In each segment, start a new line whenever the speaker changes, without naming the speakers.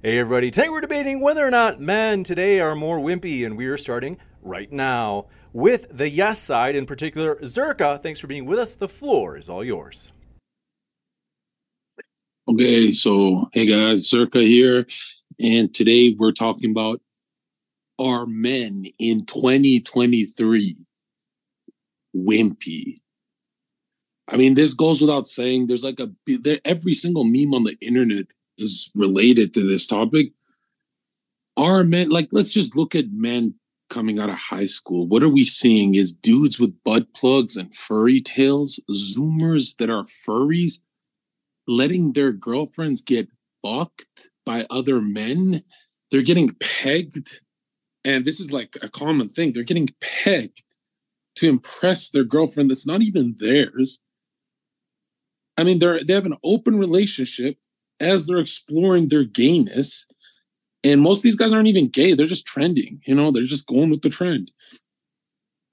Hey everybody, today we're debating whether or not men today are more wimpy, and we are starting right now with the yes side, in particular, Zherka. Thanks for being with us. The floor is all yours.
Okay, so hey guys, Zherka here, and today we're talking about are men in 2023 wimpy? I mean, this goes without saying. There's like a every single meme on the internet is related to this topic. Are men like let's just look at men coming out of high school. What are we seeing? Is dudes with butt plugs and furry tails, zoomers that are furries, letting their girlfriends get fucked by other men. They're getting pegged. And this is like a common thing. They're getting pegged to impress their girlfriend that's not even theirs. I mean, they're they have an open relationship as they're exploring their gayness. And most of these guys aren't even gay. They're just trending, you know, they're just going with the trend.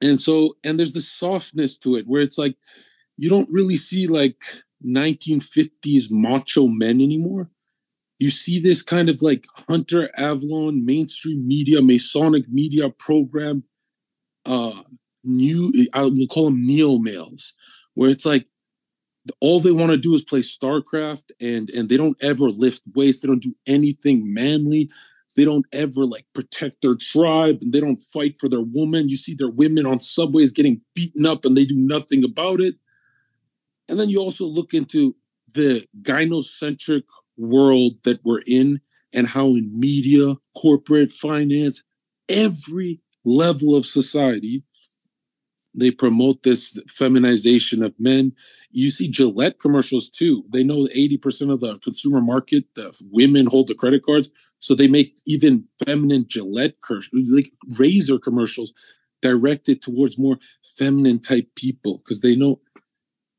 And so, and there's this softness to it where it's like you don't really see like 1950s macho men anymore. You see this kind of like Hunter Avallone, mainstream media, Masonic media program, uh, new, I will call them neo males, where it's like all they want to do is play StarCraft and and they don't ever lift weights. They don't do anything manly. They don't ever like protect their tribe and they don't fight for their woman. You see their women on subways getting beaten up and they do nothing about it. And then you also look into the gynocentric world that we're in and how in media, corporate finance, every level of society, they promote this feminization of men. You see Gillette commercials too. They know 80% of the consumer market, the women hold the credit cards. So they make even feminine Gillette, like razor commercials directed towards more feminine type people because they know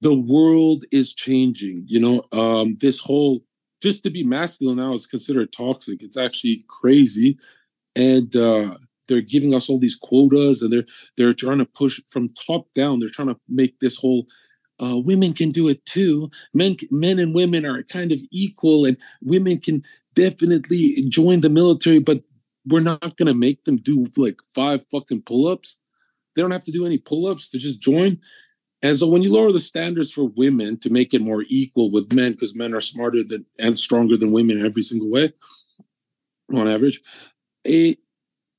the world is changing. You know, um, this whole just to be masculine now is considered toxic. It's actually crazy. And uh, they're giving us all these quotas and they're they're trying to push from top down they're trying to make this whole uh, women can do it too. Men men and women are kind of equal and women can definitely join the military but we're not going to make them do like five fucking pull-ups. They don't have to do any pull-ups. To just join. And so when you lower the standards for women to make it more equal with men because men are smarter than and stronger than women in every single way on average it,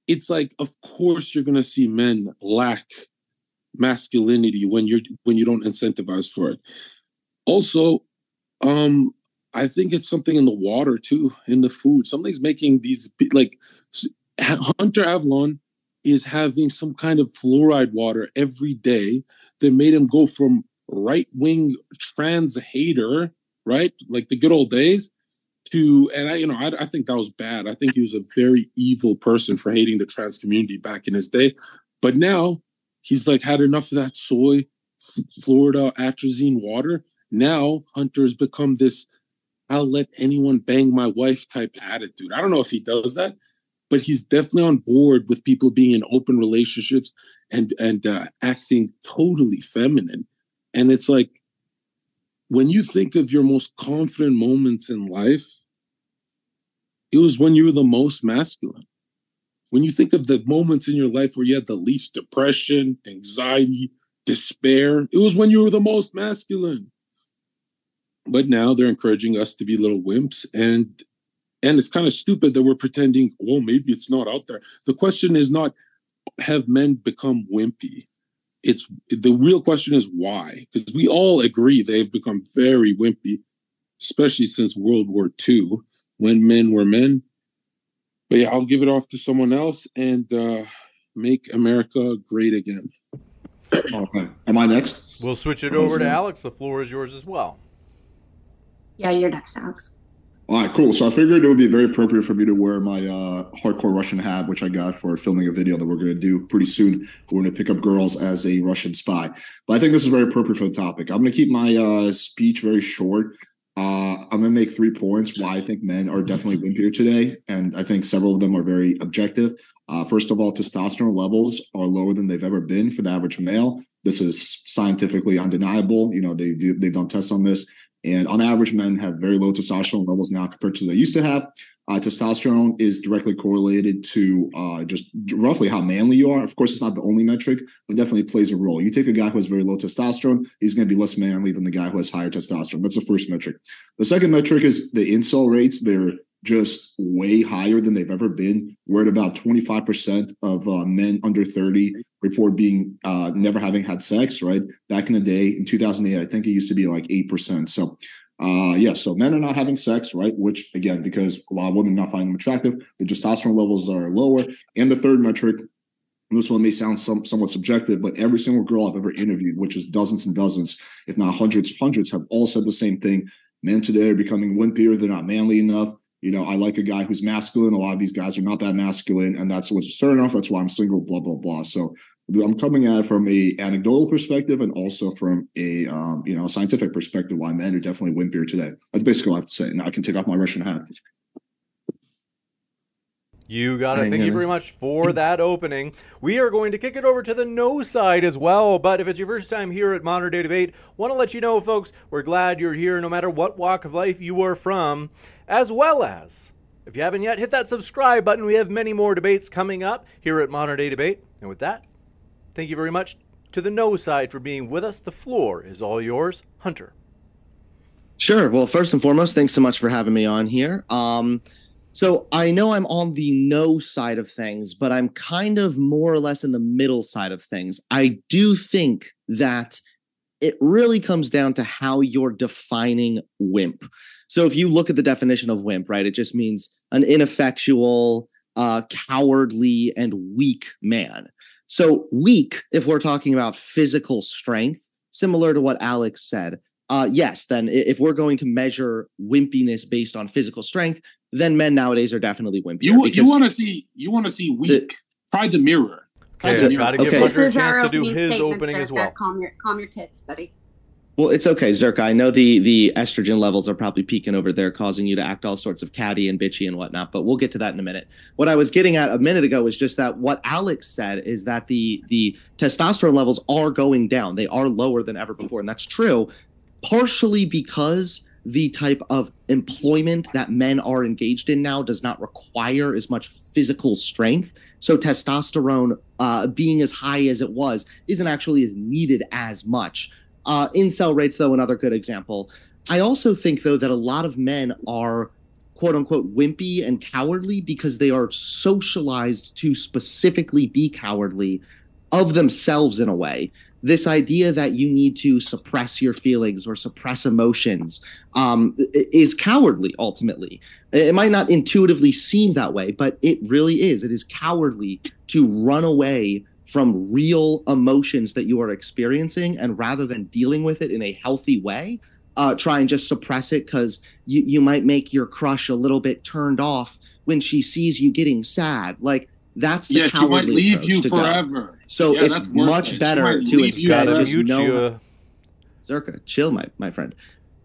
it's like of course you're going to see men lack masculinity when you're when you don't incentivize for it also um i think it's something in the water too in the food something's making these like Hunter Avallone is having some kind of fluoride water every day that made him go from right wing trans hater right like the good old days to and I you know I, I, think that was bad. I think he was a very evil person for hating the trans community back in his day. But now he's like had enough of that soy fluoride atrazine water. Now Hunter has become this I'll let anyone bang my wife type attitude. I don't know if he does that, but he's definitely on board with people being in open relationships and and uh, acting totally feminine. And it's like when you think of your most confident moments in life, it was when you were the most masculine. When you think of the moments in your life where you had the least depression, anxiety, despair, it was when you were the most masculine. But now they're encouraging us to be little wimps and and it's kind of stupid that we're pretending, well, maybe it's not out there. The question is not have men become wimpy? It's the real question is why? Because we all agree they've become very wimpy, especially since World War II when men were men. But yeah, I'll give it off to someone else and uh, make America great again.
Okay. Am I next?
We'll switch it over to Alex. The floor is yours as well.
Yeah, you're next, Alex.
All right, cool. So I figured it would be very appropriate for me to wear my uh, hardcore Russian hat, which I got for filming a video that we're going to do pretty soon. We're going to pick up girls as a Russian spy. But I think this is very appropriate for the topic. I'm going to keep my uh, speech very short. Uh, I'm gonna make three points why I think men are definitely wimpier today, and I think several of them are very objective. Uh, first of all, testosterone levels are lower than they've ever been for the average male. This is scientifically undeniable. You know, they do, they've done tests on this, and on average, men have very low testosterone levels now compared to they used to have. Uh, testosterone is directly correlated to uh, just roughly how manly you are. Of course, it's not the only metric, but definitely plays a role. You take a guy who has very low testosterone, he's going to be less manly than the guy who has higher testosterone. That's the first metric. The second metric is the incel rates. They're just way higher than they've ever been. We're at about 25% of uh, men under 30 report being uh, never having had sex, right? Back in the day, in 2008, I think it used to be like 8%. So, uh, yeah, so men are not having sex, right? Which, again, because a lot of women not finding them attractive, the testosterone levels are lower. And the third metric, this one may sound some, somewhat subjective, but every single girl I've ever interviewed, which is dozens and dozens, if not hundreds, hundreds, have all said the same thing. Men today are becoming wimpier. They're not manly enough you know, I like a guy who's masculine. A lot of these guys are not that masculine, and that's what's turning off. That's why I'm single. Blah blah blah. So I'm coming at it from a anecdotal perspective and also from a um, you know scientific perspective. Why men are definitely wimpier today. That's basically all I have to say. And I can take off my Russian hat.
You got it. Thank you very much for that opening. We are going to kick it over to the no side as well. But if it's your first time here at Modern Day Debate, want to let you know, folks, we're glad you're here no matter what walk of life you are from, as well as. If you haven't yet, hit that subscribe button. We have many more debates coming up here at Modern Day Debate. And with that, thank you very much to the no side for being with us. The floor is all yours, Hunter.
Sure. Well, first and foremost, thanks so much for having me on here. Um, so I know I'm on the no side of things, but I'm kind of more or less in the middle side of things. I do think that it really comes down to how you're defining wimp. So if you look at the definition of wimp, right, it just means an ineffectual, uh, cowardly, and weak man. So weak, if we're talking about physical strength, similar to what Alex said, uh, yes, then if we're going to measure wimpiness based on physical strength, then men nowadays are definitely wimpy.
You you want to see you want to see weak. The, Try the mirror. Try
okay, the mirror. Gotta give okay. Hunter a chance to do his opening
Zherka.
as well.
Calm your calm your tits, buddy.
Well, it's okay, Zherka. I know the the estrogen levels are probably peaking over there, causing you to act all sorts of catty and bitchy and whatnot. But we'll get to that in a minute. What I was getting at a minute ago was just that what Alex said is that the the testosterone levels are going down. They are lower than ever before, and that's true, partially because the type of employment that men are engaged in now does not require as much physical strength. So testosterone uh, being as high as it was isn't actually as needed as much. Uh, incel rates, though, another good example. I also think, though, that a lot of men are quote unquote wimpy and cowardly because they are socialized to specifically be cowardly of themselves in a way. This idea that you need to suppress your feelings or suppress emotions um, is cowardly ultimately. It might not intuitively seem that way but it really is. It is cowardly to run away from real emotions that you are experiencing and rather than dealing with it in a healthy way uh, try and just suppress it because you, you might make your crush a little bit turned off when she sees you getting sad like that's the yeah, she might leave you forever. Go. So yeah, it's much better to instead just know. You. Zherka, chill, my my friend.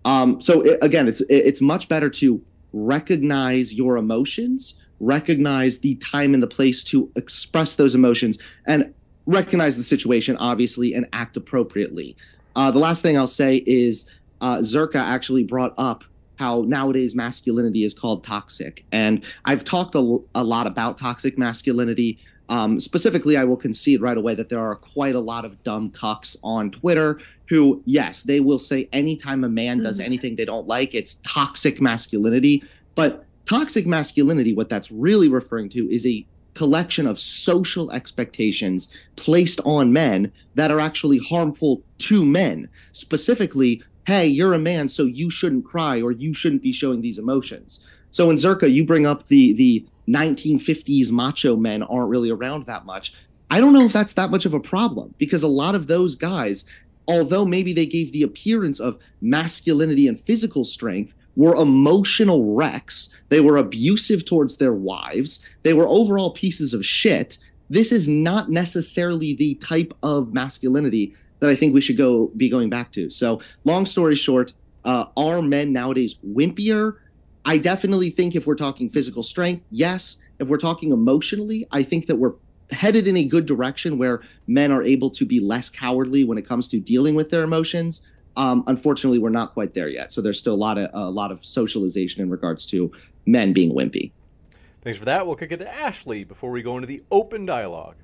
Um, so it, again, it's it, it's much better to recognize your emotions, recognize the time and the place to express those emotions, and recognize the situation, obviously, and act appropriately. Uh, the last thing I'll say is uh, Zherka actually brought up how nowadays masculinity is called toxic. And I've talked a, a lot about toxic masculinity. Um, specifically, I will concede right away that there are quite a lot of dumb cucks on Twitter who, yes, they will say anytime a man does mm. anything they don't like, it's toxic masculinity. But toxic masculinity, what that's really referring to is a collection of social expectations placed on men that are actually harmful to men, specifically hey, you're a man, so you shouldn't cry or you shouldn't be showing these emotions. So in Zherka, you bring up the the 1950s macho men aren't really around that much. I don't know if that's that much of a problem because a lot of those guys, although maybe they gave the appearance of masculinity and physical strength, were emotional wrecks. They were abusive towards their wives. They were overall pieces of shit. This is not necessarily the type of masculinity that I think we should go be going back to. So, long story short, uh, are men nowadays wimpier? I definitely think if we're talking physical strength, yes. If we're talking emotionally, I think that we're headed in a good direction where men are able to be less cowardly when it comes to dealing with their emotions. Um, unfortunately, we're not quite there yet. So there's still a lot of a lot of socialization in regards to men being wimpy.
Thanks for that. We'll kick it to Ashley before we go into the open dialogue.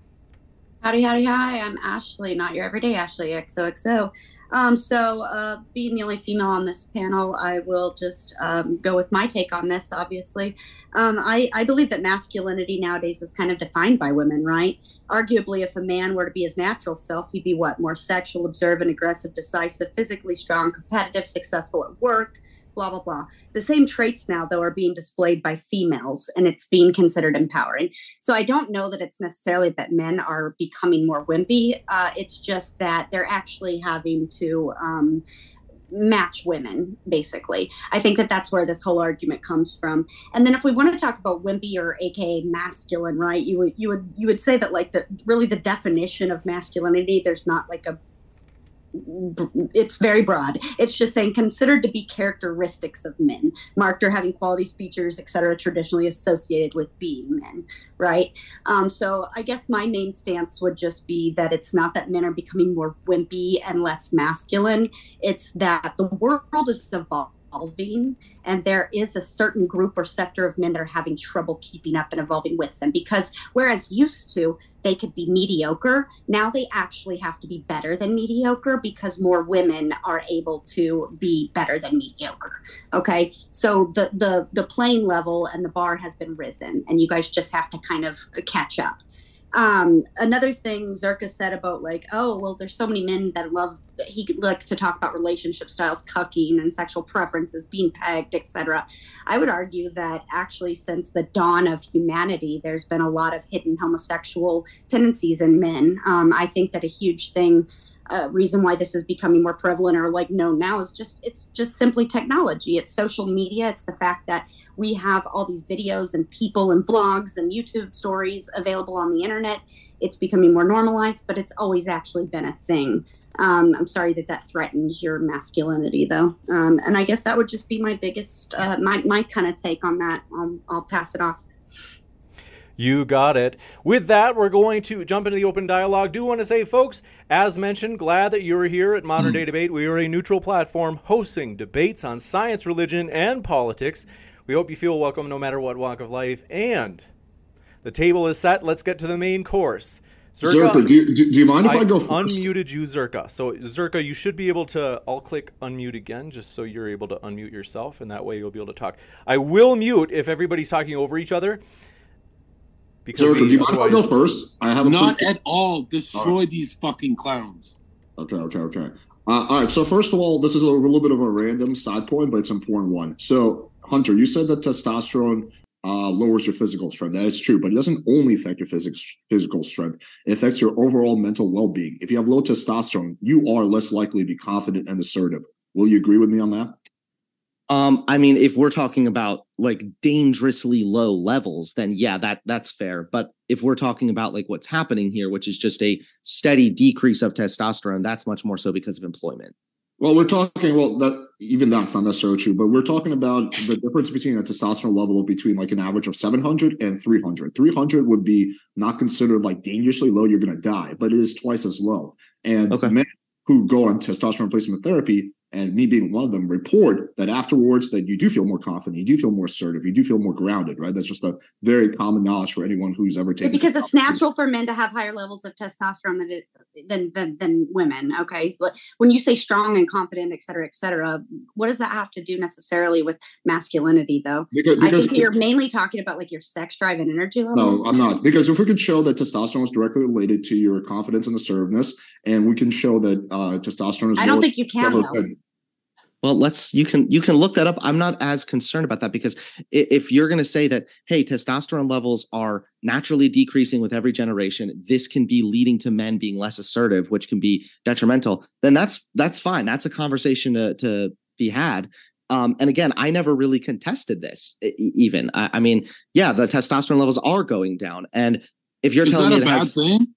Howdy, howdy, hi. I'm Ashley, not your everyday Ashley, XOXO. Um, so, uh, being the only female on this panel, I will just um, go with my take on this, obviously. Um, I, I believe that masculinity nowadays is kind of defined by women, right? Arguably, if a man were to be his natural self, he'd be what? More sexual, observant, aggressive, decisive, physically strong, competitive, successful at work, blah blah blah. The same traits now though are being displayed by females and it's being considered empowering. So i don't know that it's necessarily that men are becoming more wimpy. Uh, it's just that they're actually having to um, match women basically. I think that that's where this whole argument comes from. And then if we want to talk about wimpy or aka masculine right you would you would you would say that like the really the definition of masculinity there's not like a it's very broad. It's just saying considered to be characteristics of men, marked or having qualities, features, etc., traditionally associated with being men, right? Um, so I guess my main stance would just be that it's not that men are becoming more wimpy and less masculine. It's that the world is evolving evolving and there is a certain group or sector of men that are having trouble keeping up and evolving with them because whereas used to they could be mediocre now they actually have to be better than mediocre because more women are able to be better than mediocre okay? So the the the playing level and the bar has been risen and you guys just have to kind of catch up um, another thing Zherka said about like, oh, well, there's so many men that love. that He likes to talk about relationship styles, cucking, and sexual preferences, being pegged, etc. I would argue that actually, since the dawn of humanity, there's been a lot of hidden homosexual tendencies in men. Um, I think that a huge thing uh, reason why this is becoming more prevalent or like known now is just it's just simply technology. It's social media. It's the fact that we have all these videos and people and vlogs and youtube stories available on the internet. It's becoming more normalized but it's always actually been a thing. Um, i'm sorry that that threatens your masculinity though. Um, and i guess that would just be my biggest uh, my, my kind of take on that. I'll, I'll pass it off
you got it. With that, we're going to jump into the open dialogue. Do want to say, folks, as mentioned, glad that you're here at Modern Day Debate. We are a neutral platform hosting debates on science, religion, and politics. We hope you feel welcome no matter what walk of life. And the table is set. Let's get to the main course.
Zherka, Zherka do, you, do, you, mind if I, I go first?
unmuted you, Zherka. So, Zherka, you should be able to. I'll click unmute again just so you're able to unmute yourself, and that way you'll be able to talk. I will mute if everybody's talking over each other.
Because do you mind if I go first? I have
not at all. Destroy right. these fucking clowns.
Okay, okay, okay. Uh, all right. So first of all, this is a little bit of a random side point, but it's an important one. So Hunter, you said that testosterone uh, lowers your physical strength. That is true, but it doesn't only affect your physics, physical strength. It affects your overall mental well-being. If you have low testosterone, you are less likely to be confident and assertive. Will you agree with me on that?
Um, I mean, if we're talking about like dangerously low levels, then yeah, that that's fair. But if we're talking about like what's happening here, which is just a steady decrease of testosterone, that's much more so because of employment.
Well, we're talking well that even that's not necessarily true, but we're talking about the difference between a testosterone level between like an average of 700 and 300. 300 would be not considered like dangerously low, you're going to die, but it is twice as low. And okay. men who go on testosterone replacement therapy and me being one of them report that afterwards that you do feel more confident you do feel more assertive you do feel more grounded right? That's just a very common knowledge for anyone who's ever taken
because it's natural for men to have higher levels of testosterone than, it, than, than than women okay? So when you say strong and confident et cetera et cetera what does that have to do necessarily with masculinity though? Because, because i think you're mainly talking about like your sex drive and energy level.
No i'm not. Because if we could show that testosterone is directly related to your confidence and assertiveness and we can show that uh, testosterone is
i don't think you can though.
Well, let's you can you can look that up. I'm not as concerned about that because if you're going to say that hey, testosterone levels are naturally decreasing with every generation, this can be leading to men being less assertive, which can be detrimental. Then that's that's fine. That's a conversation to to be had. Um, and again, I never really contested this. Even I, I, mean, yeah, the testosterone levels are going down, and if you're
Is
telling
me
it
has,
thing?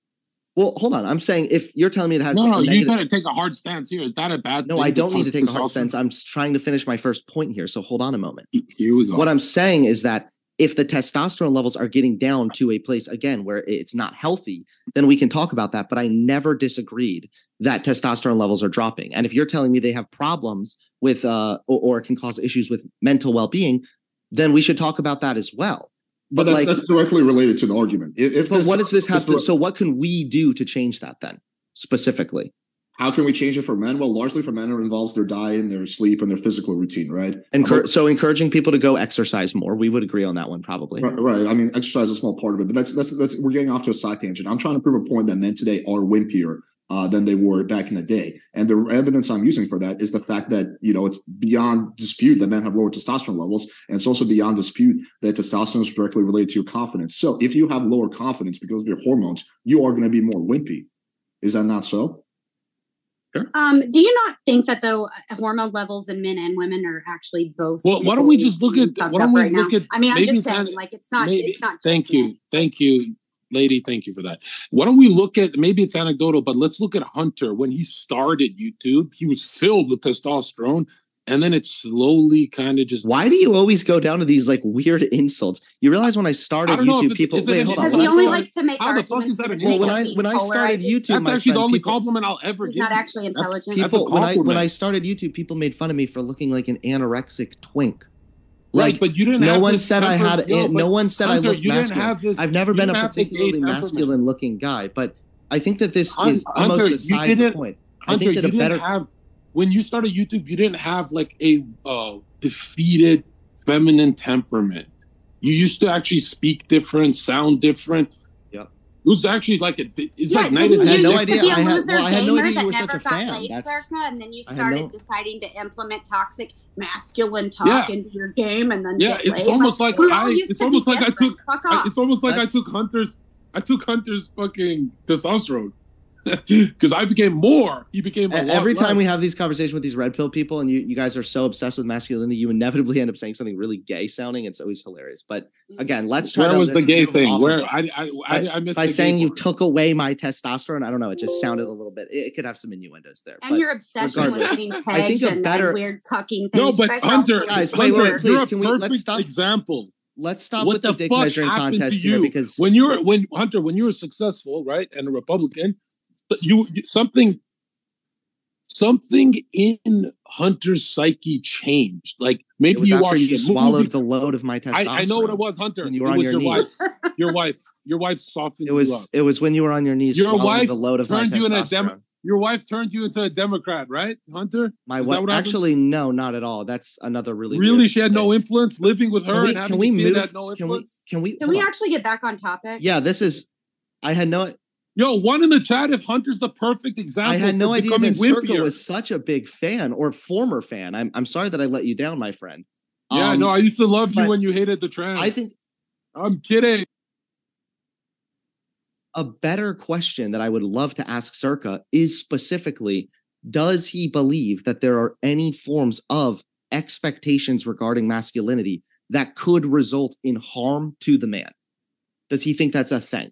Well, hold on. I'm saying if you're telling me it has
no, no, you got to take a hard stance here. Is that a bad?
No, I don't need to take a hard stance. I'm trying to finish my first point here. So hold on a moment.
Here we go.
What I'm saying is that if the testosterone levels are getting down to a place again where it's not healthy, then we can talk about that. But I never disagreed that testosterone levels are dropping. And if you're telling me they have problems with, uh, or, or can cause issues with mental well-being, then we should talk about that as well.
But, that's, like, that's directly related to the argument. If, if
but this, what does this have to? So what can we do to change that then specifically?
How can we change it for men? Well, largely for men, it involves their diet and their sleep and their physical routine, right?
Encur- so encouraging people to go exercise more. We would agree on that one, probably.
Right, right. I mean, exercise is a small part of it, but that's that's that's we're getting off to a side tangent. I'm trying to prove a point that men today are wimpier uh, than they were back in the day. And the evidence I'm using for that is the fact that, you know, it's beyond dispute that men have lower testosterone levels. And it's also beyond dispute that testosterone is directly related to your confidence. So if you have lower confidence because of your hormones, you are going to be more wimpy. Is that not so?
Sure. Um, do you not think that though hormone levels in men and women are actually both?
Well, why don't we just look at why don't we right look now? at?
I mean, I'm just saying, like it's not. Maybe, it's not.
thank you, men. thank you, lady. Thank you for that. Why don't we look at? Maybe it's anecdotal, but let's look at Hunter when he started YouTube. He was filled with testosterone, and then it slowly kind of just.
Why do you always go down to these like weird insults? You realize when I started I YouTube, people wait, hold
on. He only likes to make how the fuck is that?
Well, when I when I started YouTube,
that's actually friend, the only people, compliment I'll ever
he's
give.
Not actually intelligent.
People, when I when I started YouTube, people made fun of me for looking like an anorexic twink.
Like, right, but you didn't.
No one said temper, I had. No, no one said Hunter, I looked masculine. This, I've never been a particularly masculine looking guy, but I think that this Hunter, is almost a side point.
Hunter, I think that a better have when you started YouTube, you didn't have like a uh, defeated feminine temperament. You used to actually speak different, sound different.
Yeah.
It was actually like a. It's
yeah,
like night
and
day.
I had
no idea. I had, well, I had no idea you were such a fan.
That's, and then you started no... deciding to implement toxic masculine talk yeah. into your game, and then
yeah, it's almost like, like I. It's almost like I took. I, it's almost like That's... I took Hunter's. I took Hunter's fucking testosterone because I became more. He became
every time we have these conversations with these red pill people, and you, you guys are so obsessed with masculinity, you inevitably end up saying something really gay sounding. It's always hilarious. But again, let's try.
Where was the gay thing? Where I I, I, I missed
by saying you took away my testosterone. I don't know. It just sounded a little bit. It, it could have some innuendos there.
And your obsession with being I think a better weird cucking things.
No, but Hunter,
guys, wait, wait, wait, please, can we let's stop?
Example
let's stop what with the, the dick measuring contest
you?
because
when you're when Hunter when you were successful right and a Republican you something something in Hunter's psyche changed. Like maybe you
after you swallowed movie. the load of my testosterone.
I, I, know what it was, Hunter. When you were it on your, your knees. wife. Your wife. Your wife softened
it was,
you up.
It was when you were on your knees. Your wife the load of turned you into a dem-
Your wife turned you into a Democrat, right, Hunter?
My wife. Actually, no, not at all. That's another really.
Really, she had no influence living with her. Can we, and can we move?
No can we? Can we?
Can we actually get back on topic?
Yeah, this is. I had no.
Yo, one in the chat if Hunter's the perfect example. I
had no idea that Zherka was such a big fan or former fan. I'm I'm sorry that I let you down, my friend.
Yeah, um, no, I used to love you when you hated the trans.
I think
I'm kidding.
A better question that I would love to ask Zherka is specifically does he believe that there are any forms of expectations regarding masculinity that could result in harm to the man? Does he think that's a thing?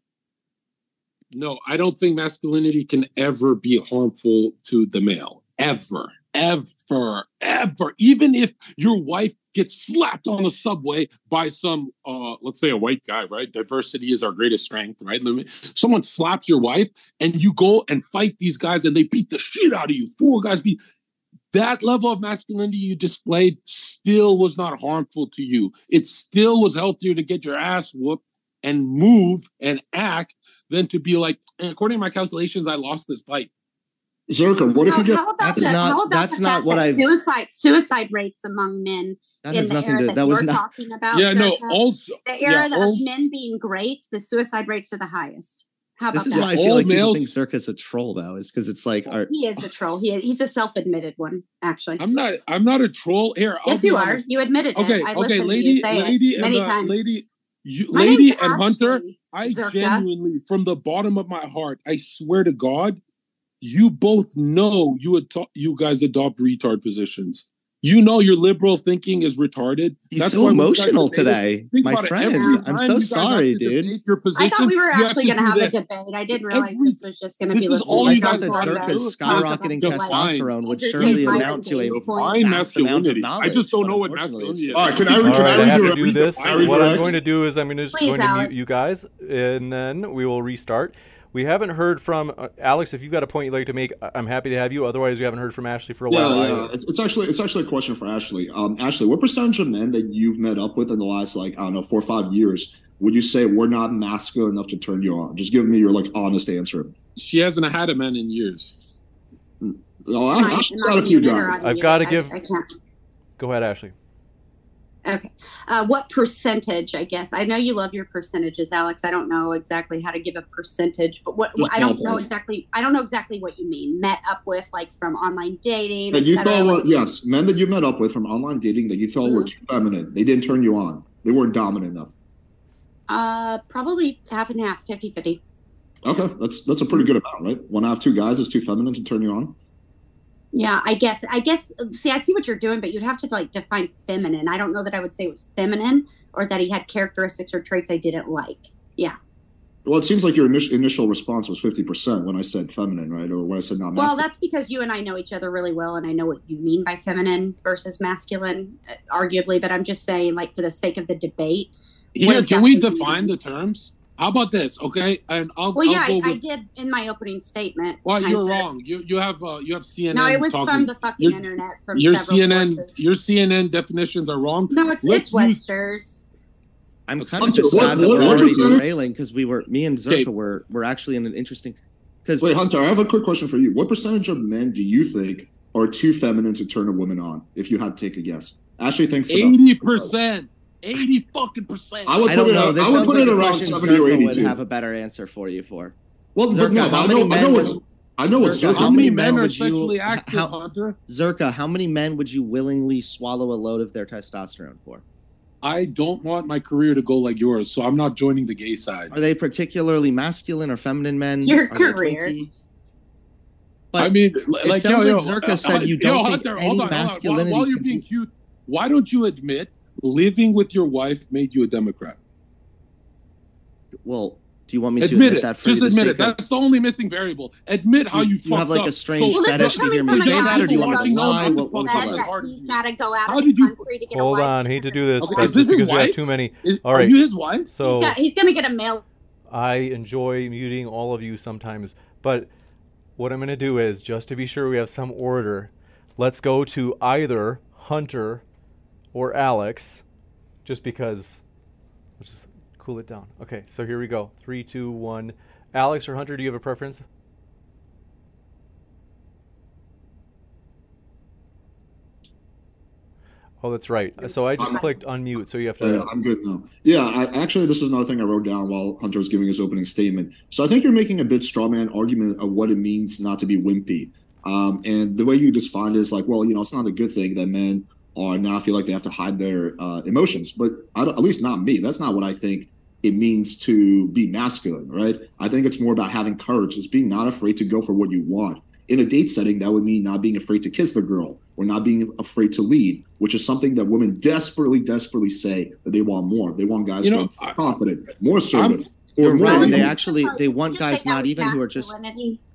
No, I don't think masculinity can ever be harmful to the male. Ever, ever, ever. Even if your wife gets slapped on the subway by some, uh, let's say a white guy, right? Diversity is our greatest strength, right? Someone slaps your wife and you go and fight these guys and they beat the shit out of you. Four guys beat. That level of masculinity you displayed still was not harmful to you. It still was healthier to get your ass whooped and move and act than to be like, according to my calculations, I lost this fight.
Zherka, what if you just
that's the, not that's not what I
suicide suicide rates among men that in the nothing era to, that, that was not, talking about.
Yeah, no, also
the era yeah, of men being great, the suicide rates are the highest. How about
this is
that?
why I feel like males, people think Zherka's a troll though, is because it's like
our, he is a troll. He is, he's a self-admitted one, actually.
I'm not. I'm not a troll. Here,
yes, you are. You admitted it. Okay, okay, lady, lady, many
and,
times.
lady, you, lady and Hunter, I Zherka. genuinely, from the bottom of my heart, I swear to God, you both know you ad- you guys adopt retard positions. You know your liberal thinking is retarded.
He's That's so emotional today, my friend. I'm so sorry, dude.
Your position, I thought we were actually going to have this. a debate. I didn't realize Every, this was just going to be. This is all
you guys that Zherka's skyrocketing testosterone would surely amount to a
fine masculinity. I just don't know what masculinity is.
All right, can I? Can I
have to do this. What I'm going to do is I'm going to going to mute you guys, and then we will restart. We haven't heard from uh, Alex. If you've got a point you'd like to make, I'm happy to have you. Otherwise, we haven't heard from Ashley for a
yeah,
while.
Yeah, it's, it's, actually it's actually a question for Ashley. Um, Ashley, what percentage of men that you've met up with in the last like I don't know four or five years would you say we're not masculine enough to turn you on? Just give me your like honest answer.
She hasn't had a man in years.
Oh, I, I, I a few guys.
I've got to give. I, Go ahead, Ashley.
Okay. Uh, what percentage, I guess? I know you love your percentages, Alex. I don't know exactly how to give a percentage, but what I don't know exactly I don't know exactly what you mean. Met up with like from online dating.
And you thought like, yes, men that you met up with from online dating that you thought mm-hmm. were too feminine. They didn't turn you on. They weren't dominant enough.
Uh probably half and half, 50-50.
Okay. That's that's a pretty good amount, right? One half two guys is too feminine to turn you on.
Yeah, I guess. I guess. See, I see what you're doing, but you'd have to like define feminine. I don't know that I would say it was feminine or that he had characteristics or traits I didn't like. Yeah.
Well, it seems like your initial initial response was fifty percent when I said feminine, right? Or when I said not. Masculine.
Well, that's because you and I know each other really well, and I know what you mean by feminine versus masculine, uh, arguably. But I'm just saying, like, for the sake of the debate.
Yeah, can we define the terms? How about this? Okay, and I'll.
Well, yeah,
I'll
I, I, did in my opening statement.
Well, you're wrong. You you have uh, you have CNN.
No, it was talking. from the fucking internet. From
your CNN sources. your CNN definitions are wrong.
No, it's Let's it's Webster's.
I'm kind of just sad that we're already derailing because we were me and Zherka were were actually in an interesting. Because
wait, Hunter, I have a quick question for you. What percentage of men do you think are too feminine to turn a woman on? If you had to take a guess, Ashley thinks
eighty percent. Eighty fucking percent.
I would I don't know. This I would put like it around seventy or eighty. Would have a better answer for you for.
Well, Zherka, no, how I many know, men? I know what's. I know what's.
Zherka, how many men are sexually you, active, how, Hunter?
Zherka, how many men would you willingly swallow a load of their testosterone for?
I don't want my career to go like yours, so I'm not joining the gay side.
Are they particularly masculine or feminine men?
Your career.
But I mean, like, it sounds yo, like Zherka uh, said you don't yo, think Hunter, any on, masculinity.
While, while you're being cute, why don't you admit living with your wife made you a Democrat?
Well, do you want me
admit
to admit
it?
that?
For Just admit it. That's the only missing variable. Admit how you, you, you
have like a strange so, fetish to hear me say that, or do you want to lie? What, what
that he's got to go out how did you, to get
Hold on, hate to do this, okay, but this because we have too many.
Is,
all right,
are you his wife?
So
he's, he's going to get a mail.
I enjoy muting all of you sometimes, but what I'm going to do is just to be sure we have some order. Let's go to either Hunter or Alex just because. Let's just cool it down. Okay, so here we go. Three, two, one. Alex or Hunter, do you have a preference? Oh, that's right. So I just I'm, clicked unmute, so you have to.
Yeah, I'm good now. Yeah, I, actually, this is another thing I wrote down while Hunter was giving his opening statement. So I think you're making a bit straw man argument of what it means not to be wimpy. Um, and the way you respond is like, well, you know, it's not a good thing that men or now feel like they have to hide their uh, emotions. But at least not me. That's not what I think it means to be masculine, right? I think it's more about having courage. It's being not afraid to go for what you want. In a date setting, that would mean not being afraid to kiss the girl or not being afraid to lead, which is something that women desperately, desperately say that they want more. They want guys you know, who are confident, more assertive.
Or more. They actually they want guys not even who are just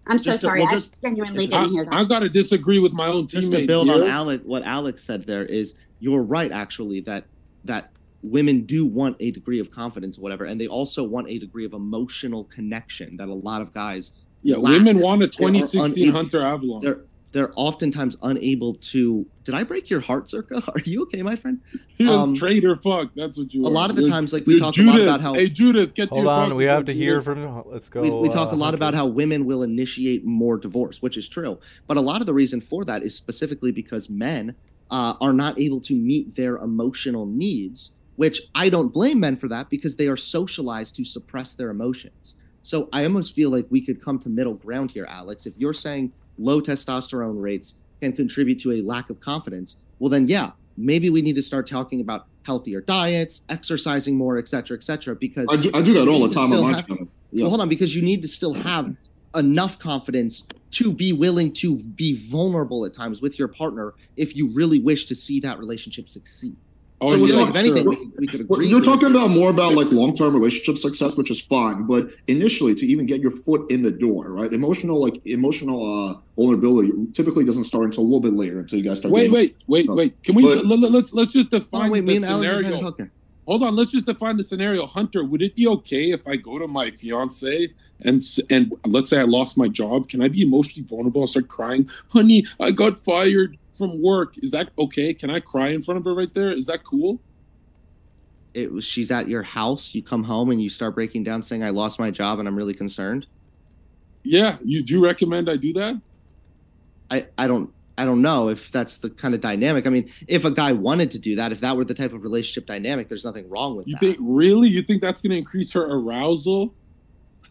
I'm so sorry. To, well, just, I genuinely didn't hear that.
I've got to disagree with my own
just to build here. on Alex, what Alex said there is you're right actually that that women do want a degree of confidence or whatever and they also want a degree of emotional connection that a lot of guys
yeah lack. women want a 2016 Hunter Avallone
they're they're oftentimes unable to. Did I break your heart, Zherka? Are you okay, my friend?
Um, traitor, fuck. That's what you.
A
are.
lot of the you're, times, like we talk Judas. a lot about how.
Hey, Judas, get
Hold
to
your on, we have to Judas. hear from. Let's go.
We, we talk uh, a lot about how women will initiate more divorce, which is true. But a lot of the reason for that is specifically because men uh, are not able to meet their emotional needs. Which I don't blame men for that because they are socialized to suppress their emotions. So I almost feel like we could come to middle ground here, Alex. If you're saying low testosterone rates can contribute to a lack of confidence, well, then, yeah, maybe we need to start talking about healthier diets, exercising more, et cetera, et cetera. Because
I do, I do that all the time on my
channel. Yeah. Well, hold on, because you need to still have enough confidence to be willing to be vulnerable at times with your partner if you really wish to see that relationship succeed. Oh, so yeah, like, if anything, we, we could agree.
You're talking about more about like long-term relationship success, which is fine, but initially to even get your foot in the door, right? Emotional, like emotional uh, vulnerability, typically doesn't start until a little bit later until you guys start.
Wait, wait, wait, wait. Can we but, let, us let's, let's just define.
Oh, wait, me and Alex are talking.
hold on. Let's just define the scenario. Hunter, would it be okay if I go to my fiance and and let's say I lost my job? Can I be emotionally vulnerable and start crying? Honey, I got fired from work. Is that okay? Can I cry in front of her right there? Is that cool?
It was she's at your house. You come home and you start breaking down, saying, "I lost my job and I'm really concerned."
Yeah, you do recommend I do that?
I I don't I don't know if that's the kind of dynamic. I mean, if a guy wanted to do that, if that were the type of relationship dynamic, there's nothing wrong with
you
that.
think really? You think that's going to increase her arousal?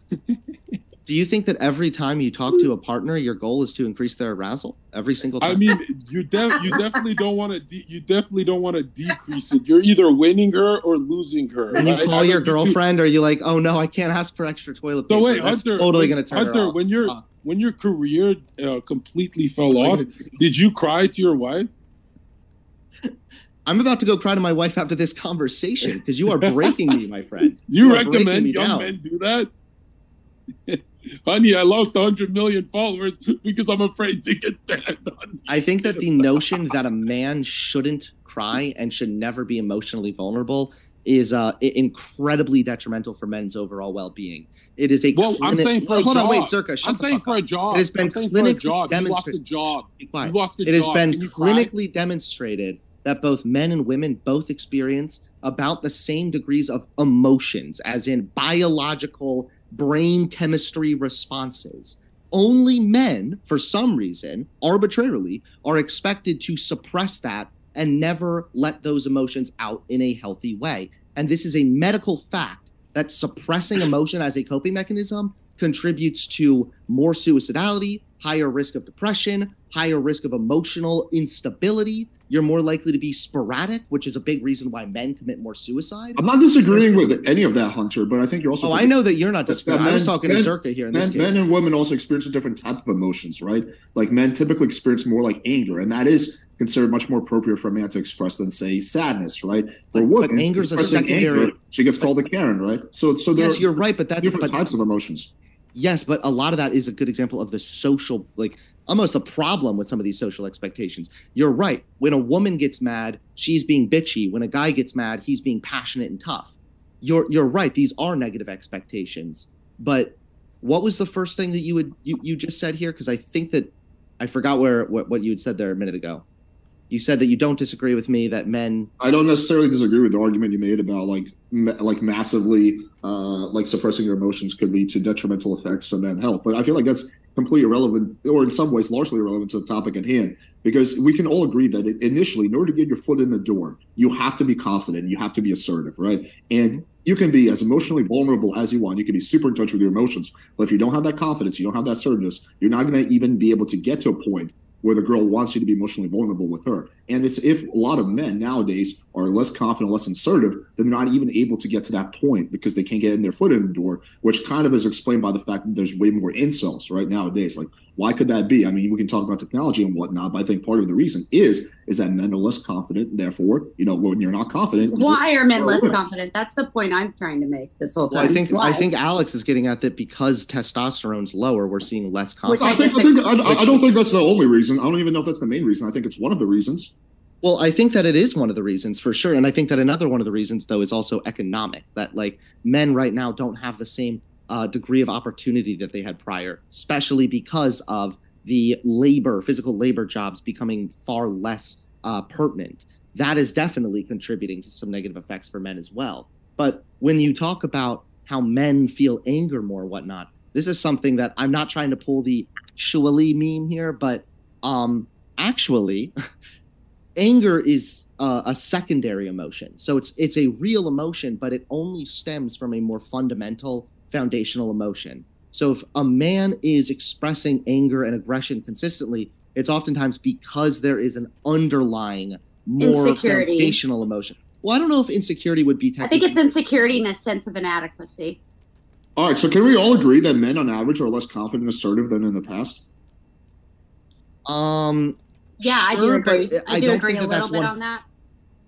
do you think that every time you talk to a partner, your goal is to increase their arousal every single time?
I mean, you de- you definitely don't want to de- you definitely don't want to decrease it. You're either winning her or losing her.
When you call your girlfriend, you are you like, "Oh no, I can't ask for extra toilet paper"?
So wait, That's Hunter,
totally going to turn
Hunter, when you're uh, when your career uh, completely fell off, did you cry to your wife?
I'm about to go cry to my wife after this conversation because you are breaking me, my friend.
You, you recommend young down. men do that? Honey, I lost 100 million followers because I'm afraid to get banned.
I think that the notion that a man shouldn't cry and should never be emotionally vulnerable is uh, incredibly detrimental for men's overall well-being. It is a
well. I'm saying for
hold
a job.
on, wait, Zherka.
I'm saying for a job.
It has been clinically
demonstrated. You lost a job. You lost a
it has been clinically demonstrated that both men and women both experience about the same degrees of emotions, as in biological brain chemistry responses. Only men, for some reason, arbitrarily, are expected to suppress that and never let those emotions out in a healthy way. And this is a medical fact that suppressing emotion as a coping mechanism contributes to more suicidality, higher risk of depression, higher risk of emotional instability. You're more likely to be sporadic, which is a big reason why men commit more suicide.
I'm not disagreeing with any of that, Hunter, but I think you're also.
Oh, I know that you're not disagreeing. I was talking men, to Zherka here in
men,
this case.
Men and women also experience a different type of emotions, right? Like men typically experience more like anger, and that is considered much more appropriate for a man to express than say sadness, right? For
but,
women,
anger is a secondary.
Anger, she gets called a Karen, right? So, so
yes, you're right, but that's
different
but,
types of emotions.
Yes, but a lot of that is a good example of the social, like almost a problem with some of these social expectations. You're right. When a woman gets mad, she's being bitchy. When a guy gets mad, he's being passionate and tough. You're you're right. These are negative expectations. But what was the first thing that you would you, you just said here? Because I think that I forgot where what, what you had said there a minute ago you said that you don't disagree with me that men
i don't necessarily disagree with the argument you made about like ma- like massively uh like suppressing your emotions could lead to detrimental effects to men's health but i feel like that's completely irrelevant or in some ways largely irrelevant to the topic at hand because we can all agree that initially in order to get your foot in the door you have to be confident you have to be assertive right and you can be as emotionally vulnerable as you want. You can be super in touch with your emotions. But if you don't have that confidence, you don't have that assertiveness, you're not going to even be able to get to a point where the girl wants you to be emotionally vulnerable with her. And it's if a lot of men nowadays are less confident, less assertive, then they're not even able to get to that point because they can't get in their foot in the door, which kind of is explained by the fact that there's way more incels right nowadays. Like, why could that be? I mean, we can talk about technology and whatnot, but I think part of the reason is is that men are less confident. Therefore, you know, when you're not confident,
why are men less confident? That's the point I'm trying to make this whole time.
Well, I think why? I think Alex is getting at that because testosterone's lower, we're seeing less confidence.
I, think, I, think, I, I don't think that's the only reason. I don't even know if that's the main reason. I think it's one of the reasons.
Well, I think that it is one of the reasons for sure. And I think that another one of the reasons, though, is also economic that like men right now don't have the same uh, degree of opportunity that they had prior, especially because of the labor, physical labor jobs becoming far less uh, pertinent. That is definitely contributing to some negative effects for men as well. But when you talk about how men feel anger more, whatnot, this is something that I'm not trying to pull the actually meme here, but um, actually, anger is uh, a secondary emotion. So it's it's a real emotion, but it only stems from a more fundamental foundational emotion. So if a man is expressing anger and aggression consistently, it's oftentimes because there is an underlying more insecurity. foundational emotion. Well, I don't know if insecurity would be. Technically.
I think it's insecurity in a sense of inadequacy.
All right, so can we all agree that men, on average, are less confident and assertive than in the past?
Um,
yeah, sure, I do agree. I, I do agree a little bit one, on that.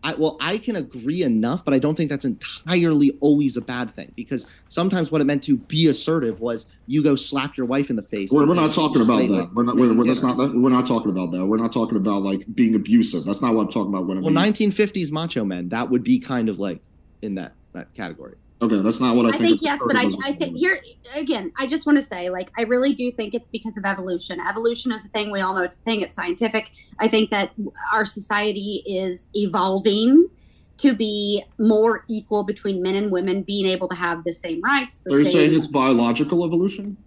I, well, I can agree enough, but I don't think that's entirely always a bad thing because sometimes what it meant to be assertive was you go slap your wife in the face.
We're, we're not talking about that. We're not. We're, we're, that's not. We're not talking about that. We're not talking about like being abusive. That's not what I'm talking about. When I'm
well, 1950s macho men, that would be kind of like in that that category.
Okay, that's not what I, think.
I
think.
think yes, but I, I think here again, I just want to say, like, I really do think it's because of evolution. Evolution is a thing we all know it's a thing. It's scientific. I think that our society is evolving to be more equal between men and women, being able to have the same rights. The
Are you saying it's biological evolution?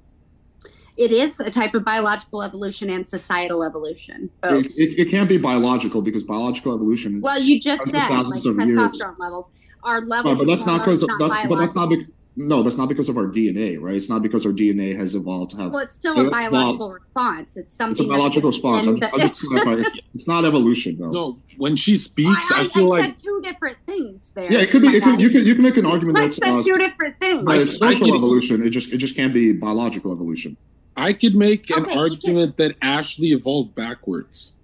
it is a type of biological evolution and societal evolution.
It, it, it can't be biological because biological evolution.
well, you just said like
thousands of
testosterone
years.
levels. Our
No,
levels,
but that's not because
hormones,
that's but that's not
biological.
be, no, that's not because of our DNA, right? It's not because our DNA has evolved to have.
Well, it's still
Yeah,
a
well,
biological response. It's something.
It's
a
biological response. I'm, I'm just clarifying. It's not evolution, though.
No, when she
I,
speaks, I,
I,
feel
I
like
said two different things there.
Yeah, it could be.
my
It could, you can you can make an argument
I
that's
said
uh,
two different things.
but it's
I- I
social evolution. It just it just can't be biological evolution.
I could make an
Okay, you
argument that Ashley evolved backwards.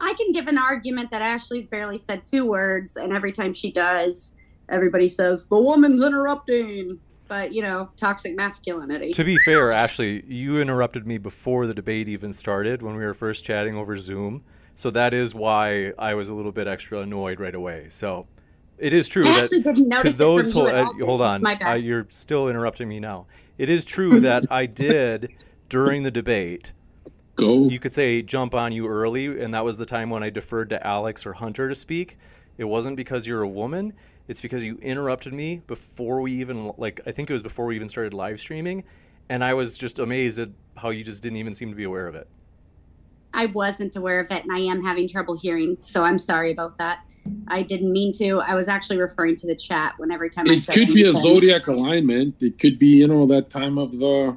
I can give an argument that Ashley's barely said two words, and every time she does, everybody says the woman's interrupting. But you know, toxic masculinity.
To be fair, Ashley, you interrupted me before the debate even started when we were first chatting over Zoom. So that is why I was a little bit extra annoyed right away. So it is true
I
that
actually didn't
to
notice it
those
from you
who-
at
uh, hold on, uh, you're still interrupting me now. It is true that I did during the debate.
Go.
You could say jump on you early, and that was the time when I deferred to Alex or Hunter to speak. It wasn't because you're a woman. It's because you interrupted me before we even like I think it was before we even started live streaming, and I was just amazed at how you just didn't even seem to be aware of it.
I wasn't aware of it, and I am having trouble hearing. So I'm sorry about that. I didn't mean to. I was actually referring to the chat when every time I
It
said
could be a zodiac alignment. It could be, you know, that time of the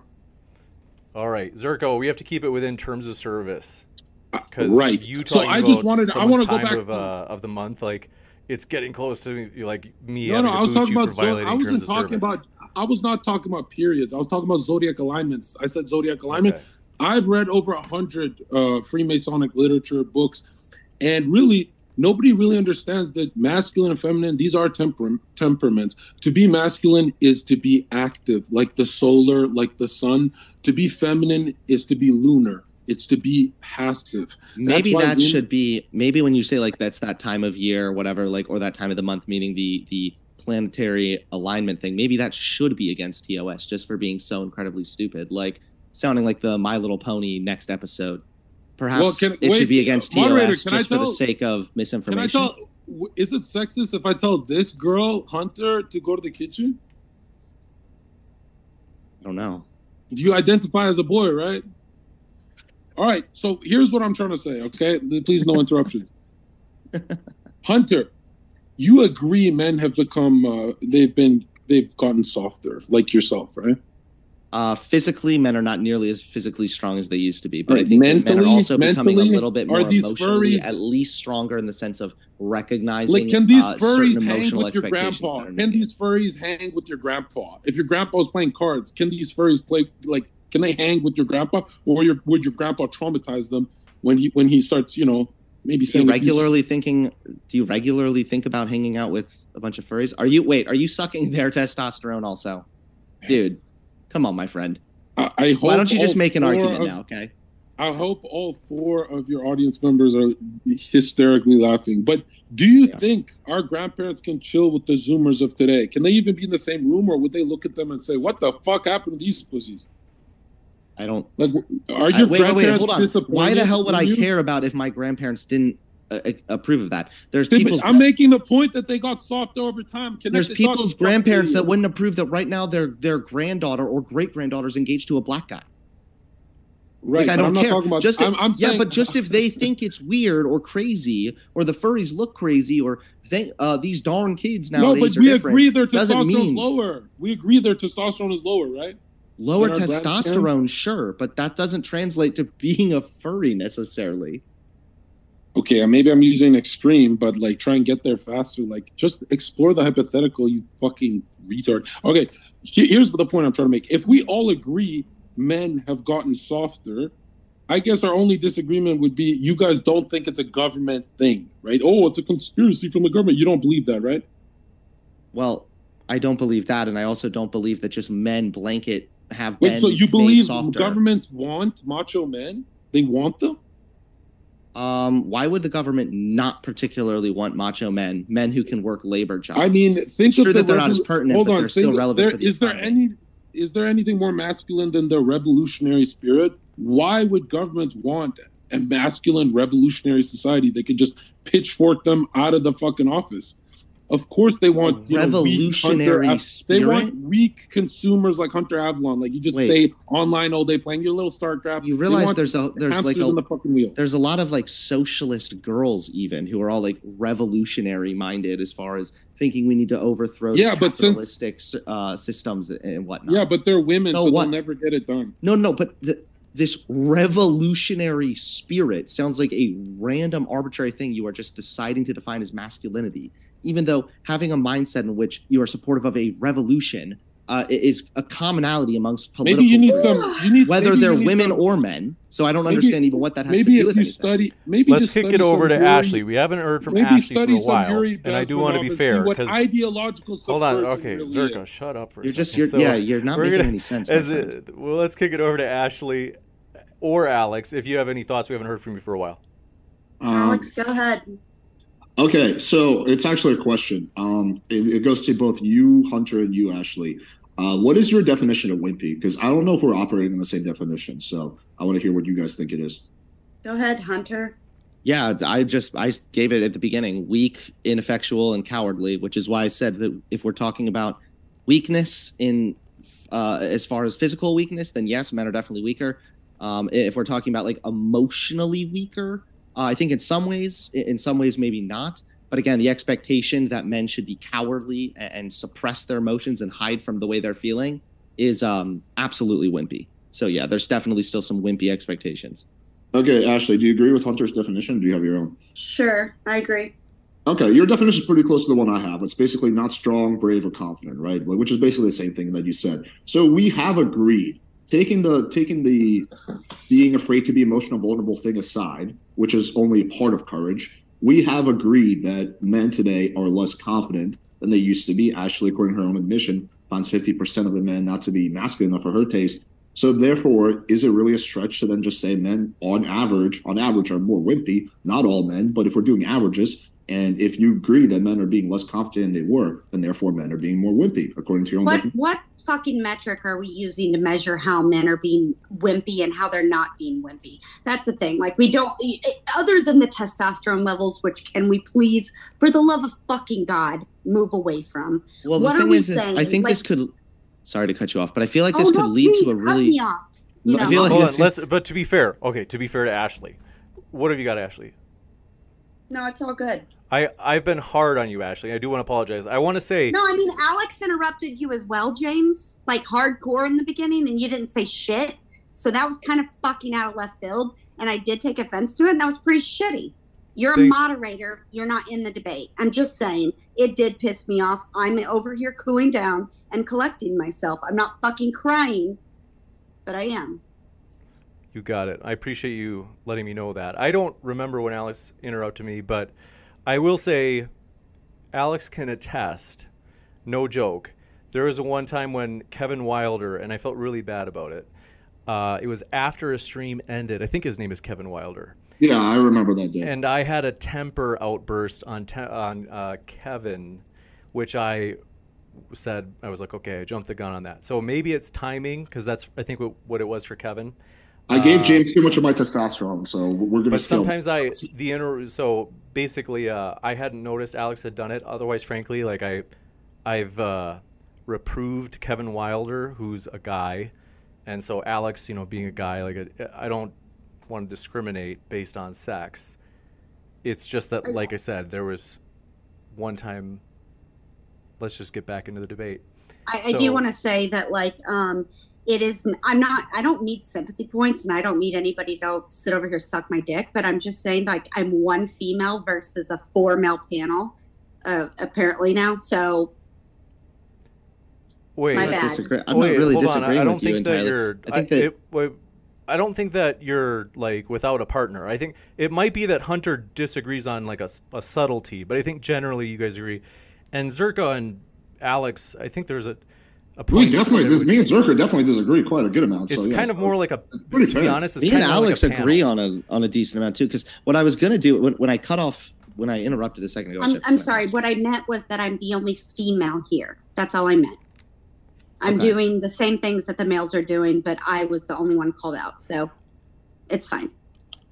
All right, Zherka, we have to keep it within terms of service. Because
right.
you
So I just wanted. I want to go back
of,
to.
uh, of the month. Like it's getting close to like me.
no, no. I was talking about.
for
zo-
violating
I wasn't talking about. I was not talking about periods. I was talking about zodiac alignments. I said zodiac alignment.
Okay.
I've read over a hundred uh, Freemasonic literature books, and really, nobody really understands that masculine and feminine. These are temper- temperaments. To be masculine is to be active, like the solar, like the sun. To be feminine is to be lunar. It's to be passive.
Maybe that should be maybe when you say like that's that time of year or whatever, like or that time of the month, meaning the the planetary alignment thing. Maybe that should be against TOS just for being so incredibly stupid. Like sounding like the My Little Pony next episode. Perhaps
Well, can-
it
wait,
should be against TOS just for the sake of
Can
misinformation.
I tell? Is it sexist if I tell this girl Hunter to go to the kitchen?
I don't know.
You identify as a boy, right? All right. So here's what I'm trying to say. Okay, please no interruptions. Hunter, you agree men have become uh, they've been they've gotten softer, like yourself, right?
Uh, physically, men are not nearly as physically strong as they used to be, but I think that men are
mentally-
also becoming a little bit more emotionally,
furries-
at least stronger in the sense of recognizing.
Like, can these
uh,
furries hang
emotional
with your grandpa? Can these furries hang with your grandpa? If your grandpa grandpa's playing cards, can these furries play like? Can they hang with your grandpa, or your, would your grandpa traumatize them when he when he starts, you know, maybe
Do
saying
you regularly thinking? Do you regularly think about hanging out with a bunch of furries? Are you wait? Are you sucking their testosterone also, dude? Come on, my friend.
I, I hope
Why don't you just make an argument
of-
now? Okay.
I hope all four of your audience members are hysterically laughing. But do you
Yeah.
think our grandparents can chill with the Zoomers of today? Can they even be in the same room, or would they look at them and say, "What the fuck happened to these pussies"?
I don't.
Like, are
I-
your
wait, wait,
grandparents
wait. Hold on.
disappointed?
Why the hell would I
you?
care about if my grandparents didn't uh, uh, approve of that? There's people's.
I'm making the point that they got softer over time. Connected
There's people's grandparents that wouldn't approve that right now their their granddaughter or great granddaughter is engaged to a black guy.
Right,
Like, I don't care.
about.
just if,
I'm, I'm
yeah,
saying,
but just if they think it's weird or crazy, or the furries look crazy, or they uh, these darn kids
no,
nowadays
but we agree their
doesn't
testosterone's
mean-
lower. We agree their testosterone is lower, right?
Lower testosterone, sure, but that doesn't translate to being a furry necessarily.
Okay, uh, maybe I'm using extreme, but like try and get there faster. Like just explore the hypothetical, you fucking retard. Okay, here's the point I'm trying to make. If we all agree men have gotten softer, I guess our only disagreement would be you guys don't think it's a government thing, right? Oh, it's a conspiracy from the government. You don't believe that, right?
Well, I don't believe that, and I also don't believe that just men blanket have
Wait, so you believe governments want macho men? They want them?
Um, why would the government not particularly want macho men, men who can work labor jobs?
I mean, think
it's true
of the
that they're not as pertinent,
Hold
but
on,
they're still relevant
there-
for the
is there any is there anything more masculine than the revolutionary spirit? Why would governments want a masculine revolutionary society that could just pitchfork them out of the fucking office? Of course, they want you know, weak Hunter.
revolutionary
They want weak consumers like Hunter Avallone. Like you just
Wait.
stay online all day playing your little StarCraft.
You realize there's a there's like a
the fucking wheel.
there's a lot of like socialist girls even who are all like revolutionary minded as far as thinking we need to overthrow
Yeah, but since-
uh, systems and whatnot.
Yeah, but they're women,
So
so, they'll never get it done.
no, no, but the, this revolutionary spirit sounds like a random arbitrary thing you are just deciding to define as masculinity, even though having a mindset in which you are supportive of a revolution uh, is a commonality amongst political
Maybe you need
groups,
some. You need
whether
maybe
they're
need
women
some-
or men. So I don't
Maybe-
understand even what that has
maybe
to do
if
with
you
anything.
study, maybe
Let's
just
kick
study
it over to
Yuri-
Ashley. We haven't heard from
Maybe
Ashley
study
for a while,
Yuri
and I do want to be fair
what
because
ideological
hold on. Okay,
really Zherka,
shut up for a
You're just
second.
you're
So,
yeah, you're not
we're
making
gonna-
any sense. my
As
friend.
it, well, let's kick it over to Ashley or Alex if you have any thoughts. We haven't heard from you for a while.
Um,
Alex, go ahead.
Okay, so it's actually a question. Um, it, it goes to both you, Hunter, and you, Ashley. Uh, what is your definition of wimpy? Because I don't know if we're operating on the same definition. So I want to hear what you guys think it is.
Go ahead, Hunter.
Yeah, I just I gave it at the beginning. Weak, ineffectual, and cowardly, which is why I said that if we're talking about weakness in uh, as far as physical weakness, then yes, men are definitely weaker. Um, if we're talking about like emotionally weaker, uh, I think in some ways, in some ways maybe not. But again, the expectation that men should be cowardly and, and suppress their emotions and hide from the way they're feeling is um, absolutely wimpy. So yeah, there's definitely still some wimpy expectations.
Okay, Ashley, do you agree with Hunter's definition? Or do you have your own?
Sure, I agree.
Okay, your definition is pretty close to the one I have. It's basically not strong, brave, or confident, right? Which is basically the same thing that you said. So we have agreed. Taking the taking the being afraid to be emotional vulnerable thing aside, which is only a part of courage, we have agreed that men today are less confident than they used to be. Ashley, according to her own admission, finds 50% of the men not to be masculine enough for her taste. So therefore, is it really a stretch to then just say men on average, on average, are more wimpy? Not all men, but if we're doing averages, and if you agree that men are being less confident than they were, then therefore men are being more wimpy, according to your own
What
definition.
what fucking metric are we using to measure how men are being wimpy and how they're not being wimpy? That's the thing. Like we don't other than the testosterone levels, which can we please, for the love of fucking God, move away from?
Well,
What
the
are
thing
we
is, is I
saying?
think this could. Sorry to cut you off, but I feel like
oh
this
no,
could lead to a
cut
really.
me off. You
I feel like
Hold on,
this-
let's. But to be fair, okay, to be fair to Ashley, what have you got, Ashley?
No, it's all good.
I I've been hard on you, Ashley. I do want to apologize. I want to say
No, I mean Alex interrupted you as well, James, like hardcore in the beginning, and you didn't say shit. So that was kind of fucking out of left field, and I did take offense to it, and that was pretty shitty. You're a moderator. You're not in the debate. I'm just saying it did piss me off. I'm over here cooling down and collecting myself. I'm not fucking crying, but I am.
You got it. I appreciate you letting me know that. I don't remember when Alex interrupted me, but I will say Alex can attest, no joke. There was a one time when Kevin Wilder, and I felt really bad about it. Uh, it was after a stream ended. I think his name is Kevin Wilder.
Yeah, I remember that day.
And I had a temper outburst on te- on uh, Kevin, which I said I was like, okay, I jumped the gun on that. So maybe it's timing because that's I think what, what it was for Kevin.
I gave
uh,
James too much of my testosterone, so we're gonna
But
scale.
sometimes I the inter so basically uh, I hadn't noticed Alex had done it. Otherwise, frankly, like I I've uh, reproved Kevin Wilder, who's a guy, and so Alex, you know, being a guy, like I I don't want to discriminate based on sex. It's just that, like I said, there was one time. Let's just get back into the debate.
I, I do want to say that, like, um, it is. I'm not. I don't need sympathy points, and I don't need anybody to sit over here suck my dick. But I'm just saying, like, I'm one female versus a four male panel, uh, apparently now. So
Wait,
My bad.
disagree- I'm
Wait,
not really
hold on.
disagreeing
I don't
with you
think that
entirely.
you're.
I think
I,
that
it, wait, I don't think that you're like without a partner. I think it might be that Hunter disagrees on like a subtlety, but I think generally you guys agree. And Zherka and Alex, I think there's a
we definitely dis- me and Zherka definitely disagree quite a good amount.
It's
so,
kind
yeah,
of more like a.
it's pretty
to
fair.
be honest, it's
Me
kind
and
of
Alex
like a
agree on a on a decent amount too. Because what I was gonna do when, when I cut off when I interrupted a second ago. I
I'm, I'm sorry. What I meant was that I'm the only female here. That's all I meant. I'm
Okay.
doing the same things that the males are doing, but I was the only one called out. So it's fine.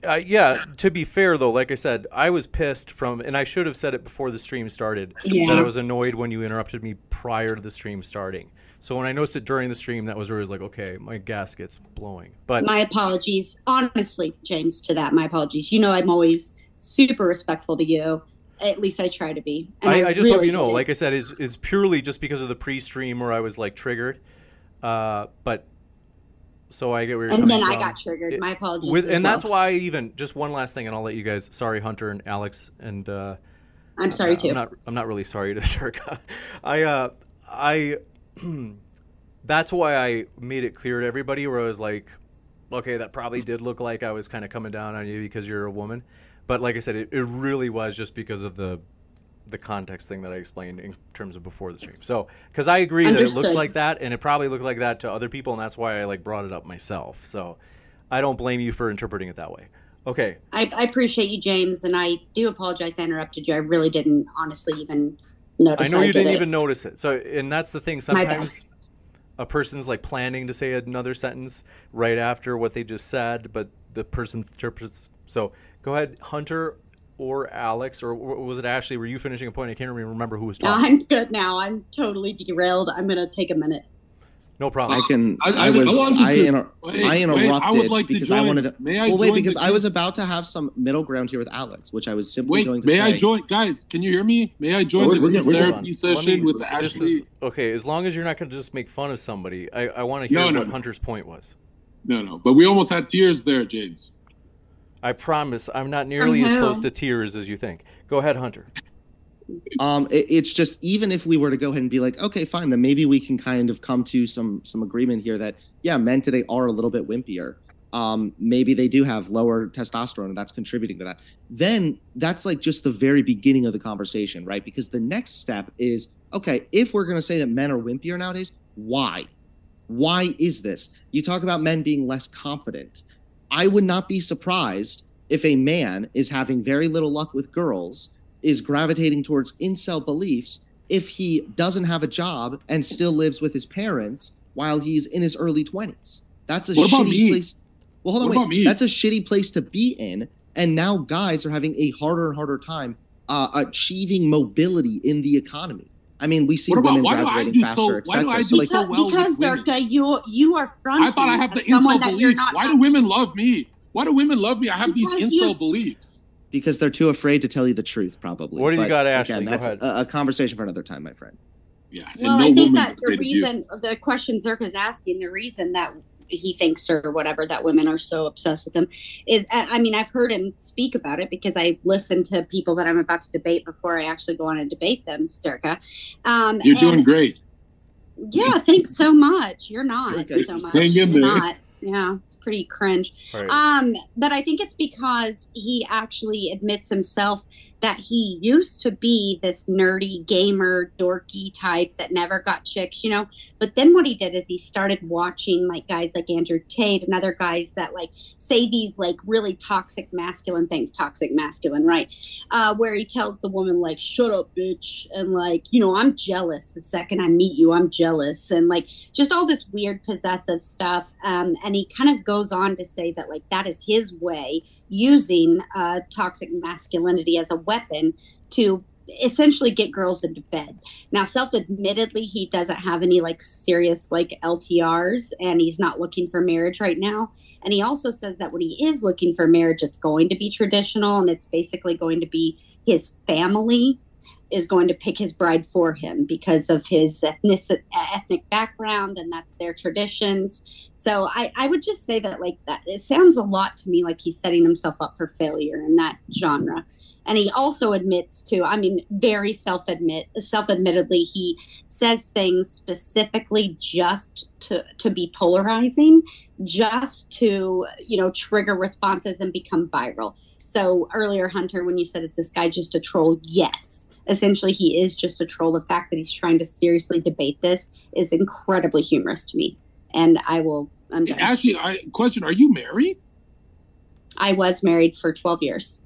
Uh, yeah, to be fair though, like I said, I was pissed from, and I should have said it before the stream started, that I was annoyed when you interrupted me prior to the stream starting. So when I noticed it during the stream, that was where I was like, okay, my gasket's blowing. But
My apologies. Honestly, James, to that, my apologies. You know, I'm always super respectful to you. At least I try to be. And
I, I just hope you know,
did.
like I said, is is purely just because of the pre-stream where I was like triggered. Uh, but so I get where
and then I got triggered.
It-
my apologies.
With, and that's why I even just one last thing, and I'll let you guys. Sorry, Hunter and Alex, and uh,
I'm sorry
I'm
too.
not. I'm not really sorry to Zherka. I. Uh, I. that's why I made it clear to everybody where I was like, okay, that probably did look like I was kind of coming down on you because you're a woman, but like I said, it, it really was just because of the the context thing that I explained in terms of before the stream. So, because I agree that it looks like that, and it probably looked like that to other people, and that's why I like brought it up myself. So, I don't blame you for interpreting it that way. Okay,
I, I appreciate you, James, and I do apologize I interrupted you. I really didn't honestly even notice.
I know you
did
didn't
it.
even notice it. So, and that's the thing. Sometimes a person's like planning to say another sentence right after what they just said, but the person interprets. So, go ahead, Hunter or Alex, or was it Ashley? Were you finishing a point? I can't even remember who was
No,
talking.
I'm good now. I'm totally derailed. I'm gonna take a minute.
No problem.
I can.
I-
I,
I-
was.
I wanted
I,
to-
inter-
Wait,
I
wait, I would like to
because
join.
I wanted to.
May I
well, wait,
join
because I was about to have some middle ground here with Alex, which I was simply
Wait,
going to
may
say.
I join, guys? Can you hear me? May I join
Oh,
the
we're
group
good, we're good.
Hold
therapy
on.
session
me-
with Ashley?
is- okay, as long as you're not going to just make fun of somebody, I, I want to hear
No, no,
what
no.
Hunter's point was.
No, no, but we almost had tears there, James.
I promise I'm not nearly as close to tears as you think. Go ahead, Hunter.
um it, it's just even if we were to go ahead and be like okay fine then maybe we can kind of come to some some agreement here that yeah men today are a little bit wimpier. Um maybe they do have lower testosterone and that's contributing to that. Then that's like just the very beginning of the conversation right? Because the next step is okay if we're going to say that men are wimpier nowadays why? Why is this? You talk about men being less confident i would not be surprised if a man is having very little luck with girls is gravitating towards incel beliefs if he doesn't have a job and still lives with his parents while he's in his early 20s. That's a
What
shitty place. Well, hold on,
What
wait. That's a shitty place to be in. And now guys are having a harder and harder time uh, achieving mobility in the economy. I mean, we see
What about-
women
why do I
graduating
do
faster,
so- why do
etc.
I
So,
do
like,
so
Because,
well
because
women.
Zherka, you you are fronting
I thought I have the
as someone
incel
that you're
beliefs.
not.
Why do women love me? Why do women love me? I have these
Because
incel
you-
beliefs.
because they're too afraid to tell you the truth, probably.
What do you
But
got, Ashley?
Again,
Go
that's
ahead.
A, a conversation for another time, my friend.
Yeah,
Well,
no
I think that the
afraid of you.
reason, the question Zherka's asking, the reason that he thinks or whatever that women are so obsessed with him is, I I mean, I've heard him speak about it because I listen to people that I'm about to debate before I actually go on and debate them, Zherka Um,
You're doing great.
Yeah, thanks so much. You're not
Okay.
so much.
Hang in
You're
there.
not. Yeah, it's pretty cringe.
All right.
Um, but I think it's because he actually admits himself that he used to be this nerdy gamer, dorky type that never got chicks, you know. But then what he did is he started watching like guys like Andrew Tate and other guys that like say these like really toxic masculine things, toxic masculine, right? Uh, where he tells the woman like, "Shut up, bitch," and like, you know, I'm jealous. The second I meet you, I'm jealous, and like just all this weird possessive stuff. Um, and he kind of goes on to say that like that is his way using uh, toxic masculinity as a weapon to essentially get girls into bed. Now, self-admittedly, he doesn't have any like serious like LTRs, and he's not looking for marriage right now. And he also says that when he is looking for marriage, it's going to be traditional, and it's basically going to be his family is going to pick his bride for him because of his ethnic ethnic background and that's their traditions. So I, I would just say that like that it sounds a lot to me like he's setting himself up for failure in that genre. And he also admits to, I mean, very self admit self admittedly, he says things specifically just to to be polarizing, just to, you know, trigger responses and become viral. So earlier, Hunter, when you said is this guy just a troll? Yes essentially he is just a troll. The fact that he's trying to seriously debate this is incredibly humorous to me. And I will. I'm done.
Ashley, I question: Are you married?
I was married for 12 years.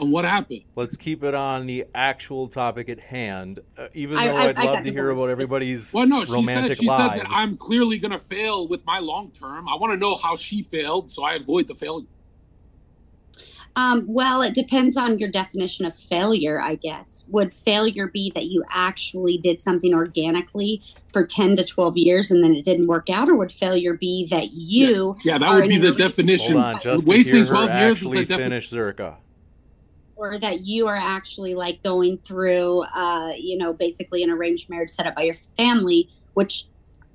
And what happened?
Let's keep it on the actual topic at hand. Uh, even though I, would love to hear about everybody's well, no, she romantic
said, she
lives.
said that I'm clearly going to fail with my long term. I want to know how she failed, so I avoid the failure.
Um, well, it depends on your definition of failure, I guess. Would failure be that you actually did something organically for 10 to 12 years and then it didn't work out? Or would failure be that you.
Yeah, yeah that would be the definition.
Hold on, just Wasting 12 years is the definition. Zherka.
Or that you are actually like going through, uh, you know, basically an arranged marriage set up by your family, which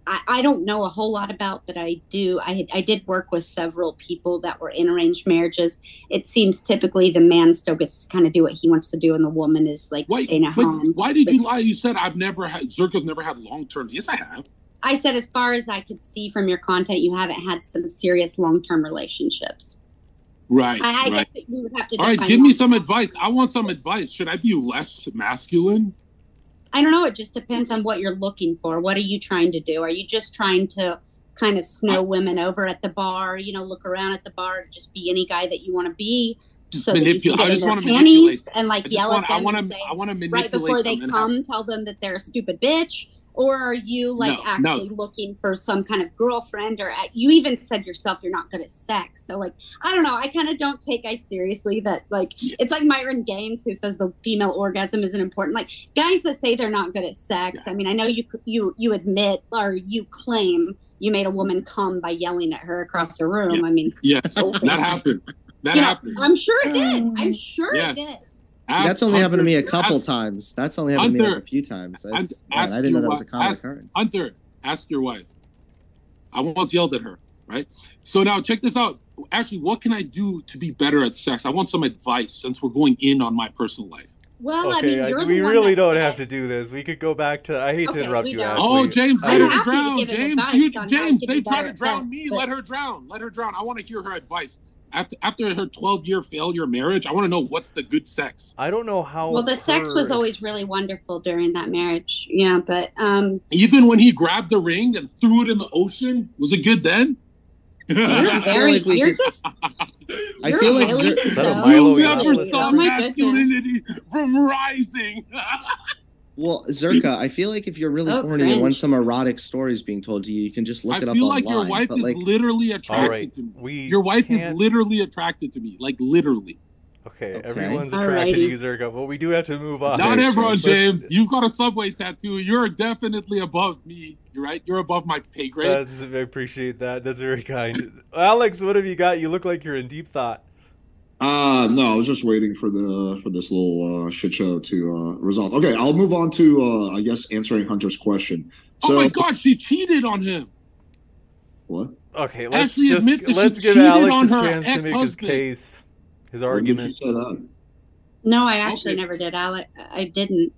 I, I don't know a whole lot about, but I do. I, I did work with several people that were in arranged marriages. It seems typically the man still gets to kind of do what he wants to do, and the woman is like why, staying at home.
Why did but, you lie? You said I've never had Zherka's never had long terms. Yes, I have.
I said, as far as I could see from your content, you haven't had some serious long term relationships.
Right.
I,
I right.
guess you would have to.
All right, give me some advice. I want some advice. Should I be less masculine?
I don't know. It just depends on what you're looking for. What are you trying to do? Are you just trying to kind of snow women over at the bar? You know, look around at the bar, just be any guy that you want to be.
Just so manipulate. I just want to manipulate
and like yell
wanna,
at them.
I want
to.
I want to
manipulate right before they come. Tell them that they're a stupid bitch or are you like no, actually no. looking for some kind of girlfriend or at, you even said yourself you're not good at sex so like i don't know i kind of don't take guys seriously that like yeah. it's like myron gaines who says the female orgasm isn't important like guys that say they're not good at sex yeah. i mean i know you you you admit or you claim you made a woman come by yelling at her across the room
yeah.
i mean
yes okay. that happened that happened
i'm sure it did i'm oh. sure yes. it did
Ask That's only Hunter, happened to me a couple ask, times. That's only happened Hunter, to me like a few times. man, I didn't know that was a common
ask,
occurrence.
Hunter, ask your wife. I once yelled at her, right? So now check this out. Actually, what can I do to be better at sex? I want some advice since we're going in on my personal life.
Well, okay, I mean,
we really don't have to do this. We could go back to. I hate okay, to interrupt you. Ashley.
Oh, James, let her drown. James, you, James, they try to drown sex, me. But... Let her drown. Let her drown. I want to hear her advice after after her 12 year failure marriage, I want to know what's the good sex.
I don't know how.
Well, the her... sex was always really wonderful during that marriage. Yeah, but um
even when he grabbed the ring and threw it in the ocean, was it good then?
I feel like we could,
just, I feel like
you never saw oh masculinity from rising.
Well, Zherka, I feel like if you're really oh, horny cringe. and want some erotic stories being told to you, you can just look I it up
online.
I
feel like your wife is
like...
literally attracted right, to me. your wife can't... is literally attracted to me, like literally.
Okay, okay. everyone's attracted Alrighty. to you, Zherka, but we do have to move on.
Not everyone, James. You've got a subway tattoo. You're definitely above me. You're right. You're above my pay grade.
That's, I appreciate that. That's very kind. Alex, what have you got? You look like you're in deep thought.
Uh no, I was just waiting for the for this little uh, shit show to uh, resolve. Okay, I'll move on to uh, I guess answering Hunter's question.
So, oh my god, she cheated on him.
What?
Okay, let's Ashley just let's give Alex a chance to make his case, his argument.
No, I actually okay. never did, Alex. I didn't.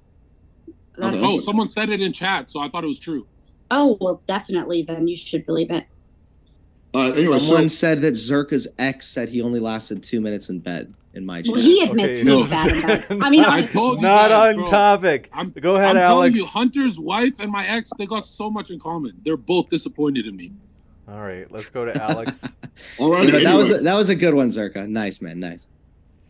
Okay. Oh, someone said it in chat, so I thought it was true.
Oh well, definitely. Then you should believe it.
Uh, anyway,
someone so, said that Zherka's ex said he only lasted two minutes in bed. In my chat.
Well, he admits okay, no. bad I mean,
I told you
not
guys,
on bro. topic. I'm, Go ahead,
I'm
Alex.
telling you, Hunter's wife and my ex, they got so much in common. They're both disappointed in me.
All right, let's go to Alex.
All right,
anyway. that was a, that was a good one, Zherka. Nice man, nice.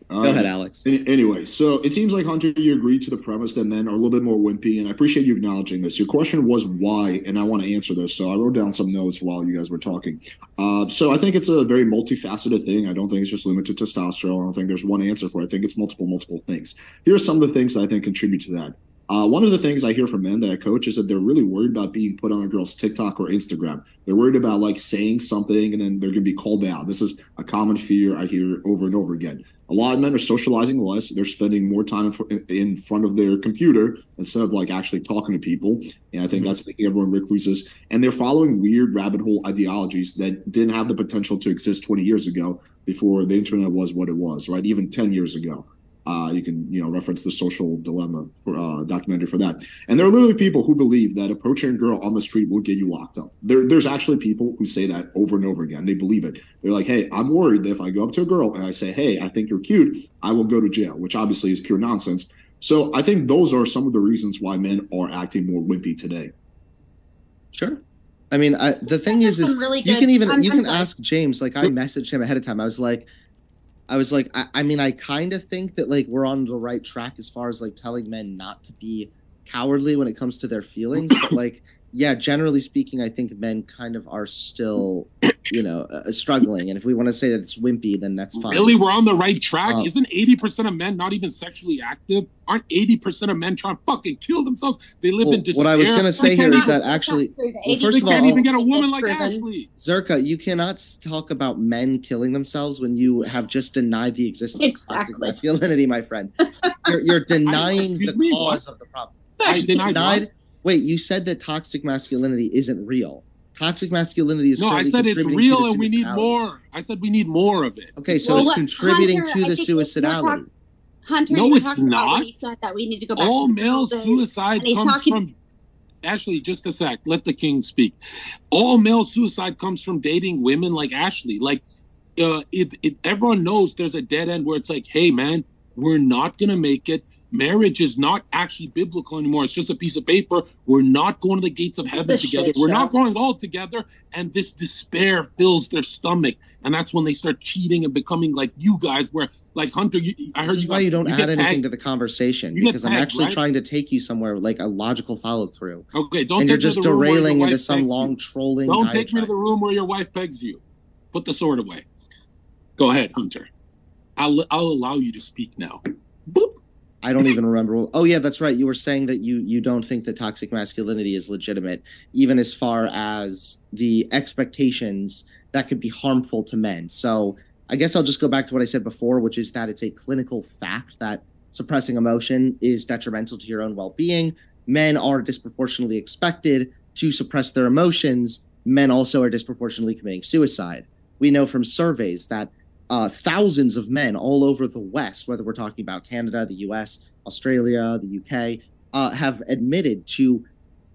Go ahead, Alex.
Anyway, so it seems like Hunter, you agreed to the premise and then are a little bit more wimpy, and I appreciate you acknowledging this. Your question was why, and I want to answer this. So I wrote down some notes while you guys were talking. Uh, so I think it's a very multifaceted thing. I don't think it's just limited to testosterone. I don't think there's one answer for it. I think it's multiple, multiple things. Here are some of the things that I think contribute to that. Uh, one of the things I hear from men that I coach is that they're really worried about being put on a girl's TikTok or Instagram. They're worried about like saying something and then they're going to be called out. This is a common fear I hear over and over again. A lot of men are socializing less. They're spending more time in front of their computer instead of like actually talking to people. And I think that's making everyone recluses. And they're following weird rabbit hole ideologies that didn't have the potential to exist 20 years ago before the internet was what it was, right? Even 10 years ago. Uh, you can, you know, reference the social dilemma for uh, documentary for that. And there are literally people who believe that approaching a girl on the street will get you locked up. There, there's actually people who say that over and over again. They believe it. They're like, hey, I'm worried that if I go up to a girl and I say, hey, I think you're cute, I will go to jail, which obviously is pure nonsense. So I think those are some of the reasons why men are acting more wimpy today.
Sure. I mean, I, the thing is, is
really
you can even
I'm-
you
I'm
can
sorry.
ask James. Like I messaged him ahead of time. I was like, I was like, I, I mean, I kind of think that like we're on the right track as far as like telling men not to be cowardly when it comes to their feelings. but like, yeah, generally speaking, I think men kind of are still, you know, uh, struggling. And if we want to say that it's wimpy, then that's fine.
Really, we're on the right track.
Uh,
Isn't eighty percent of men not even sexually active? Aren't eighty percent of men trying to fucking kill themselves? They live
Well,
in despair.
what I was gonna say
They
here
can't
is
even-
that actually,
Well,
well, first
they
of all,
can't even get a woman like
proven.
Ashley.
Zherka, you cannot talk about men killing themselves when you have just denied the existence of toxic masculinity, my friend. You're, you're denying
Excuse
the
me,
cause
what?
of the problem.
I denied
Denied.
What?
Wait, you said that toxic masculinity isn't real. Toxic masculinity is
No, I said it's real and we need more. I said we need more of it.
Okay, so
Well,
it's
what-
contributing
Hunter,
to
I
the suicidality.
talking- Hunter,
No, it's
talking about when
not.
that we need to go back
All
to the
male suicide
And
comes
talking-
from Ashley, just a sec. Let the king speak. All male suicide comes from dating women like Ashley. Like, uh, it, it, everyone knows there's a dead end where it's like, hey, man, we're not gonna make it. Marriage is not actually biblical anymore. It's just a piece of paper. We're not going to the gates of heaven together. We're not
show.
going all together. And this despair fills their stomach, and that's when they start cheating and becoming like you guys. Where, like Hunter, you, I heard
This is
you
why
got-
you don't
you
add anything
tagged.
to the conversation
You get
because I'm actually
right?
trying to take you somewhere like a logical follow through.
Okay, don't
And
take
you're
me to
just
the room where your
derailing into
wife
some
pegs you.
long trolling.
Don't take me to the room where your wife pegs you. Put the sword away. Go ahead, Hunter. I'll I'll allow you to speak now. Boop.
I don't even remember. Oh yeah, that's right. You were saying that you you don't think that toxic masculinity is legitimate, even as far as the expectations that could be harmful to men. So I guess I'll just go back to what I said before, which is that it's a clinical fact that suppressing emotion is detrimental to your own well-being. Men are disproportionately expected to suppress their emotions. Men also are disproportionately committing suicide. We know from surveys that uh, thousands of men all over the West, whether we're talking about Canada, the US, Australia, the UK, uh, have admitted to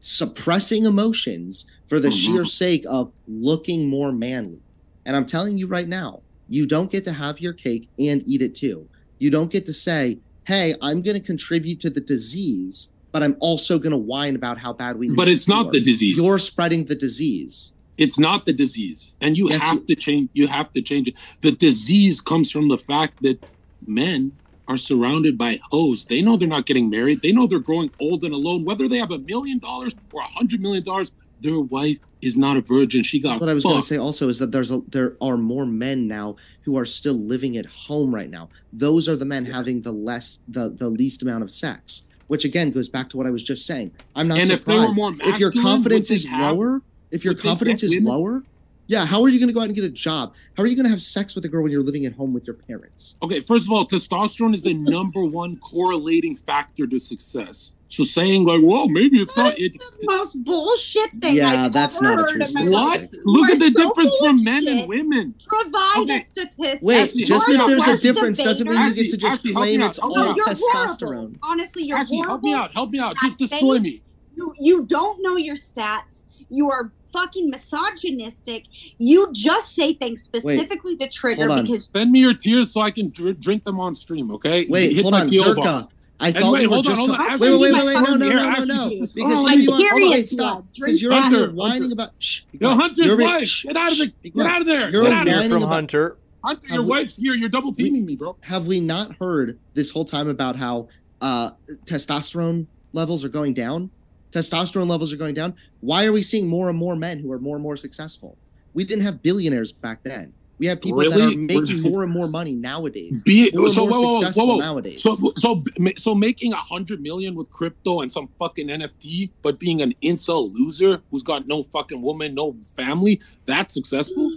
suppressing emotions for the
Mhm.
sheer sake of looking more manly. And I'm telling you right now, you don't get to have your cake and eat it too. You don't get to say, hey, I'm going to contribute to the disease, but I'm also going to whine about how bad we
But it's not the disease.
You're spreading the disease.
It's not the disease, and you
Yes,
have
you-
to change. You have to change it. The disease comes from the fact that men are surrounded by hoes. They know they're not getting married. They know they're growing old and alone. Whether they have a million dollars or a hundred million dollars, their wife is not a virgin. She got
That's what I was going to say. Also, is that there's a, there are more men now who are still living at home right now. Those are the men having the less the the least amount of sex. Which again goes back to what I was just saying. I'm not
And if
surprised
more
if your confidence is
have-
lower. If your
would
confidence is
women?
lower, yeah. How are you going to go out and get a job? How are you going to have sex with a girl when you're living at home with your parents?
Okay, first of all, testosterone is the number one correlating factor to success. So saying like, well, maybe it's not. It,
the most bullshit thing
Yeah,
I've
that's
ever
not a true
in
statement.
what? Look at the
so
difference from men and women.
Provide
Okay.
a statistic.
Wait,
Ashley,
just
help
if there's a difference doesn't mean you get to just
Ashley,
claim it's
help
all
No,
out.
you're
testosterone.
horrible. Honestly, you're
Ashley,
horrible.
help me out. Help me out. Just destroy me.
You, you don't know your stats. You are fucking misogynistic. You just say things specifically to trigger
hold on.
because
Send me your tears so I can dr- drink them on stream. Okay?
Wait,
Hit
hold on,
PO
Zherka.
box.
I
And
thought
wait,
you were
hold on,
just.
hold on.
wait,
Ashley,
wait, wait, wait, wait, no, no, no, no, no.
just-
Because
oh,
here you are.
period
Wait, stop.
Drink
Because you're
that.
over here whining
Hunter.
about. Shh. be
Yo. Hunter's
You're over-
wife.
shh,
Get out of
shh,
the. Get out of there.
You're
Get
a
out of there.
from
about-
Hunter.
Hunter,
Have
your
we-
wife's here. You're double teaming me, bro.
Have we not heard this whole time about how uh, testosterone levels are going down? Testosterone levels are going down. Why are we seeing more and more men who are more and more successful? We didn't have billionaires back then. We have people that are making more and more money nowadays.
Be so whoa, whoa, whoa,
successful
whoa, whoa.
nowadays.
So so so making a hundred million with crypto and some fucking NFT, but being an incel loser who's got no fucking woman, no family, that's successful.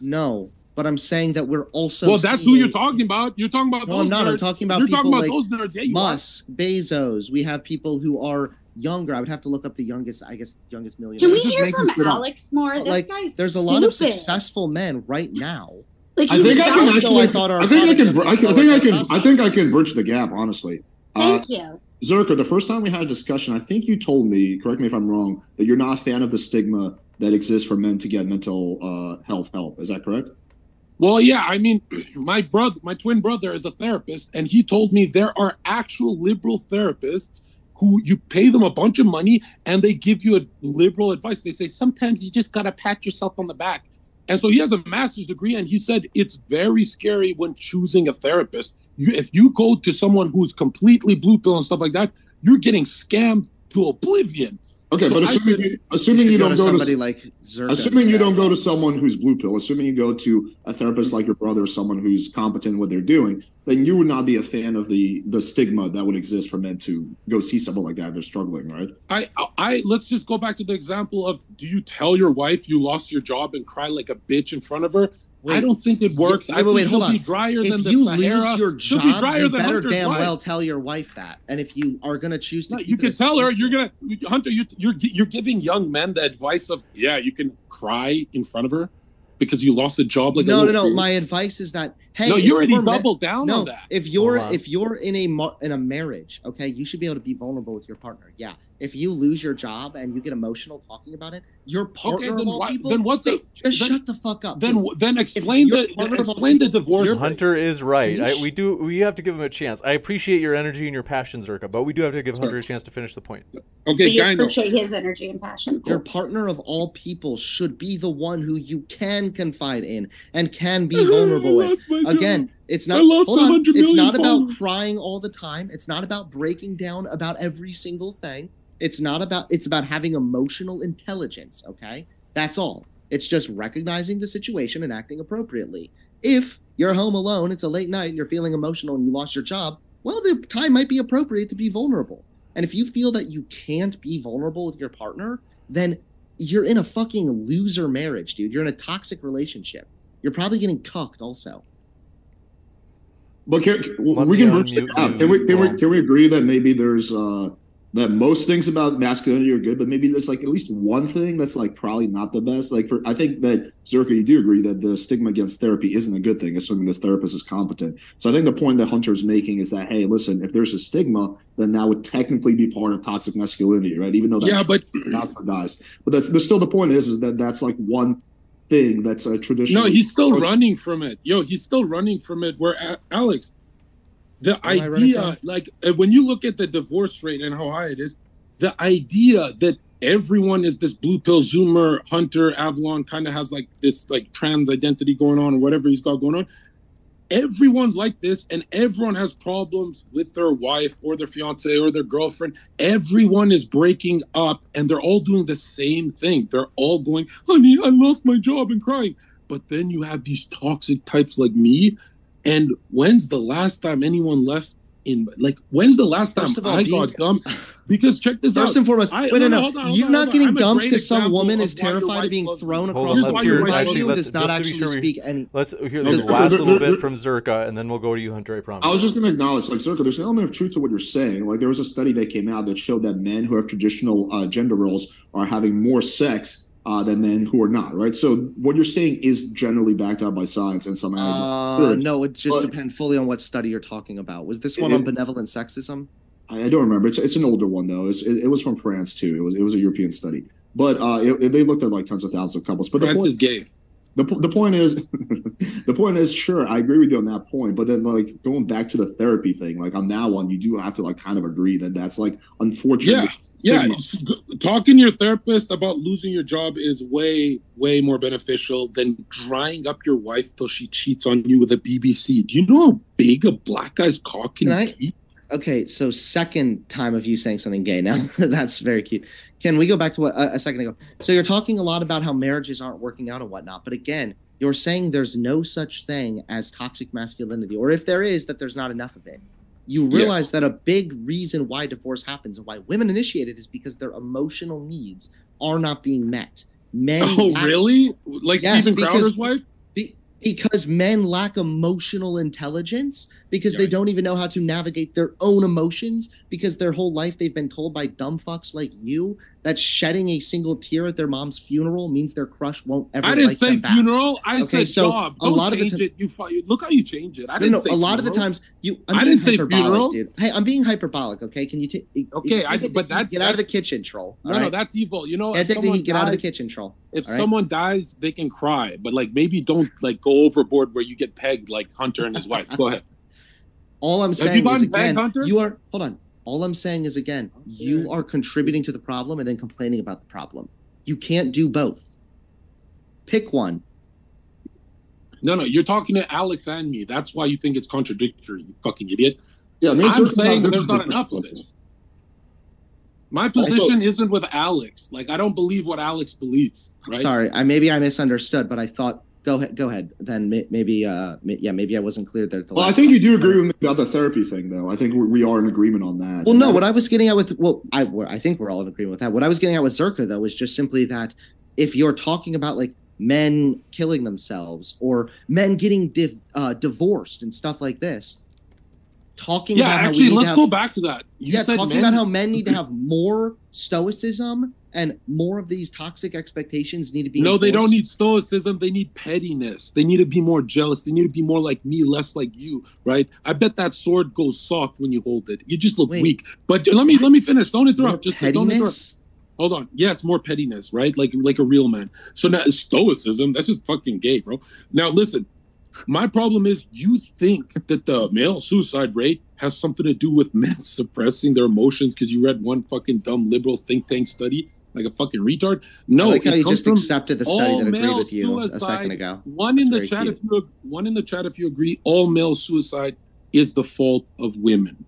no, but I'm saying that we're also.
well, that's who you're talking about. You're talking about
No,
those
I'm not. I'm talking about
You're
people
talking about
like
those nerds. Yeah, you are.
Musk, Bezos. We have people who are younger. I would have to look up the youngest. I guess youngest millionaire.
Can we hear from
shit up.
Alex more? This
like,
guy's
There's a lot of successful men right now.
Like,
I think I can
don't-
I
actually.
thought our
I think I can.
product
I, can, I
was
think I can. I think I can bridge the gap. Honestly, uh,
Thank you.
Zherka, the first time we had a discussion, I think you told me, correct me if I'm wrong, that you're not a fan of the stigma that exists for men to get mental uh, health help. Is that correct?
Well, yeah, I mean, my brother, my twin brother is a therapist, and he told me there are actual liberal therapists who you pay them a bunch of money and they give you a liberal advice. They say sometimes you just gotta pat yourself on the back. And so he has a master's degree, and he said it's very scary when choosing a therapist. You, if you go to someone who's completely blue pill and stuff like that, you're getting scammed to oblivion.
Okay,
So
but assuming
said-
you, assuming
should
you don't
to
go
somebody
to
like Zherka
assuming you don't go to someone who's blue pill, assuming you go to a therapist like your brother or someone who's competent in what they're doing, then you would not be a fan of the the stigma that would exist for men to go see someone like that if they're struggling, right?
I, I let's just go back to the example of do you tell your wife you lost your job and cry like a bitch in front of her? I don't think it works.
wait,
I
wait,
think
wait, hold on.
drier than
if
the
you
Sahara.
lose your
She'll be
job, you better
Hunter's
damn
wife.
well tell your wife that. And if you are gonna choose to,
No, you can tell her you're gonna Hunter. You, you're you're giving young men the advice of yeah, you can cry in front of her because you lost a job. Like
no, no, no.
kid.
My advice is that hey,
no, you already
you're ma-
doubled down
no,
on that.
if you're
Hold on.
if you're in a mar- in a marriage, okay, you should be able to be vulnerable with your partner. Yeah. If you lose your job and you get emotional talking about it, your partner
then
of all
why-
people,
then what's
hey,
it-
just
then-
shut the fuck up.
then
please.
then explain the
partner of
explain the divorce.
your-
rate.
Hunter is right. I, we do. We have to give him a chance. I appreciate your energy and your passion, Zherka, but we do have to give
Sure.
Hunter a chance to finish the point.
But
Okay,
you
Gyno.
appreciate his energy and passion.
Your partner of all people should be the one who you can confide in and can be vulnerable with.
Lost my job.
Again, it's not. Hold on,
100
It's not about crying all the time. It's not about breaking down about every single thing. It's not about. It's about having emotional intelligence. Okay, that's all. It's just recognizing the situation and acting appropriately. If you're home alone, it's a late night, and you're feeling emotional, and you lost your job. Well, the time might be appropriate to be vulnerable. And if you feel that you can't be vulnerable with your partner, then you're in a fucking loser marriage, dude. You're in a toxic relationship. You're probably getting cucked also.
But can,
Let
we can bridge the gap. Can we can we can we agree that maybe there's uh that most things about masculinity are good, but maybe there's like at least one thing that's like probably not the best. Like for I think that Zherka, you do agree that the stigma against therapy isn't a good thing, assuming this therapist is competent. So I think the point that Hunter's making is that hey, listen, if there's a stigma, then that would technically be part of toxic masculinity, right? Even though that
Yeah, but
bastardized. But that's, that's still the point is, is that that's like one thing that's a traditional.
No, he's still
Or-
running from it. Yo, he's still running from it. Where A- Alex, the
am
idea, like uh, when you look at the divorce rate and how high it is, the idea that everyone is this blue pill zoomer hunter Avallone kind of has like this like trans identity going on or whatever he's got going on. Everyone's like this, and everyone has problems with their wife or their fiance or their girlfriend. Everyone is breaking up, and they're all doing the same thing. They're all going, "Honey, I lost my job," and crying. But then you have these toxic types like me. And when's the last time anyone left in like when's the last time
First all,
I
being-
got dumped? Because check this
First
out.
and foremost,
I-
wait, no,
no, no,
no,
hold on,
you're
on,
not
on.
getting
I'm
dumped because some woman is terrified of being thrown
Hold
across the
why your
hear.
wife
Actually,
you
let's,
does not
just to be
actually
sure we,
speak any.
let's hear
the
last little bit from Zherka, and then we'll go to you, Hunter. I promise.
I was just going to acknowledge, like, Zherka, there's an element of truth to what you're saying. Like, there was a study that came out that showed that men who have traditional uh, gender roles are having more sex uh, than men who are not, right? So, what you're saying is generally backed up by science and some.
Uh, no, it just depends fully on what study you're talking about. Was this one
It-
on benevolent sexism?
I I don't remember. It's it's an older one though. It's, it, it was from France too. It was it was a European study, but uh, it, it- they looked at like tens of thousands of couples. But the
France
point,
is gay.
The, the point is, the point is, sure, I agree with you on that point. But then, like going back to the therapy thing, like on that one, you do have to like kind of agree that that's like unfortunate.
Yeah,
stigma.
it's- talking to your therapist about losing your job is way, way more beneficial than drying up your wife till she cheats on you with a BBC. Do you know how big a black guy's cock can
Can I-
be?
Okay, so second time of you saying something gay now. That's very cute. Can we go back to what a, a second ago? So you're talking a lot about how marriages aren't working out and whatnot, but again, you're saying there's no such thing as toxic masculinity, or if there is, that there's not enough of it. You realize
Yes.
that a big reason why divorce happens and why women initiate it is because their emotional needs are not being met. Men
Oh,
lack-
really? Like
Yes, because-
Crowder's wife?
Be- because men lack emotional intelligence because they don't even know how to navigate their own emotions because their whole life they've been told by dumb fucks like you that shedding a single tear at their mom's funeral means their crush won't ever.
I didn't
like
say funeral. I
Okay,
said
so
job.
a
Don't
lot of the
it. You, fu- you look how you change it. I didn't
no.
say
A lot of the times you. I'm
I didn't say funeral.
dude. Hey, I'm being hyperbolic. Okay, can you take?
Okay, I-
take
but
the heat,
that's-
get out of the kitchen, troll.
No,
all
no, that's evil. You know,
Yeah,
if
take the heat. Get out of the kitchen, troll.
If
right?
someone dies, they can cry, but like maybe don't like go overboard where you get pegged like Hunter and his wife. Go ahead.
All I'm saying is again,
Hunter?
you are. Hold on. All I'm saying is again, you are contributing to the problem and then complaining about the problem. You can't do both. Pick one.
No, no, you're talking to Alex and me. That's why you think it's contradictory, you fucking idiot.
Yeah, I mean,
I'm
it's
saying
not-
there's not enough of it. My position isn't with Alex. Like I don't believe what Alex believes. Right?
Sorry, I maybe I misunderstood, but I thought. Go ahead. Go ahead. Then maybe. Uh, yeah, maybe I wasn't clear there. the
Well, I think
time.
you do agree with me about the therapy thing, though. I think we, are in agreement on that.
Well, no. What I was getting at with well, I we're- I think we're all in agreement with that. What I was getting at with Zherka though is just simply that if you're talking about like men killing themselves or men getting div, uh, divorced and stuff like this, talking
Yeah,
about
actually, let's
to
go back to that. You
yeah,
said
talking
men-
about how men need to have more stoicism and more of these toxic expectations need to be.
No, they don't need stoicism. They need pettiness. They need to be more jealous. They need to be more like me, less like you, right? I bet that sword goes soft when you hold it. You just look
Wait,
weak. But let me let me finish. Don't interrupt. Just don't interrupt. Hold on. Yes, more pettiness, right? Like like a real man. So now stoicism, that's just fucking gay, bro. Now listen, my problem is you think that the male suicide rate has something to do with men suppressing their emotions because you read one fucking dumb liberal think tank study like a fucking retard. No,
I like how you just accepted the study that agreed with you a second ago.
one in
That's
the chat
cute.
if you one in the chat if you agree all male suicide is the fault of women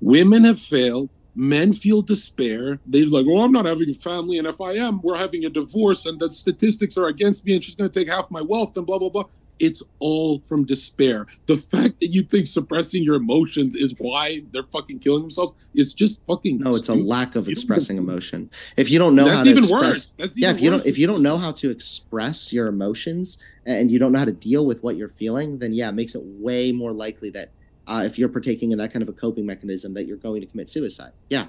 women have failed men feel despair they're like oh i'm not having a family and if i am we're having a divorce and the statistics are against me and she's going to take half my wealth and blah blah blah it's all from despair the fact that you think suppressing your emotions is why they're fucking killing themselves is just fucking
No, it's a lack of expressing emotion. If you don't know how to
even
express,
worse that's
yeah, if you don't if you don't know how to express your emotions and you don't know how to deal with what you're feeling, then yeah, it makes it way more likely that uh, if you're partaking in that kind of a coping mechanism, that you're going to commit suicide. Yeah,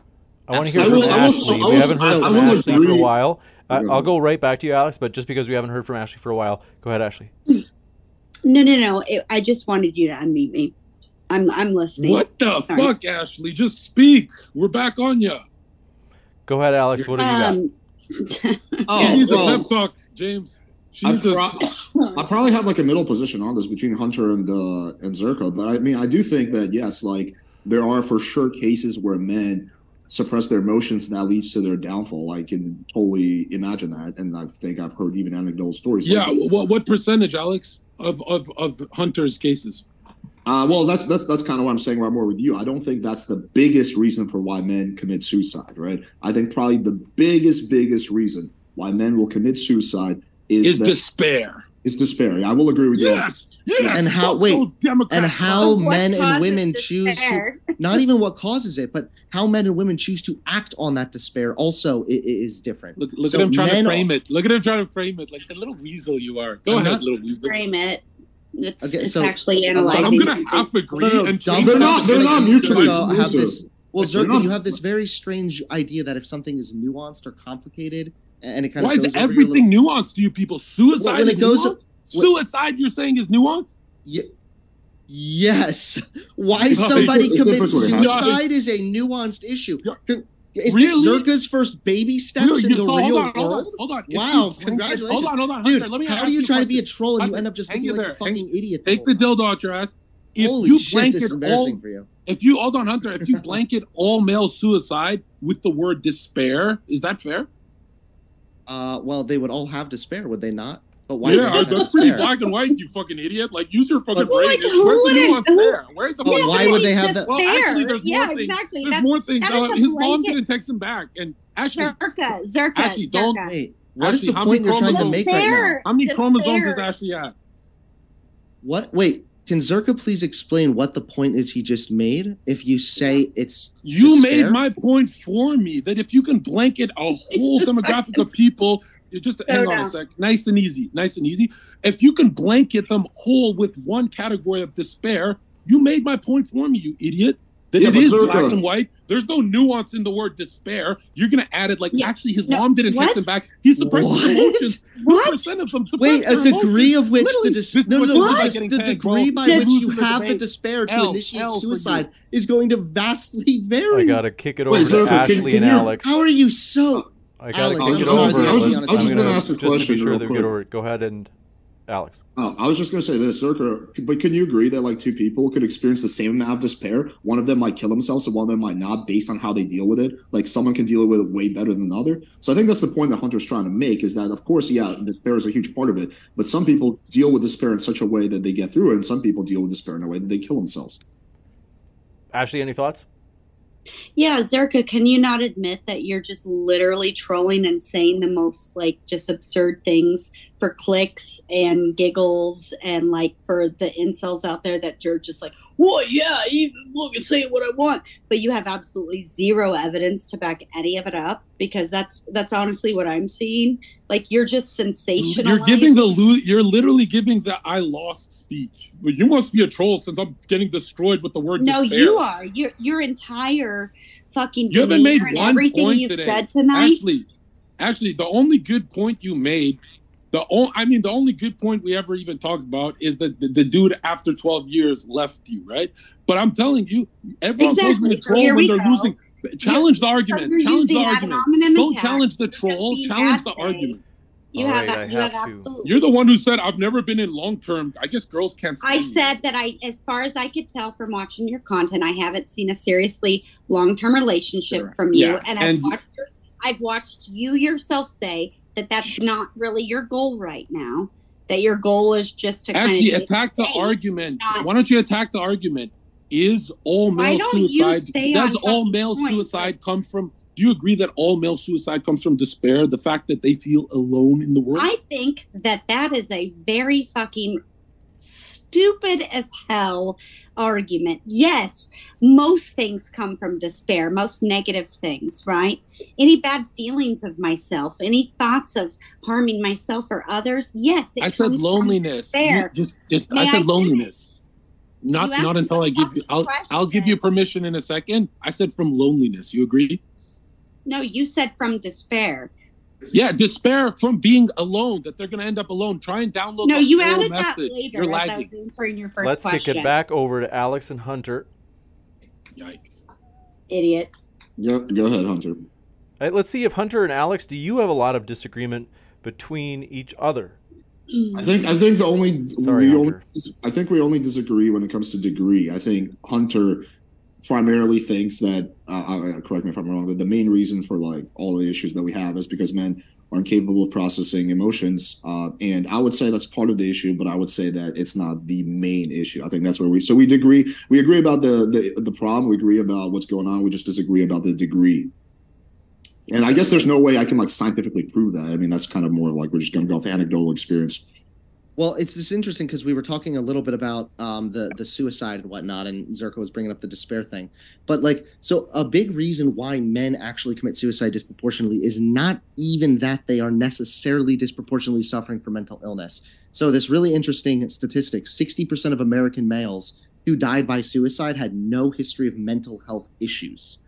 I want to hear
I
from
I
Ashley.
I
we
will-
haven't heard
I
from
will
Ashley for a while. I, I'll go right back to you, Alex. But just because we haven't heard from Ashley for a while, go ahead, Ashley.
No, no, no. It, I just wanted you to unmute me. I'm I'm listening.
What the
Sorry.
fuck, Ashley? Just speak. We're back on you.
Go ahead, Alex. What do you got?
Um,
She
Oh,
needs
well,
a pep talk, James. She
I
needs
pro- I probably have like a middle position on this between Hunter and uh, and Zherka, but I mean, I do think that yes, like there are for sure cases where men suppress their emotions and that leads to their downfall. I can totally imagine that, and I think I've heard even anecdotal stories.
yeah.
Like,
What what percentage, Alex, of of of Hunter's cases?
uh, well, that's that's that's kind of what I'm saying. Right more with you. I don't think that's the biggest reason for why men commit suicide. Right. I think probably the biggest biggest reason why men will commit suicide is
Is
that,
despair.
Is despair. I will agree with you.
Yes. Yes.
And how- wait, and how
What
men and
causes
women choose to not even what causes it, but how men and women choose to act on that despair also i- i- is different.
Look, look
So
at him trying to frame it. Look at him trying to frame it like the little weasel you are. Go
I'm
ahead,
not-
little weasel.
frame it. It's,
Okay,
it's
so-
actually
I'm
analyzing.
I'm gonna
it.
half agree
No, no,
and
dumb
change
They're not- they're not mutually
Zherka have
exclusive.
this. Well,
They're Zherka,
you have this very strange idea that if something is nuanced or complicated, and it kind
Why
of
is
goes over your
everything nuanced to you people? Suicide
when
is
it goes-
nuanced? Suicide, you're saying is nuanced?
Ye- yes. Why somebody
it's
commits suicide is a nuanced issue. Is
Really?
this Zherka's first baby steps
Really?
in the
So,
real
hold on, hold on,
world?
hold on.
Wow,
you
congratulations.
Hold on, hold on,
Dude,
Let me
how
ask
do you
a
try to be a troll and you end up just
hang
looking
in
like a fucking
Hang-
idiot?
Take the dildo out your ass. If
Holy
you
shit, this is embarrassing
all,
for you.
if you hold on, Hunter, if you blanket all male suicide with the word despair, is that fair?
Uh, well, they would all have despair, would they not? But why?
yeah,
would they
that's pretty black and white, you fucking idiot. Like, use your fucking
But-
brain.
Like, who
Where's the
wouldn't-
nuance
who-
there? Where's the
But
fucking
why would they have that-
Well, actually, there's
yeah,
more things.
exactly.
There's
That's
more things. Uh,
a
his mom
blanket-
didn't text him back. And Ashley,
Zherka, Zherka,
Ashley, don't-
Zherka.
Wait, what is
Ashley,
the
how many
point you're trying to
chromosomes-
make right now?
How many chromosomes is Ashley at?
What? Wait, can Zherka please explain what the point is he just made? If you say it's
You
Despair?
made my point for me that if you can blanket a whole demographic of people, you just hang on a sec, nice and easy, nice and easy. If you can blanket them whole with one category of despair, you made my point for me, you idiot. That
Yeah,
it
but
is black and white. There's no nuance in the word despair. You're gonna add it like
Yeah.
actually his
No,
mom didn't
what?
text him back. He suppressed his
What?
emotions.
What?
Percent of them
Wait, a degree
emotions.
of which the
Literally,
dis-
this
no, no, no, the, the degree by
Just-
which you
Losing the
have the despair to
L,
initiate
L
suicide is going to vastly vary.
I gotta kick it over
Wait,
to
Zherka,
Ashley
can
and
you-
Alex.
How are you so?
I gotta
Alex,
kick
I'm
it
sorry,
over.
I was just- I was just gonna ask a
just to
question
be sure
real
that we
quick.
get over. Go ahead and Alex.
Oh, I was just going to say this, Zherka, but can you agree that like two people could experience the same amount of despair? One of them might kill themselves, and one of them might not, based on how they deal with it. Like someone can deal with it way better than the other. So I think that's the point that Hunter's trying to make is that, of course, yeah, despair is a huge part of it, but some people deal with despair in such a way that they get through it, and some people deal with despair in a way that they kill themselves.
Ashley, any thoughts?
Yeah, Zherka, can you not admit that you're just literally trolling and saying the most like just absurd things for clicks and giggles and like for the incels out there that you're just like, well, yeah, even look and say what I want, but you have absolutely zero evidence to back any of it up because that's that's honestly what I'm seeing. Like you're just sensational.
You're giving the you're literally giving the I lost speech. But you must be a troll since I'm getting destroyed with the word
No,
despair.
you are. Your your entire fucking
You haven't made one
everything
point
you've
today.
said tonight.
Actually, actually, the only good point you made, the o- I mean, the only good point we ever even talked about is that the, the dude after 12 years left you, right? But I'm telling you, everyone calls me
Exactly.
a troll
here
when they're
go.
losing. Challenge the argument. Challenge the argument. Don't challenge the troll. Challenge the
thing.
argument.
You
All
have
right,
that.
I
you have,
have
absolutely.
You're the one who said I've never been in long term. I guess girls can't.
I
stand you.
said that I, as far as I could tell from watching your content, I haven't seen a seriously long-term relationship
Sure.
from you,
Yeah,
and I've
and-
watched. I've watched you yourself say that that's not really your goal right now. That your goal is just to
Actually, attack the argument.
not-
Why don't you attack the argument? Is all male suicide? Does all male
point?
suicide come from? Do you agree that all male suicide comes from despair? The fact that they feel alone in the world.
I think that that is a very fucking stupid as hell argument. Yes, most things come from despair, most negative things, right? Any bad feelings of myself, any thoughts of harming myself or others. Yes, it
I said loneliness. You just, just.
May
I
I
said
finish?
loneliness. Not, not until I give you. I'll, I'll give you permission in a second. I said from loneliness. You agree?
No, you said from despair.
Yeah, despair from being alone. That they're going to end up alone. Try and download.
No,
the
you
whole
added that later
You're
as I was answering your 1st
Let's
question.
kick it back over to Alex and Hunter.
Yikes.
Idiot.
Yeah, go ahead, Hunter.
All right, let's see if Hunter and Alex, do you have a lot of disagreement between each other?
I think I think the only
Sorry,
we only
Hunter.
I think we only disagree when it comes to degree. I think Hunter primarily thinks that uh, correct me if I'm wrong that the main reason for like all the issues that we have is because men are incapable of processing emotions, uh, and I would say that's part of the issue, but I would say that it's not the main issue. I think that's where we so we agree we agree about the the the problem, we agree about what's going on, we just disagree about the degree. And I guess there's no way I can like scientifically prove that. I mean, that's kind of more like we're just going to go off anecdotal experience.
Well, it's this interesting because we were talking a little bit about um, the the suicide and whatnot, and Zherka was bringing up the despair thing. But like, so a big reason why men actually commit suicide disproportionately is not even that they are necessarily disproportionately suffering from mental illness. So this really interesting statistic: sixty percent of American males who died by suicide had no history of mental health issues.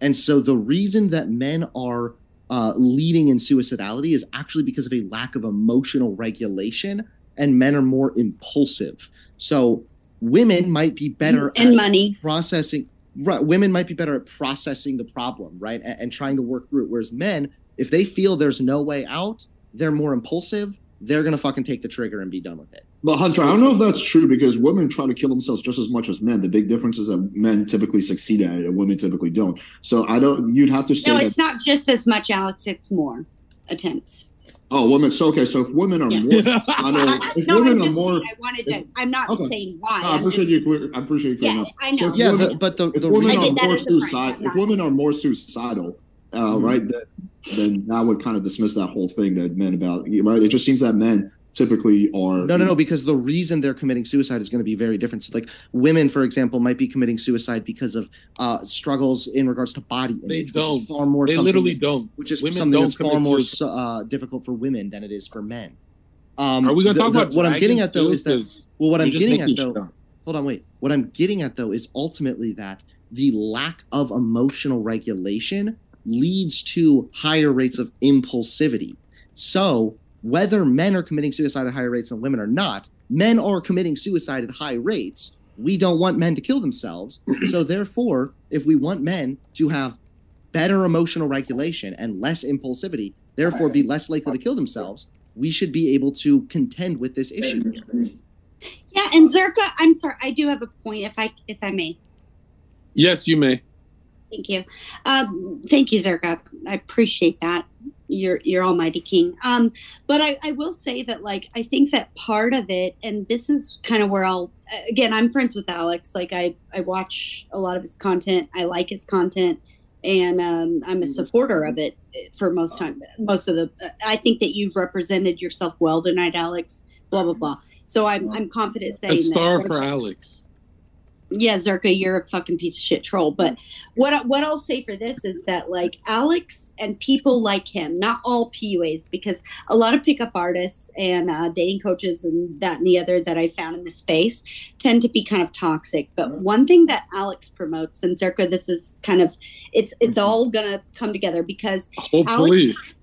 And so the reason that men are uh, leading in suicidality is actually because of a lack of emotional regulation and men are more impulsive. So women might be better
and
at
money.
processing right women might be better at processing the problem, right? And, and trying to work through it. Whereas men, if they feel there's no way out, they're more impulsive, they're gonna fucking take the trigger and be done with it.
But Hunter, I don't know if that's true because women try to kill themselves just as much as men. The big difference is that men typically succeed at it and women typically don't. So I don't. You'd have to say
No,
that.
it's not just as much, Alex. It's more attempts.
Oh, women. So okay. So if women are
Yeah.
more, I know. If
no,
women
I'm
are more,
saying, I wanted to.
if-
I'm not
okay.
saying why.
No, I appreciate
just-
you. Clear, I appreciate you clearing
Yeah,
up.
I
So
know.
if
Yeah,
women-
the, but the,
if
the
women are more
as a prank,
suicide,
I'm
if women are more suicidal, uh,
Mm-hmm.
right, then, then that would kind of dismiss that whole thing that men about right. It just seems that men typically are.
No, no, no, because the reason they're committing suicide is going to be very different. So, like women, for example, might be committing suicide because of uh, struggles in regards to body image,
They
which
don't.
is far more
They literally
that-
don't.
which is
Women
something
don't
that's far more
suicide.
uh, difficult for women than it is for men. Um,
Are we going to
the-
talk
the-
about
what I'm getting at though is that well, what I'm getting at though,
shit up.
hold on, wait. What I'm getting at though is ultimately that the lack of emotional regulation leads to higher rates of impulsivity. So, whether men are committing suicide at higher rates than women or not, men are committing suicide at high rates. We don't want men to kill themselves. So, therefore, if we want men to have better emotional regulation and less impulsivity, therefore be less likely to kill themselves, we should be able to contend with this issue.
Yeah, and Zherka, I'm sorry, I do have a point if I if I may.
Yes, you may.
Thank you. Um, thank you, Zherka. I appreciate that. You're you're almighty king. Um, but I, I will say that like I think that part of it, and this is kind of where I'll again, I'm friends with Alex. Like I I watch a lot of his content. I like his content and um, I'm a supporter of it for most time. Most of the, I think that you've represented yourself well tonight, Alex. Blah blah blah. So I'm I'm confident saying
a star
that,
for Alex
yeah, Zherka, you're a fucking piece of shit troll. But what what I'll say for this is that like Alex and people like him, not all PUAs, because a lot of pickup artists and uh, dating coaches and that and the other that I found in the space tend to be kind of toxic. But one thing that Alex promotes, and Zherka, this is kind of it's it's mm-hmm. all gonna come together because
hopefully. Alex,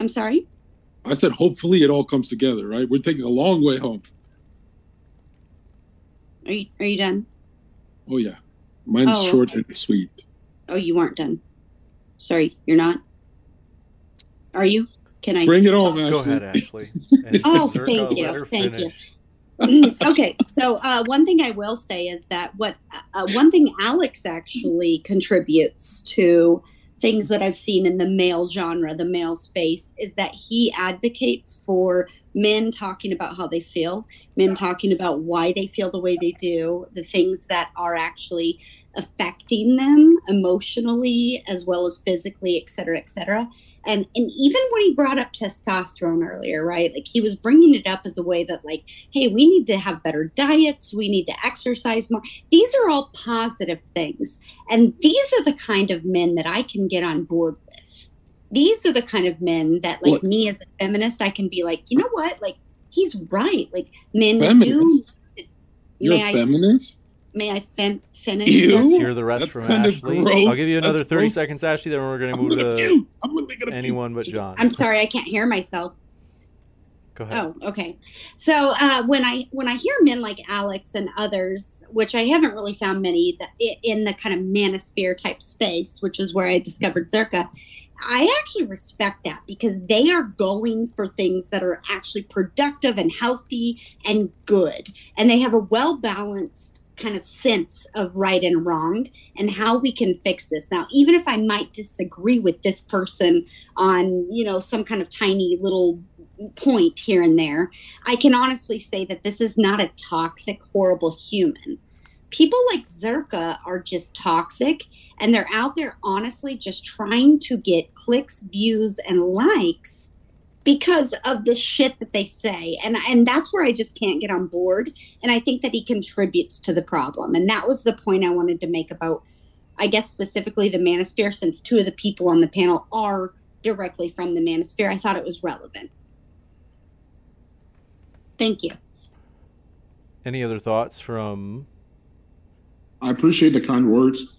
I'm sorry.
I said hopefully it all comes together. Right, we're taking a long way home.
Are you are you done?
Oh yeah, mine's oh, short okay. and sweet.
Oh, you weren't done. Sorry, you're not. Are you? Can I
bring it on?
Go ahead, Ashley.
oh, thank you, thank you. Mm, okay, so uh, one thing I will say is that what uh, one thing Alex actually contributes to things that I've seen in the male genre, the male space, is that he advocates for men talking about how they feel, men talking about why they feel the way they do, the things that are actually affecting them emotionally as well as physically, et cetera, et cetera. And and even when he brought up testosterone earlier, right? Like he was bringing it up as a way that, like, hey, we need to have better diets, we need to exercise more. These are all positive things, and these are the kind of men that I can get on board with. These are the kind of men that, like what? me as a feminist, I can be like, you know what, like he's right. Like men feminist?
do. You're a feminist.
May I fin- finish?
Ew. Let's hear the rest That's from Ashley. I'll give you another That's 30 gross. seconds, Ashley, then we're going to move to really anyone but Jon.
I'm sorry, I can't hear myself.
Go ahead.
Oh, okay. So uh, when I when I hear men like Alex and others, which I haven't really found many that, in the kind of manosphere type space, which is where I discovered Zherka, I actually respect that because they are going for things that are actually productive and healthy and good, and they have a well balanced kind of sense of right and wrong and how we can fix this. Now even if i might disagree with this person on you know some kind of tiny little point here and there i can honestly say that this is not a toxic horrible human. People like Zherka are just toxic and they're out there honestly just trying to get clicks views and likes because of the shit that they say. And and that's where i just can't get on board. And i think that he contributes to the problem. And that was the point i wanted to make about i guess specifically the manosphere since two of the people on the panel are directly from the manosphere. I thought it was relevant. Thank you.
Any other thoughts from
i appreciate the kind words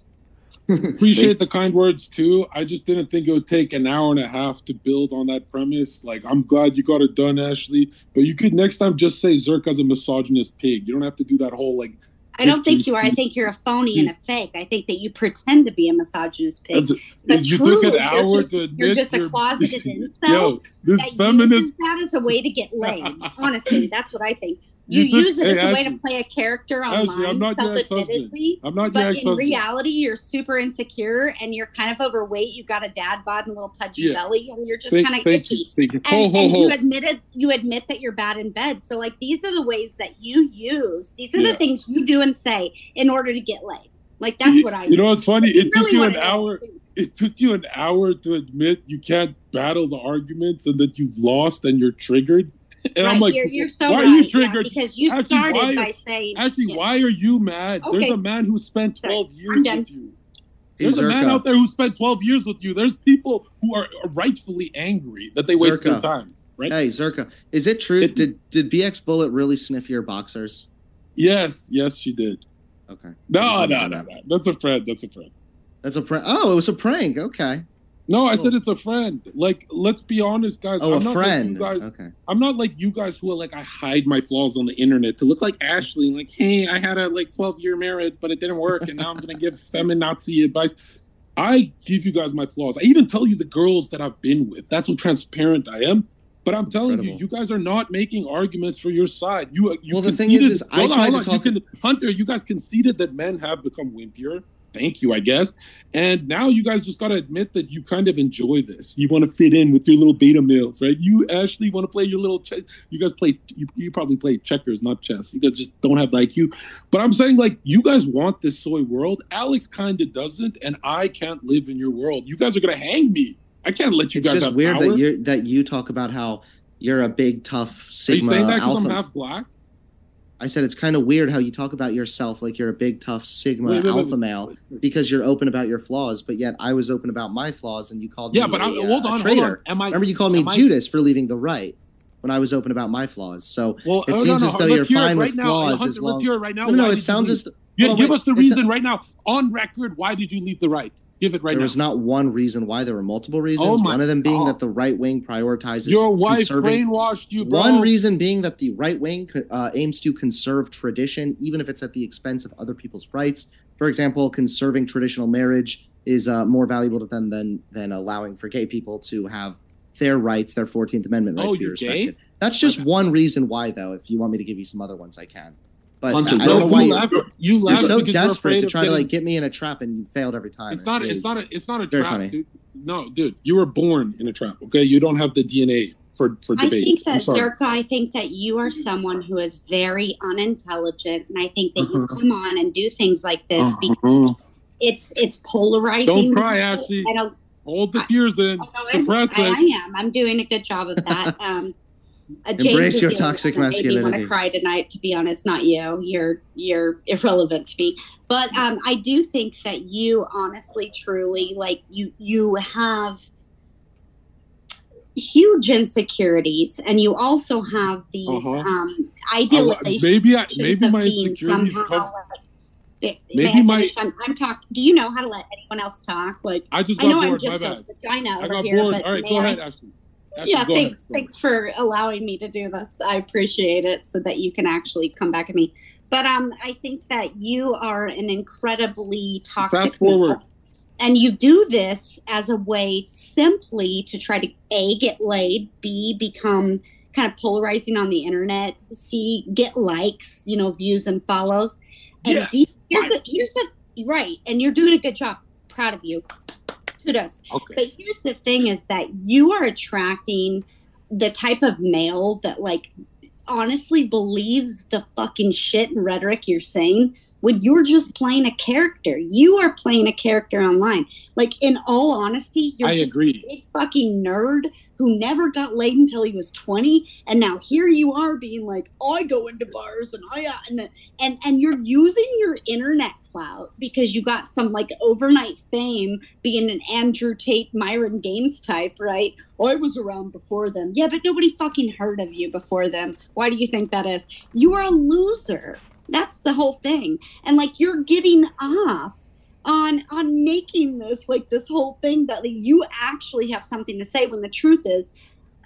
Appreciate the kind words too. I just didn't think it would take an hour and a half to build on that premise. Like, I'm glad you got it done, Ashley. But you could next time just say Zherka's a misogynist pig. You don't have to do that whole like.
I don't think you are. I think you're a phony and a fake. I think that you pretend to be a misogynist pig. but you truly, took an hour you're just, to admit you're just a closeted incel. Yo,
this feminist.
That is a way to get laid. Honestly, that's what I think you, you use it hey, as a way to play a character online, Ashley, I'm not self-admittedly.
I'm not
but in reality, you're super insecure and you're kind of overweight. You've got a dad bod and a little pudgy yeah. belly, and you're just kind of icky. You, and, ho, ho, and ho. you admitted you admit that you're bad in bed. So like these are the ways that you use. These are yeah. the things you do and say in order to get laid. Like that's what I.
You know what's funny? It really took you an hour. It took you an hour to admit you can't battle the arguments and that you've lost and you're triggered and right, I'm like, you're, you're so why right. are you triggered?
Yeah, because you Ashley, started why, by saying,
Ashley, yeah. why are you mad? Okay. There's a man who spent 12 Sorry. years with you. There's a man out there who spent 12 years with you. There's people who are rightfully angry that they wasted their time. Right?
Hey, Zherka, is it true? It, did did BX Bullet really sniff your boxers?
Yes, yes, she did.
Okay.
No, no, no, no. That's a friend. That's a friend.
That's a prank. Oh, it was a prank. Okay.
No, I said it's a friend. Like, let's be honest, guys.
Oh,
I'm
a friend.
Like you guys,
okay.
I'm not like you guys who are like I hide my flaws on the internet to look like Ashley. Like, hey, I had a like 12 year marriage, but it didn't work, and now I'm gonna give feminazi advice. I give you guys my flaws. I even tell you the girls that I've been with. That's how transparent I am. But I'm telling
Incredible.
you, you guys are not making arguments for your side. You, uh, you
Well, the thing
conceded,
is, is I
hold on,
tried
hold
to talk-
You can, Hunter, you guys conceded that men have become wimpier. Thank you, I guess. And now you guys just got to admit that you kind of enjoy this. You want to fit in with your little beta males, right? You actually want to play your little. Che- you guys play. You, you probably play checkers, not chess. You guys just don't have the IQ. But I'm saying, like, you guys want this soy world. Alex kind of doesn't, and I can't live in your world. You guys are gonna hang me. I can't let you
It's
guys
just
have
weird
power.
that you that you talk about how you're a big tough
are you
sigma
saying that because. I'm half black?
I said it's kind of weird how you talk about yourself like you're a big tough sigma
Wait, wait,
alpha
wait.
male because you're open about your flaws, but yet I was open about my flaws and you called
Yeah,
me
but
a,
I,
uh,
hold on, hold
traitor.
on. Am I?
Remember you called me
I-
Judas for leaving the right when I was open about my flaws. So
Well,
It
oh,
seems
no, no,
as though
let's
you're fine
right
with
now.
flaws
Hunter,
as long-
Let's hear it right now.
no, it sounds as
leave? Yeah,
Hold on,
give
wait.
us the
It's a-
reason right now on record. Why did you leave the right? Give it right
there
now.
was not one reason why. There were multiple reasons.
Oh
one of them being
God.
that the right wing prioritizes
Your wife brainwashed you, bro.
One reason being that the right wing uh, aims to conserve tradition, even if it's at the expense of other people's rights. For example, conserving traditional marriage is uh, more valuable to them than than allowing for gay people to have their rights, their Fourteenth Amendment rights,
Oh, you're
respected.
gay?
That's just one reason why, though. If you want me to give you some other ones, I can. But
Hunter,
I don't know
you
why you're,
laughed. You
you're so
because you're
desperate to
of
try to like get me in a trap, and you failed every time.
It's not.
really-
It's not a. It's not a
very
trap,
funny.
dude. No, dude. You were born in a trap. Okay, you don't have the DNA for for debate. I'm
that
sorry.
Zherka, I think that you are someone who is very unintelligent, and I think that you
Uh-huh.
come on and do things like this because
Uh-huh.
it's it's polarizing.
Don't cry. Ashley.
I don't.
Hold the tears in.
I know I'm-
Suppress
I,
it.
I am. I'm doing a good job of that. Um, uh, James
Embrace your toxic
one that made want to cry tonight. To be honest, not you. You're you're irrelevant to me. But um, I do think that you, honestly, truly, like you, you have huge insecurities, and you also have these
Uh-huh.
um,
I-
idealizations
maybe I, maybe
of
my
being
insecurities
somehow,
come.
like, they-
Maybe
may I
my-
I'm, I'm talking. Do you know how to let anyone else talk? Like
I just
I
got
know I'm
bored. My
just a
bad.
vagina
I
over
got
here,
bored.
but
All right,
may
go
I-
ahead, Ashley. Ashley,
yeah, thanks.
ahead.
Thanks for allowing me to do this. I appreciate it so that you can actually come back at me. But um, I think that you are an incredibly toxic.
Fast forward.
And you do this as a way simply to try to A, get laid, B, become kind of polarizing on the internet, C, get likes, you know, views and follows. And
Yes,
D, here's the, here's the, right. And you're doing a good job. Proud of you. Kudos.
Okay.
But here's the thing is that you are attracting the type of male that like honestly believes the fucking shit and rhetoric you're saying when you're just playing a character. You are playing a character online. Like in all honesty, you're
I
just
agree.
a big fucking nerd who never got laid until he was 20 and now here you are being like i go into bars and i uh," and the, and and you're using your internet clout because you got some like overnight fame being an andrew tate myron gaines type right i was around before them yeah but nobody fucking heard of you before them why do you think that is you are a loser that's the whole thing and like you're getting off on on making this like this whole thing that like, you actually have something to say when the truth is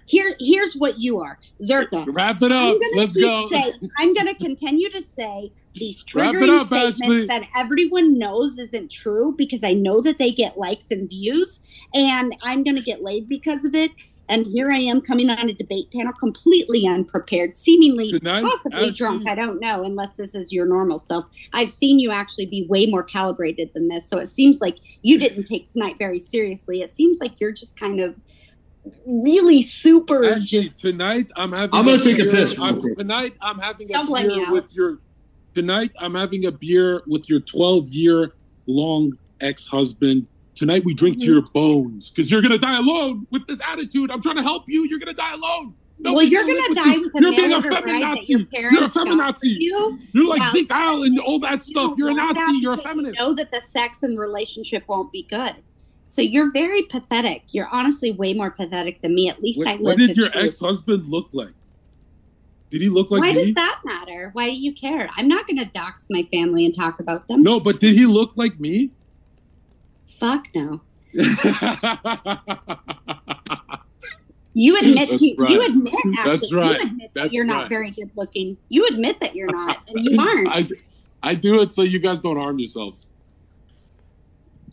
here here's what you are Zherka
Wrap it up. Let's go.
say- I'm gonna continue to say these triggering
up,
statements
Ashley.
that everyone knows isn't true because I know that they get likes and views, and I'm gonna get laid because of it. And here I am coming on a debate panel completely unprepared, seemingly
Good
possibly
Ashley.
drunk. I don't know, unless this is your normal self. I've seen you actually be way more calibrated than this, so it seems like you didn't take tonight very seriously. It seems like you're just kind of really super
Ashley,
just
tonight I'm having.
I'm gonna
a
take a piss
I'm- tonight I'm having a
Don't blame
beer with your. Tonight I'm having a beer with your 12 year long ex husband. Tonight we drink to
Mm-hmm.
your bones because you're gonna die alone with this attitude. I'm trying to help you. You're gonna die alone.
well, you're gonna die
you.
with a
You're being a
mail order bride that your
feminazi. You're a feminazi.
You.
You're like
Wow.
Zeke Al and all that stuff. You're a Nazi. You're a feminist.
You know that the sex and relationship won't be good. So you're very pathetic. You're honestly way more pathetic than me. At least I lived
what did your ex husband look like? Did he look like me?
Why
me?
does that matter? Why do you care? I'm not going to dox my family and talk about them.
No, but did he look like me?
Fuck no. You admit
That's
you,
right.
you admit
That's right.
you admit that
That's
you're not
right.
very good looking. You admit that you're not, and you aren't.
I, I do it so you guys don't harm yourselves.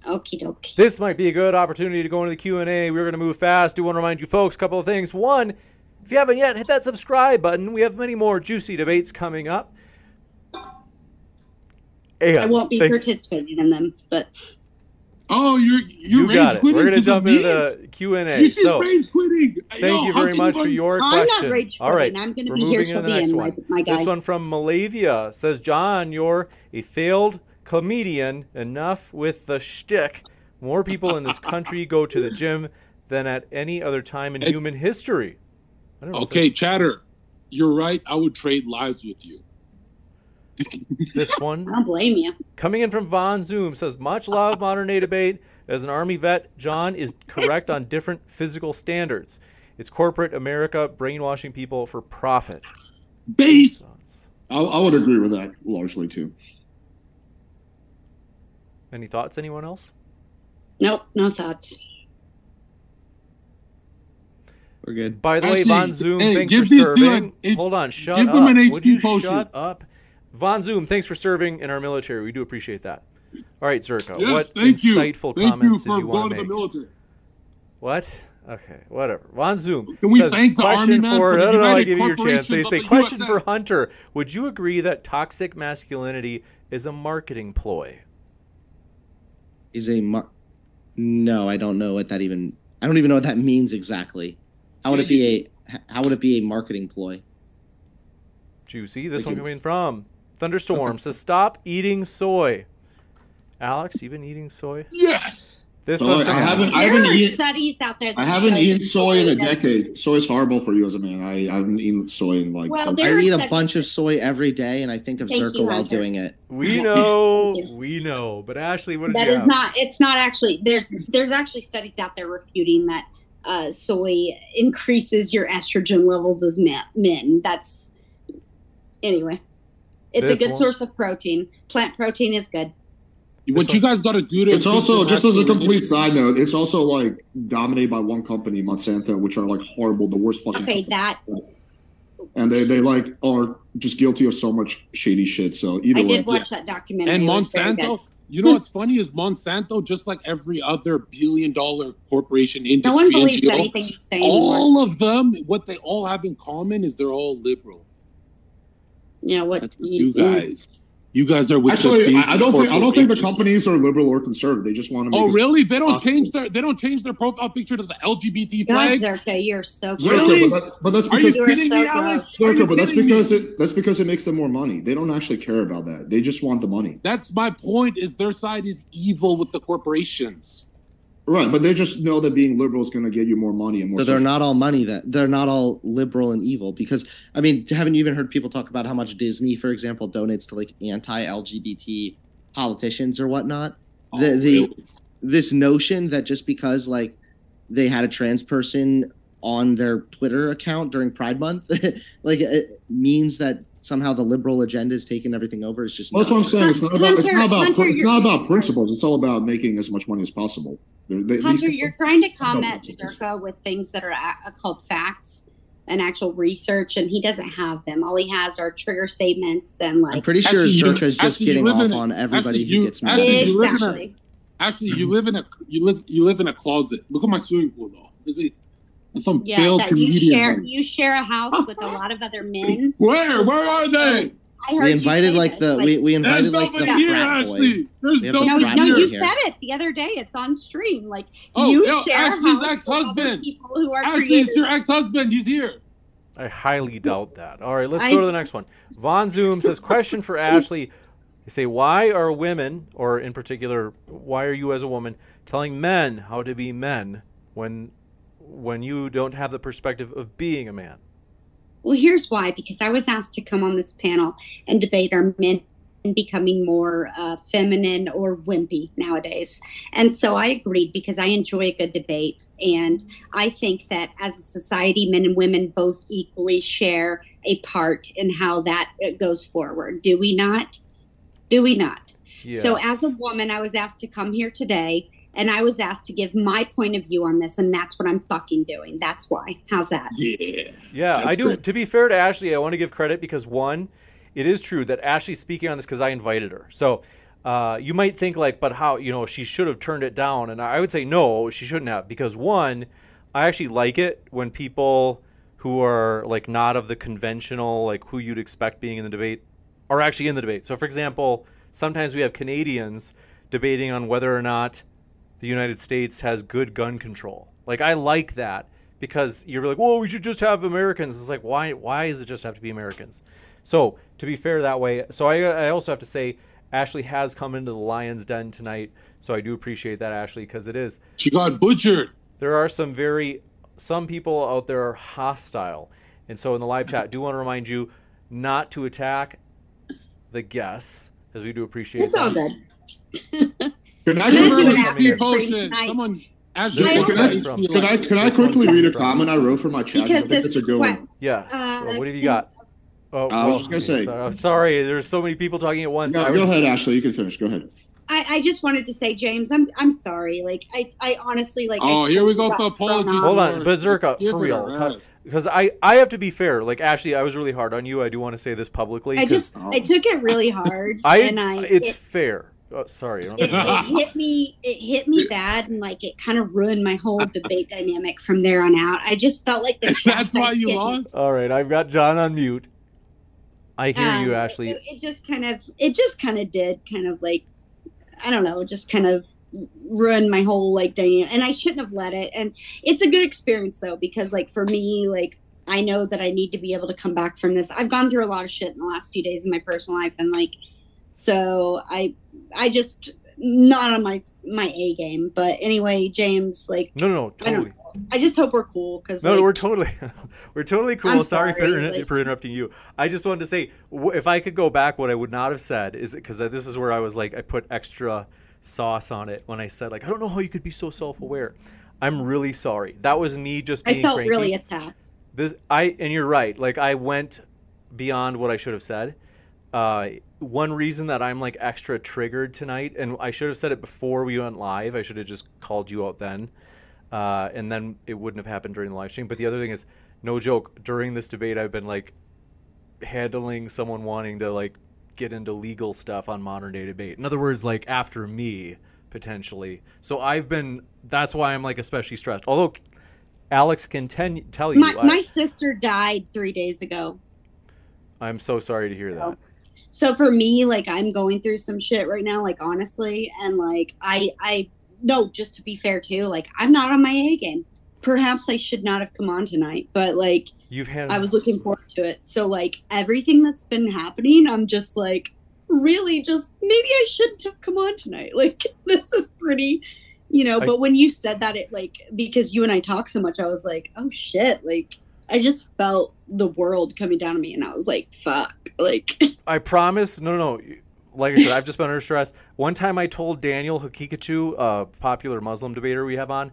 Okie dokie.
This might be a good opportunity to go into the Q&A. We're going to move fast. Do want to remind you folks a couple of things. One, if you haven't yet, hit that subscribe button. We have many more juicy debates coming up. And
I won't be
thanks-
participating in them, but
Oh, you're you're
You
rage
got it.
quitting
We're going to
'cause of
jump into
me?
the Q&A.
He's just
So,
rage quitting.
thank you very much for your
I'm
question.
not rage
All right,
quitting. I'm going to
we're
be here
moving
till
into
the,
the next
end,
one.
my, my guy.
This one from Malavia says, Jon, you're a failed comedian. Enough with the shtick. More people in this country go to the gym than at any other time in
Hey.
human history. I don't know
Okay, chatter. You're right. I would trade lives with you.
That's- This
I
one
don't blame you.
coming in from Von Zoom says, much love, modern day debate. As an Army vet, Jon is correct on different physical standards. It's corporate America brainwashing people for profit.
Base.
I, I would agree with that largely too.
Any thoughts, anyone else?
Nope, no thoughts.
We're good.
By the way, Von Zoom,
hey,
thanks
give
for
these two
serving.
an H-
Hold on, shut
give
up.
them an
Would
HP
you
potion.
shut up? Von Zoom, thanks for serving in our military. We do appreciate that. All right, Zherka,
Yes,
what
thank you.
insightful
Thank
comments
you
did you want
going
to
to the
make?
military.
What? Okay, whatever. Von Zoom.
Can we
says,
thank the
question
Army man
for,
for the
no, no, no, I
United
give you your chance. They say,
the
question
USA?
for Hunter. Would you agree that toxic masculinity is a marketing ploy?
Is a mar- no, I don't know what that even. I don't even know what that means exactly. How would it be a? How would it be a marketing ploy?
Juicy. This
Like
one coming from Thunderstorm says, stop eating soy. Alex, you been eating soy?
Yes.
This one
I haven't-
there
haven't
are
eaten-
studies out there. That
I haven't eaten soy in a decade. Soy is horrible for you as a man. I, I haven't eaten soy in like.
Well,
a-
there
I eat a bunch of soy every day, and I think of
Thank
Zherka
you,
while doing it.
We know, we know. But Ashley, what did
That
have?
not. It's not actually. There's there's actually studies out there refuting that uh, soy increases your estrogen levels as men. men. That's anyway. It's
This
a good
one-
source of protein. Plant protein is good.
What you guys got to do to
It's also just as a complete side note. It's also like dominated by one company, Monsanto, which are like horrible, the worst fucking.
Okay,
company.
that
and they they like are just guilty of so much shady shit. So either
I
way,
did watch that documentary.
And
It was very
Monsanto, you know what's funny is Monsanto, just like every other billion dollar corporation industry,
No one believes
NGO,
anything you say anymore.
all of them, what they all have in common is they're all liberal.
You know what?
That's you guys. You guys are with the
actually,
big
I, I don't think I don't think the companies are liberal or conservative. They just want to. Make
Oh really? They don't
possible.
change their they don't change their profile picture to the LGBT
God,
flag.
Zherka, you're so
Zherka,
Really?
But, that, but that's
Are you
because
You are
kidding
so
me,
gross.
Alex? Are you
Zherka, but that's
kidding me?
because it that's because it makes them more money. They don't actually care about that. They just want the money.
That's my point. Is their side is evil with the corporations?
Right, but they just know that being liberal is going to get you more money and more.
So they're not all money. That they're not all liberal and evil. Because I mean, haven't you even heard people talk about how much Disney, for example, donates to like anti-LGBT politicians or whatnot?
Oh,
The- the-
really?
this notion that just because like they had a trans person on their Twitter account during Pride Month, like it means that somehow the liberal agenda is taking everything over is just
Well, that's what I'm saying. It's not about. It's not about.
Hunter,
it's not about principles. It's all about making as much money as possible. They're- they-
Hunter, you're trying to combat
principles.
Zherka with things that are a- called facts and actual research, and he doesn't have them. All he has are trigger statements and like.
I'm pretty sure
Actually, you-
Zherka's just
actually,
getting off on everybody
actually,
who gets mad.
actually, you live in a-
exactly.
Actually, you live in a you live you live in a closet. Look at my swimming pool though. There's a there's some
Yeah,
failed
that you
comedian.
share you share a house with a lot of other men.
Where? Where are
um, they?
We invited like
this,
the we, we invited like the
here,
frat boy.
Ashley. There's
We
no,
the frat
no,
here.
you
here.
said it the other day. It's on stream. Like
Oh,
you
yo,
share
Ashley's
house with other
ex-husband.
people who are
Ashley,
creative.
it's your ex-husband. He's here.
I highly doubt that. All right, let's
I-
go to the next one. Von Zoom says, question for Ashley. They say, why are women, or in particular, why are you as a woman, telling men how to be men when when you don't have the perspective of being a man?
Well, here's why. Because I was asked to come on this panel and debate our men becoming more uh, feminine or wimpy nowadays. And so I agreed because I enjoy a good debate. And I think that as a society, men and women both equally share a part in how that uh, goes forward. Do we not? Do we not? Yes. So, as a woman, I was asked to come here today and I was asked to give my point of view on this, and that's what I'm fucking doing. That's why. How's that?
Yeah.
Yeah, I do. Great. To be fair to Ashley, I want to give credit because one, it is true that Ashley's speaking on this because I invited her. So uh, you might think like, but how? You know, she should have turned it down, and I would say no, she shouldn't have because one, I actually like it when people who are like not of the conventional like who you'd expect being in the debate are actually in the debate. So for example, sometimes we have Canadians debating on whether or not the United States has good gun control. Like I like that because you're like, well, we should just have Americans. It's like, why? Why does it just have to be Americans? So to be fair that way, so I, I also have to say, Ashley has come into the Lions Den tonight, so I do appreciate that, Ashley, because it is.
She got butchered.
There are some very, some people out there are hostile, and so in the live chat, I do want to remind you not to attack the guests, as we do appreciate.
It's all good.
Can I quickly potion? Someone Ashley, can, I, can I can I quickly read a comment I wrote for my chat? Because I think it's a good one.
Yeah. Uh, well, what have you got?
Oh, I was just gonna say.
I'm sorry. There's so many people talking at once.
No, go ahead, Ashley. You can finish. Go ahead.
I, I, just wanted to say, James, I'm I'm sorry. Like I, I honestly like.
Oh, here we go. with The apology.
Hold on, Berserka, for real, because I I have to be fair. Like Ashley, I was really hard on you. I do want to say this publicly.
I just oh. I took it really hard.
I and I it's it, fair. Oh, sorry.
It, it, hit me. It hit me bad, and like it kind of ruined my whole debate dynamic from there on out. I just felt like the.
That's why you lost.
All right, I've got Jon on mute. I hear um, you, Ashley.
It, it just kind of, it just kind of did, kind of like, I don't know, just kind of ruined my whole like dynamic, and I shouldn't have let it. And it's a good experience though, because like for me, like I know that I need to be able to come back from this. I've gone through a lot of shit in the last few days in my personal life, and like so I I just not on my my A game. But anyway, James, like
no, no, no totally.
I, I just hope we're cool because
no,
like,
we're totally we're totally cool. Sorry, sorry for, like, for interrupting you. I just wanted to say if I could go back, what I would not have said is because this is where I was like I put extra sauce on it when I said like I don't know how you could be so self aware. I'm really sorry. That was me just being. I
felt
cranky.
really attacked.
This I and you're right. Like I went beyond what I should have said. Uh, one reason that I'm like extra triggered tonight, and I should have said it before we went live. I should have just called you out then, uh, and then it wouldn't have happened during the live stream. But the other thing is, no joke. During this debate, I've been like handling someone wanting to like get into legal stuff on modern day debate. In other words, like after me potentially. So I've been. That's why I'm like especially stressed. Although Alex can ten- tell you,
my, I, my sister died three days ago.
I'm so sorry to hear that.
So for me like i'm going through some shit right now like honestly and like i i no just to be fair too like i'm not on my a game. Perhaps i should not have come on tonight but like
you've had
i was looking forward to it. So like everything that's been happening i'm just like really just maybe i shouldn't have come on tonight. Like this is pretty you know I, but when you said that it like because you and i talk so much i was like oh shit like I just felt the world coming down on me, and I was like, "Fuck!" Like,
I promise. No, no. Like I said, I've just been under stress. One time, I told Daniel Haqiqatjou, a popular Muslim debater we have on,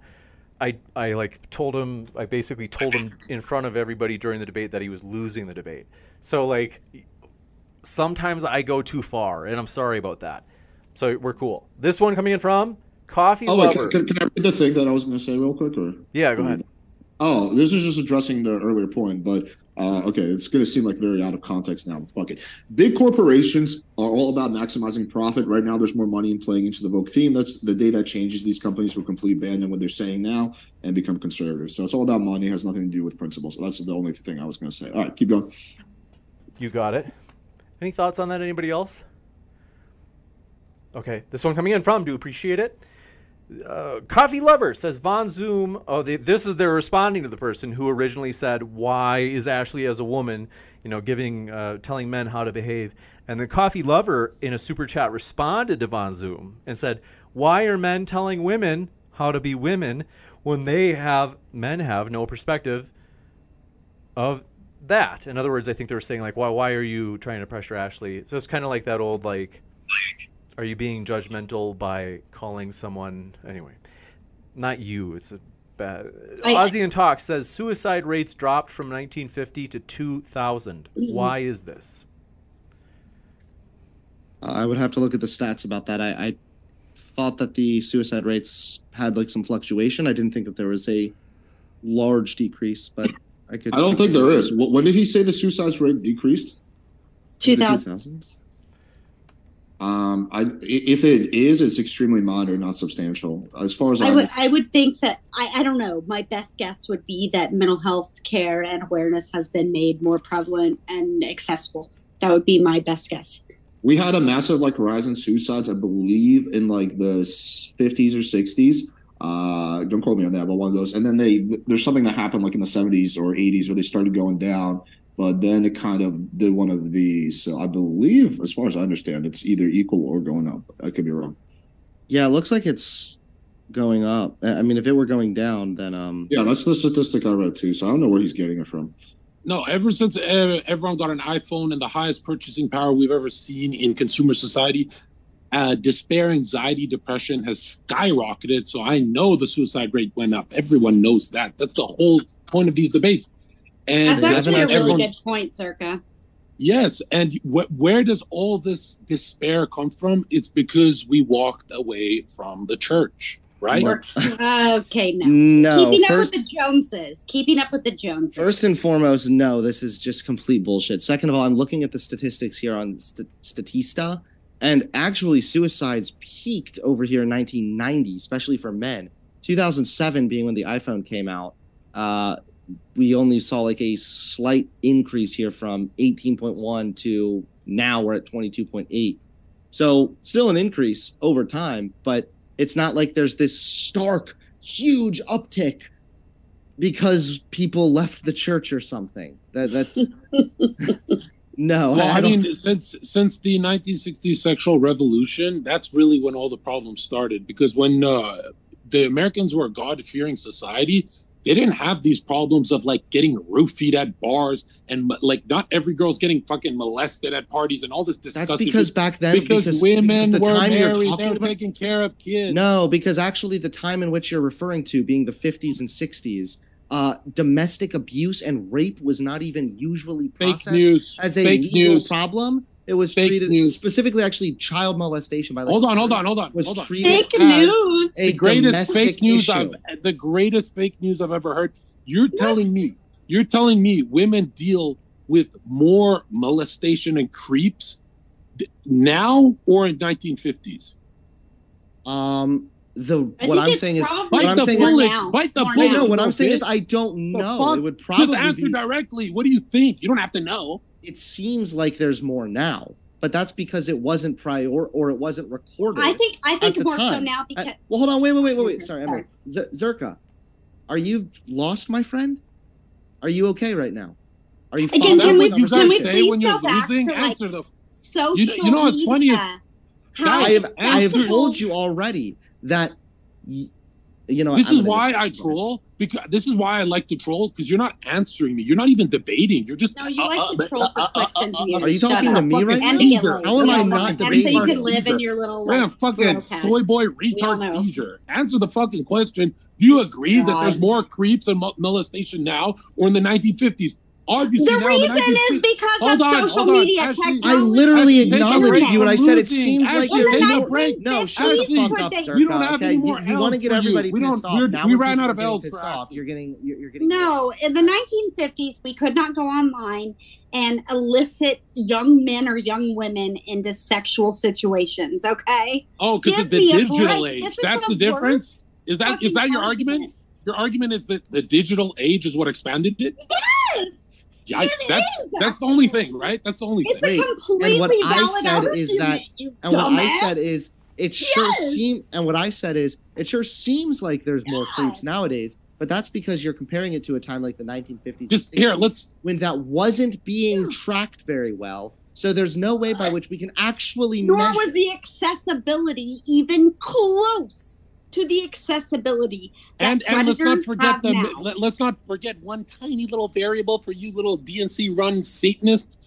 I I like told him. I basically told him in front of everybody during the debate that he was losing the debate. So like, sometimes I go too far, and I'm sorry about that. So we're cool. This one coming in from Coffee oh, Lover.
Wait, can, can, I read the thing that I was going to say real quick? Or
yeah, go ahead.
Oh, this is just addressing the earlier point, but uh, okay, it's going to seem like very out of context now. Fuck it. Big corporations are all about maximizing profit. Right now, there's more money in playing into the Vogue theme. That's the day that changes. These companies will completely abandon what they're saying now and become conservative. So it's all about money. Has nothing to do with principles. So that's the only thing I was going to say. All right, keep going.
You got it. Any thoughts on that? Anybody else? Okay, this one coming in from. Do appreciate it. Uh, Coffee Lover says Von Zoom. Oh, they, this is they're responding to the person who originally said, "Why is Ashley as a woman, you know, giving, uh, telling men how to behave?" And the Coffee Lover in a super chat responded to Von Zoom and said, "Why are men telling women how to be women when they have men have no perspective of that. In other words, I think they were saying like, why why are you trying to pressure Ashley? So it's kind of like that old like, are you being judgmental by calling someone anyway? Not you. It's a bad.
I-
Aussie and Talk says suicide rates dropped from 1950 to 2000.
Mhm.
Why is this?
I would have to look at the stats about that. I, I thought that the suicide rates had like some fluctuation. I didn't think that there was a large decrease, but I could.
I don't think there is. Wh- When did he say the suicide rate decreased?
The
2000.
2000s?
Um, I i- if it is, it's extremely minor, not substantial. As far as
I
I,
would I would think that I, I don't know. My best guess would be that mental health care and awareness has been made more prevalent and accessible. That would be my best guess.
we had a massive like rise in suicides, I believe, in like the 50s or 60s. Uh, don't quote me on that, but one of those. And then they there's something that happened like in the 70s or 80s where they started going down, but then it kind of did one of these. So I believe, as far as I understand, it's either equal or going up. I could be wrong.
Yeah, it looks like it's going up. I I mean, if it were going down, then um,
Yeah, that's the statistic I read too. So I don't know where he's getting it from.
No, ever since uh, everyone got an iPhone and the highest purchasing power we've ever seen in consumer society, uh, despair, anxiety, depression has skyrocketed. So I know the suicide rate went up. Everyone knows that. That's the whole point of these debates. And
That's actually a really
everyone-
good point, Zherka.
Yes, and wh- where does all this despair come from? It's because we walked away from the church, right?
We're- okay, no.
no.
Keeping up with the Joneses. Keeping up with the Joneses.
First and foremost, no, this is just complete bullshit. Second of all, I'm looking at the statistics here on St- Statista, and actually, suicides peaked over here in 1990, especially for men. 2007 being when the iPhone came out, uh, we only saw like a slight increase here from 18.1 to now we're at 22.8. So, still an increase over time, but it's not like there's this stark, huge uptick because people left the church or something. That that's no.
Well, I,
don't-
mean, since since the 1960s sexual revolution, that's really when all the problems started. Because when uh, the Americans were a God-fearing society, they didn't have these problems of like getting roofied at bars and like not every girl's getting fucking molested at parties and all this
that's
disgusting.
because back then
because,
because
women
because the
were
time you're
married, they
talking
were
about
taking care of kids.
No, because actually, the time in which you're referring to, being the 50s and 60s, uh, domestic abuse and rape was not even usually processed as a
fake
legal
news.
problem. It was
Fake
treated
news.
specifically, actually, child molestation by. Like,
Hold on, hold on, hold on,
Was
hold on.
treated
Fake
as
news.
a
the greatest fake news
issue.
I've the greatest fake news I've ever heard. You're telling me you're telling me women deal with more molestation and creeps now or in 1950s?
Um, the what I'm saying is what
Bite
I'm
the
saying
more
is
bullet.
now.
Bite the bullet.
no, no. What I'm saying is I don't know.
fuck?
It would probably
Just
probably
answer
be.
directly. What do you think? You don't have to know.
It seems like there's more now, but that's because it wasn't prior or it wasn't recorded.
I think I think
the
more so now because
well, hold on. Wait, wait, wait, wait, wait. Sorry,
sorry.
Emily. Z- Zherka, are you lost, my friend? Are you okay right now? Are you?
Again, can we-
you
can
guys
we
say
please
when you're
go back
losing?
to, like,
the.
social
You you know what's funny is-
media has
I have, I have told you already that, y- you know.
This
I'm
is why I troll. Because this is why I like to troll. Because you're not answering me. You're not even debating. You're just.
No, you
uh,
like
uh,
to troll for clicks and views.
Are you
Shut
talking to me right now?
Seizure.
How am I
laid.
not
And so you can live in your little
Yeah,
like,
fucking soy boy retard seizure. Answer the fucking question. Do you agree that there's more creeps and molestation now or in the 1950s? Obviously,
The
now
reason is
1950s.
because
Hold
of
on,
social media
Ashley-
technology.
I literally
Ashley, take
acknowledged you, and I said it seems
Ashley,
like
Well,
you're.
then
take a
I
more-
break.
No,
that
shut the
Ashley
fuck
could
up,
they-
sir.
We don't have
okay,
any
you,
more
you want to get
for you.
everybody
We don't-
pissed off.
we're-
now
we
when
ran out of
getting
L's
Pissed off. You're getting. You're, you're getting.
No, in the 1950s, we could not go online and elicit young men or young women into sexual situations. Okay,
Oh, because of the digital age. That's the
the
difference. Is that is that your argument? Your argument is that the digital age is what expanded it.
Yes,
Yikes! That's
is.
that's the only thing, right? That's the only
it's
thing.
Wait,
a completely
and what I said is that- And what I said is, it sure
Yes.
seem. And what I said is, it sure seems like there's more
Yes.
creeps nowadays. But that's because you're comparing it to a time like the 1950s. and
Just here, let's
when that wasn't being
Yeah.
tracked very well. So there's no way by which we can actually
Nor
measure.
was the accessibility even close to the accessibility that
and and let's not forget
have
the
now.
let, let's not forget one tiny little variable for you little DNC run Satanists.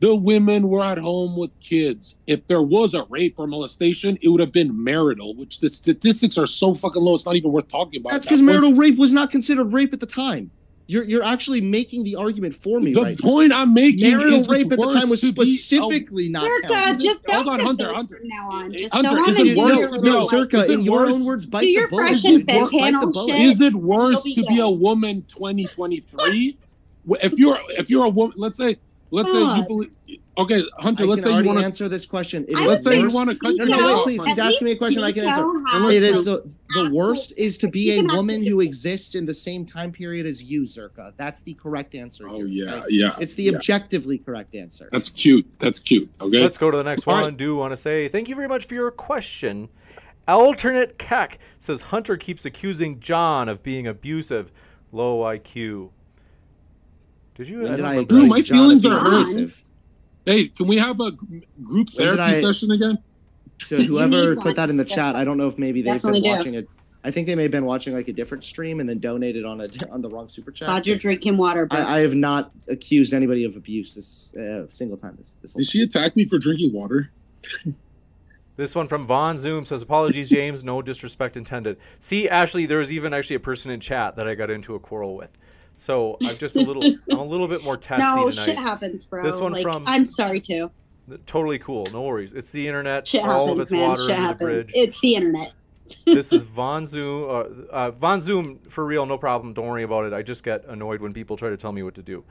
The women were at home with kids. If there was a rape or molestation, it would have been marital, which the statistics are so fucking low. It's not even worth talking about.
That's because
that
marital rape was not considered rape at the time. You're you're actually making the argument for me
The
right
point I'm making
Marital
is
rape at the time was
to be a-
specifically not
Zherka,
counted.
just
Hold
don't
on, Hunter,
this
Hunter.
from now on. Just
Hunter,
go on
is it worse
your
to
no,
be
no,
a-
little-
is it
in your
worse-
own words, bite
Do
the
your
bullet.
fresh
and
Bite the bullet.
Is it worse to be a woman 2023? if you're if you're a woman, let's say let's say you believe. Okay, Hunter,
I
let's
can
say you want to.
answer this question. It
Let's say you want to cut
No, no, wait, please. He's asking me a question. I can answer.
Unless
It
you-
is the the worst is to be a woman who exists in the same time period as you, Zherka. That's the correct answer.
Oh
here,
yeah,
okay?
yeah.
It's the
yeah.
objectively correct answer.
That's cute. That's cute. Okay.
Let's go to the next
All
one.
right.
Do want to say thank you very much for your question. Alternate Keck says Hunter keeps accusing Jon of being abusive. Low IQ. Did you?
When
I
did I
remember.
Dude, my
Jon
feelings are hurt.
abusive?
Hey, can we have a group
When
therapy
I-
session again?
To whoever put that in the chat, I don't know if maybe they've
Definitely
been
do.
watching it. I think they may have been watching like a different stream and then donated on a on the wrong super chat.
God, you're drinking water.
I, I have not accused anybody of abuse this uh, single time. This this whole
Did she attack me for drinking water?
This one from Von Zoom says apologies, James. No disrespect intended. See, Ashley, there was even actually a person in chat that I got into a quarrel with. So I'm just a little, I'm a little bit more testy
no,
tonight.
shit happens, bro.
This one
like,
from-
I'm sorry too.
Totally cool. No worries. It's the internet.
Shit
all of
happens,
its
man.
water
Shit
under the bridge.
It's the internet.
this is Von Zoom. Uh, uh, Von Zoom for real, no problem. Don't worry about it. I just get annoyed when people try to tell me what to do,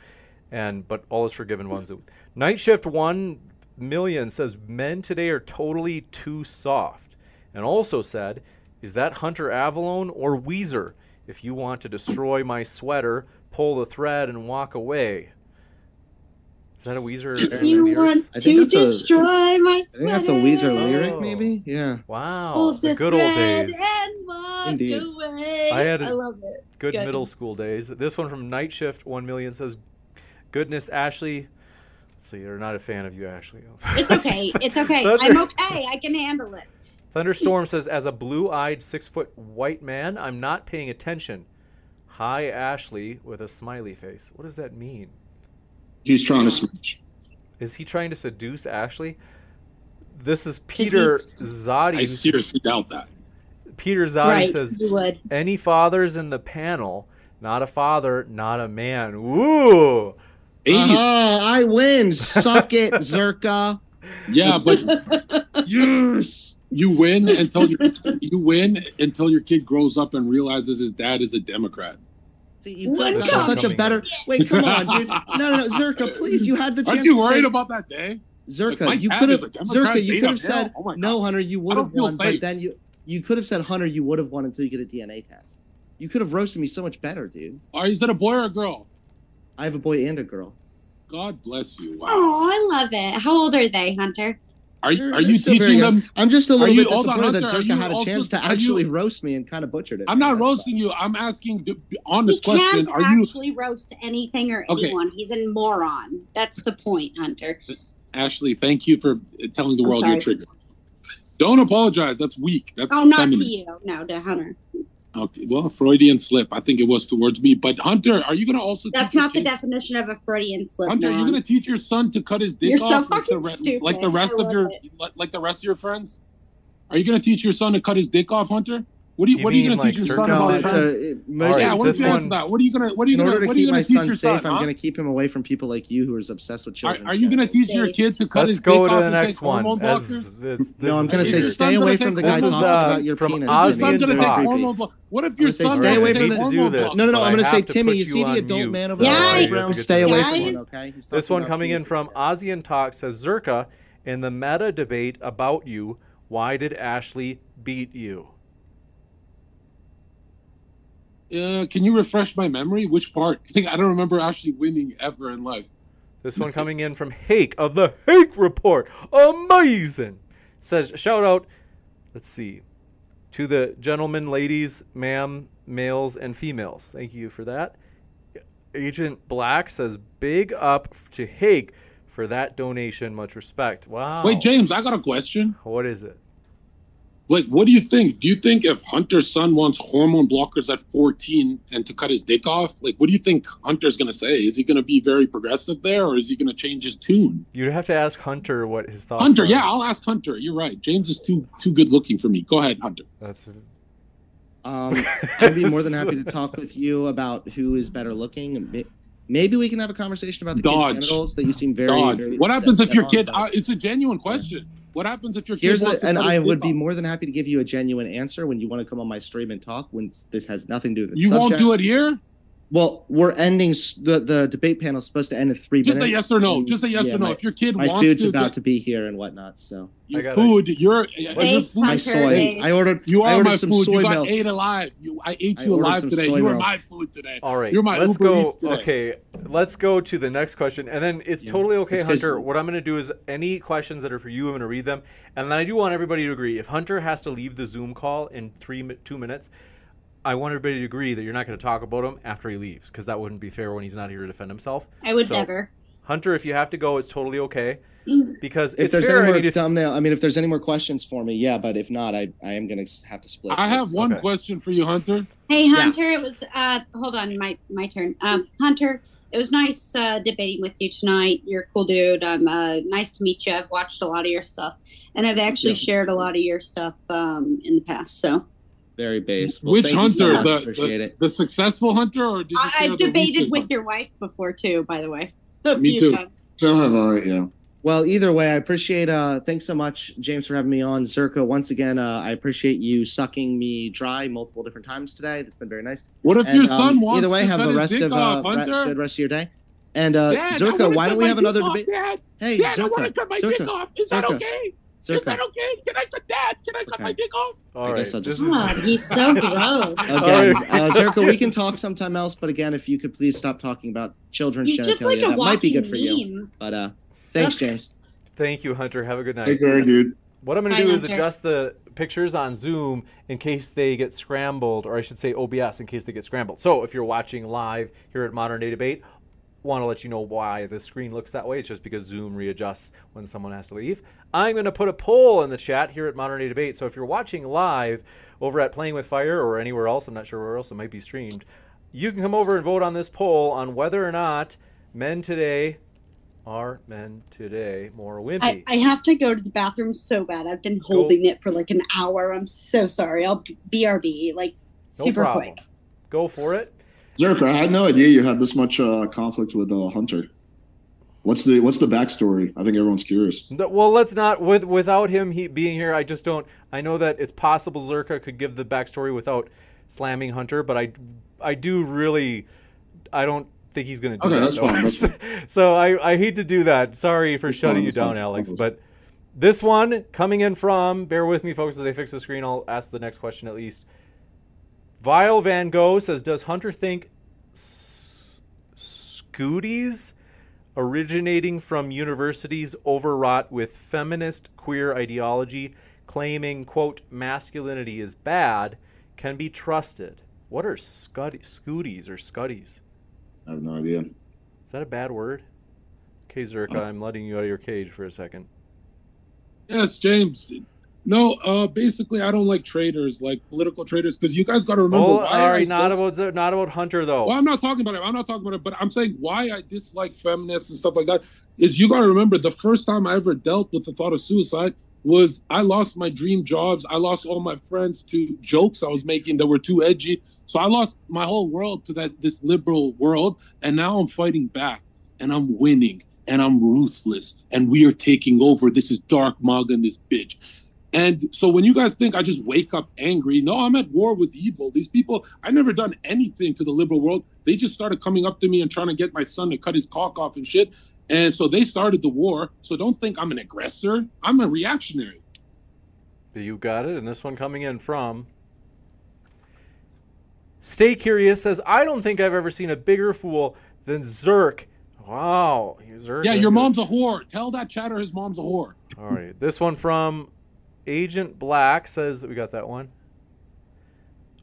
and but all is forgiven. Von Zoom. Night Shift One Million says men today are totally too soft, and also said, "Is that Hunter Avallone or Weezer? If you want to destroy my sweater, pull the thread and walk away." Is that a Weezer? Aaron
You
Spears?
want
I
to
think that's a-
destroy my
I think that's a Weezer lyric,
Oh.
maybe. Yeah.
Wow,
Pull
the good old days.
And walk
Indeed.
away.
I had a-
I love it.
good
Good.
middle school days. This one from Night Shift One Million says, "Goodness, Ashley." Let's see, you're not a fan of you, Ashley.
It's okay. It's okay.
Thunder-
I'm okay. I can handle it.
Thunderstorm says, "As a blue-eyed six-foot white man, I'm not paying attention." Hi, Ashley, with a smiley face. What does that mean?
He's trying to smash.
Is he trying to seduce Ashley? This is Peter
he's-
Zadi.
I seriously doubt that.
Peter Zadi
right.
says,
would.
"Any fathers in the panel? Not a father, not a man." Woo!
Ace.
Ah, I win. Suck it, Zherka.
Yeah, but
Yes.
you win until you, you win until your kid grows up and realizes his dad is a Democrat.
See, you
One cup.
such a better. Wait, come on, dude. No, no, no, Zherka, please. You had the chance.
Aren't you
to
worried
say,
about that day?
Zherka?
Like,
you could have, Zherka. You could have said.
Oh
no, Hunter. You would have
feel
won, but then you, you could have said, Hunter, you would have won until you get a DNA test. You could have roasted me so much better, dude.
Or is it a boy or a girl?
I have a boy and a girl.
God bless you. Wow.
Oh, I love it. How old are they, Hunter?
Are,
They're-
are
they're
you
still very
teaching
young.
them?
I'm just a little
you-
bit
hold on,
disappointed that
Hunter, Zherka
had a chance to
are you-
actually roast me and kind of butchered it.
I'm not
That's
roasting you. I'm asking the
He
honest question.
can't
Are you
actually roast anything or
Okay.
anyone. He's a moron. That's the point, Hunter.
Ashley? Thank you for telling the world you're
sorry.
triggered. Don't apologize. That's weak. That's
Oh, not
feminine.
to you. No, to Hunter.
Okay, well, Freudian slip. I think it was towards me. But Hunter, are you going to also
That's
teach your
not the definition of a Freudian slip.
Hunter, are you
moron.
going to teach your son to cut his dick
You're so
off like the, re- like the rest of your
it.
like the rest of your friends? Are you going to teach your son to cut his dick off, Hunter? What are you,
You
what are you
mean
going to teach your son about
No,
Circumcision?
trans-
to,
All
most,
right,
Yeah, what
this
if you answer
one-
that? What are you going to what are you going to
to
what are you going to teach
son
your
safe,
son?
I'm
huh?
going to keep him away from people like you who are obsessed with children.
are you going to teach your kid to cut
Let's
his
go
dick
to
off
the
and
next
take
one.
hormone
as
blockers?
this- this
No, I'm going to say stay away from the guy talking
uh,
about your penis.
Ozzy
Your son's going to take hormone blockers. What if your
gonna say
son
stay away
to
from the-
I hate to do this.
No, no, no, I'm gonna say, Timmy, you see the adult man over
there?
I
Yeah,
have to
Brown,
get to
stay away from
one.
one, okay?
This one coming in from
here.
Ozzy and Talk says Zherka in the meta debate about you. Why did Ashley beat you?
Uh, can you refresh my memory? Which part? I don't remember actually winning ever in life.
This one coming in from Hake of the Hake Report. Amazing. Says shout out. Let's see. To the gentlemen, ladies, ma'am, males, and females. Thank you for that. Agent Black says big up to Hake for that donation. Much respect. Wow.
Wait, James, I got a question.
What is it?
Like, what do you think? Do you think if Hunter's son wants hormone blockers at 14 and to cut his dick off, like, what do you think Hunter's going to say? Is he going to be very progressive there, or is he going to change his tune?
You'd have to ask Hunter what his thoughts.
Hunter,
are.
yeah, I'll ask Hunter. You're right. James is too too good looking for me. Go ahead, Hunter.
That's
Um, I'd be more than happy to talk with you about who is better looking. Maybe we can have a conversation about the
Dodge.
kid's genitals that you seem very.
Dodge.
very
what happens if your kid? Uh, it's a genuine question. What happens if your kid
Here's
wants
the, and I would be more than happy to give you a genuine answer when you want to come on my stream and talk. When this has nothing to do with the
You won't do it here.
Well, we're ending the the debate panel is supposed to end in three
Just a
minutes.
yes or no.
Mm,
just a yes
yeah,
or no.
My,
if your kid
my
wants
food's
to,
about to be here and whatnot. So
your
I got
food, you're,
Hey,
your food,
my
Hunter,
soy. I ordered.
you
I
are
ordered
my
some
food.
soy
You got
milk.
ate alive. You, I ate you
ordered
alive today. You are my food today.
All right,
You're my
let's
Uber
go.
Eats today.
Okay, let's go to the next question, and then it's
Yeah.
totally okay,
It's 'cause-
Hunter. What I'm going to do is any questions that are for you, I'm going to read them, and then I do want everybody to agree. If Hunter has to leave the Zoom call in three two minutes, I want everybody to agree that you're not going to talk about him after he leaves, because that wouldn't be fair when he's not here to defend himself.
I would
So,
never.
Hunter, if you have to go, it's totally okay, because
If
it's
there's
fair.
any
I
more
mean,
thumbnail, I mean, if there's any more questions for me, yeah. But if not, I I am gonna have to split.
I have one
Okay.
question for you, Hunter.
Hey Hunter, it was uh hold on, my my turn. Um Hunter, it was nice uh debating with you tonight. You're a cool dude. I'm uh nice to meet you. I've watched a lot of your stuff and I've actually
Yeah.
shared a lot of your stuff um in the past. So
Very base. Well,
Which
thank you so
Hunter? The,
Appreciate
the,
it.
the successful Hunter, or did you
I, I've debated with
Hunter?
your wife before too, by the way. A
Me too.
times.
So have I, yeah.
Well, either way, I appreciate. uh Thanks so much, James, for having me on. Zherka, once again, uh, I appreciate you sucking me dry multiple different times today. That's been very nice.
What if
And,
your
um,
son wants
either way,
to
have the rest
dick
of uh, re- good rest of your day. And uh,
Dad, I Zherka,
why don't we have another debate?
Dad,
Hey,
Dad, I
Zherka,
want to cut my
Zherka,
dick off. Is that
Zherka,
okay? Is that
Zherka.
okay? Can I cut that? Can I cut
Okay.
my dick off?
all
I
right,
guess I'll
this
just-
is-
God, he's so gross.
Again,
Alright.
uh, Zherka, we can talk sometime else. But again, if you could please stop talking about children's
You're
genitalia,
like
that might be good for you. But uh, thanks,
Ugh.
James.
Thank you, Hunter. Have a good night.
Take care, dude.
What I'm going to
Bye,
do is
Hunter.
adjust the pictures on Zoom in case they get scrambled, or I should say OBS in case they get scrambled. So if you're watching live here at Modern Day Debate, want to let you know why the screen looks that way. It's just because Zoom readjusts when someone has to leave. I'm going to put a poll in the chat here at Modern Day Debate. So if you're watching live over at Playing with Fire or anywhere else, I'm not sure where else it might be streamed, you can come over and vote on this poll on whether or not men today are men today more wimpy.
I, I have to go to the bathroom so bad. I've been holding it for like an hour. I'm so sorry. I'll BRB like
no
super
problem.
quick.
Go for it.
Zherka, I had no idea you had this much uh, conflict with uh, Hunter. What's the what's the backstory? I think everyone's curious.
Well, let's not with without him he, being here. I just don't. I know that it's possible Zherka could give the backstory without slamming Hunter, but I, I do really, I don't think he's going to do that.
Okay,
that.
that's fine, that's
so I, I hate to do that. Sorry for shutting
fine,
you down,
fine.
Alex. But this one coming in from, bear with me, folks, as I fix the screen. I'll ask the next question at least. Vile Van Gogh says, "Does Hunter think s- Scooties originating from universities overwrought with feminist queer ideology, claiming quote masculinity is bad, can be trusted? What are scud- Scooties or Scuddies?
I have no idea.
Is that a bad word? Okay, Zherka, uh-huh. I'm letting you out of your cage for a second.
Yes, James. No, uh, basically, I don't like traders, like political traders, because you guys got to remember.
Oh,
why
all
I
not about not about Hunter though.
Well, I'm not talking about it. I'm not talking about it, but I'm saying why I dislike feminists and stuff like that is you got to remember the first time I ever dealt with the thought of suicide was I lost my dream jobs. I lost all my friends to jokes I was making that were too edgy. So I lost my whole world to that this liberal world, and now I'm fighting back, and I'm winning, and I'm ruthless, and we are taking over. This is dark mug and this bitch. And so when you guys think I just wake up angry, no, I'm at war with evil. These people, I never done anything to the liberal world. They just started coming up to me and trying to get my son to cut his cock off and shit. And so they started the war. So don't think I'm an aggressor. I'm a reactionary.
You got it. And this one coming in from Stay Curious says, I don't think I've ever seen a bigger fool than Zerk. Wow. Zerk.
Yeah, your mom's a whore. Tell that chatter his mom's a whore.
All right. This one from Agent Black says, we got that one.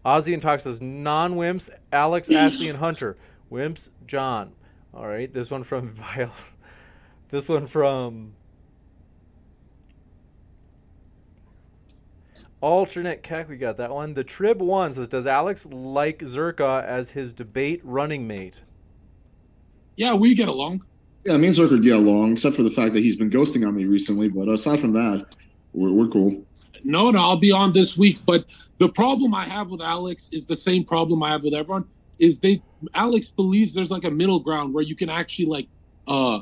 Ozzy and Talk says, non wimps, Alex, Ashley, and Hunter. Wimps, Jon. All right. This one from Vile. This one from Alternate Keck, we got that one. The Trib one says, "Does Alex like Zherka as his debate running mate?"
Yeah, we get along.
Yeah, me and Zherka get along, except for the fact that he's been ghosting on me recently. But aside from that, we're, we're cool.
No, no, I'll be on this week. But the problem I have with Alex is the same problem I have with everyone. Is they Alex believes there's like a middle ground where you can actually like uh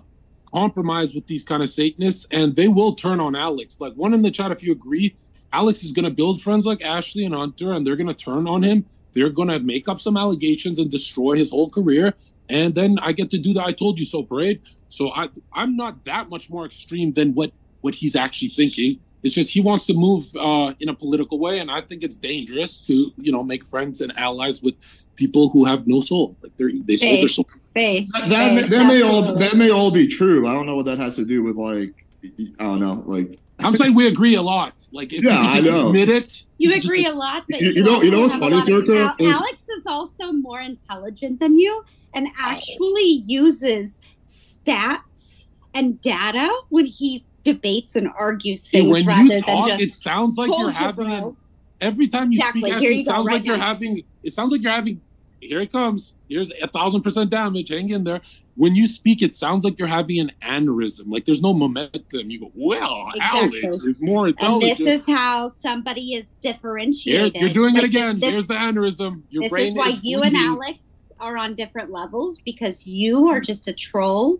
compromise with these kind of Satanists, and they will turn on Alex. Like one in the chat, if you agree, Alex is going to build friends like Ashley and Hunter, and they're going to turn on him. They're going to make up some allegations and destroy his whole career. And then I get to do the "I told you so" parade. So I, I'm not that much more extreme than what what he's actually thinking. It's just he wants to move uh, in a political way, and I think it's dangerous to you know make friends and allies with people who have no soul. Like they're they sold their soul.
Face.
That, that, may, that may all that may all be true. I don't know what that has to do with like I don't know like.
I'm saying we agree a lot. Like if
Yeah,
you
I know.
admit it.
You
just-
agree a lot, but
You- you know- you know what's funny,
a of- Al-
is-
Alex is also more intelligent than you, and actually uses stats and data when he debates and argues things rather
talk,
than
it
just
sounds like you're having
bro."
an every time you
Exactly.
speak,
Here you
it
go,
sounds
right
like you're
now.
having. It sounds like you're having. Here it comes. Here's a thousand percent damage. Hang in there. When you speak, it sounds like you're having an aneurysm. Like there's no momentum. You go, well,
Exactly.
Alex is more
And this is how somebody is
Here,
differentiated.
you're doing it again.
This,
Here's the aneurysm. Your
this
brain
is why you and. Alex are on different levels because you are just a troll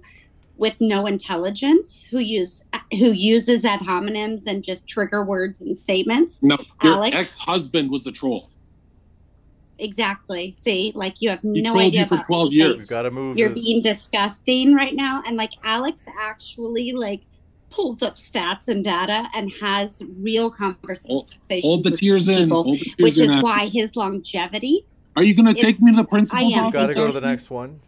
with no intelligence who use who uses ad hominems and just trigger words and statements.
No, your
Alex?
ex-husband was the troll.
Exactly. See, like you have
He
no idea
you for
about
12
anything.
years.
We've got to move.
You're
this-
being disgusting right now, and like Alex actually like pulls up stats and data and has real conversations.
Hold the
with
tears in. Hold the tears
which
in.
is
Ashley.
why his longevity
Are you going to take me to the principal's
I am.
office?
Got to go to the next one.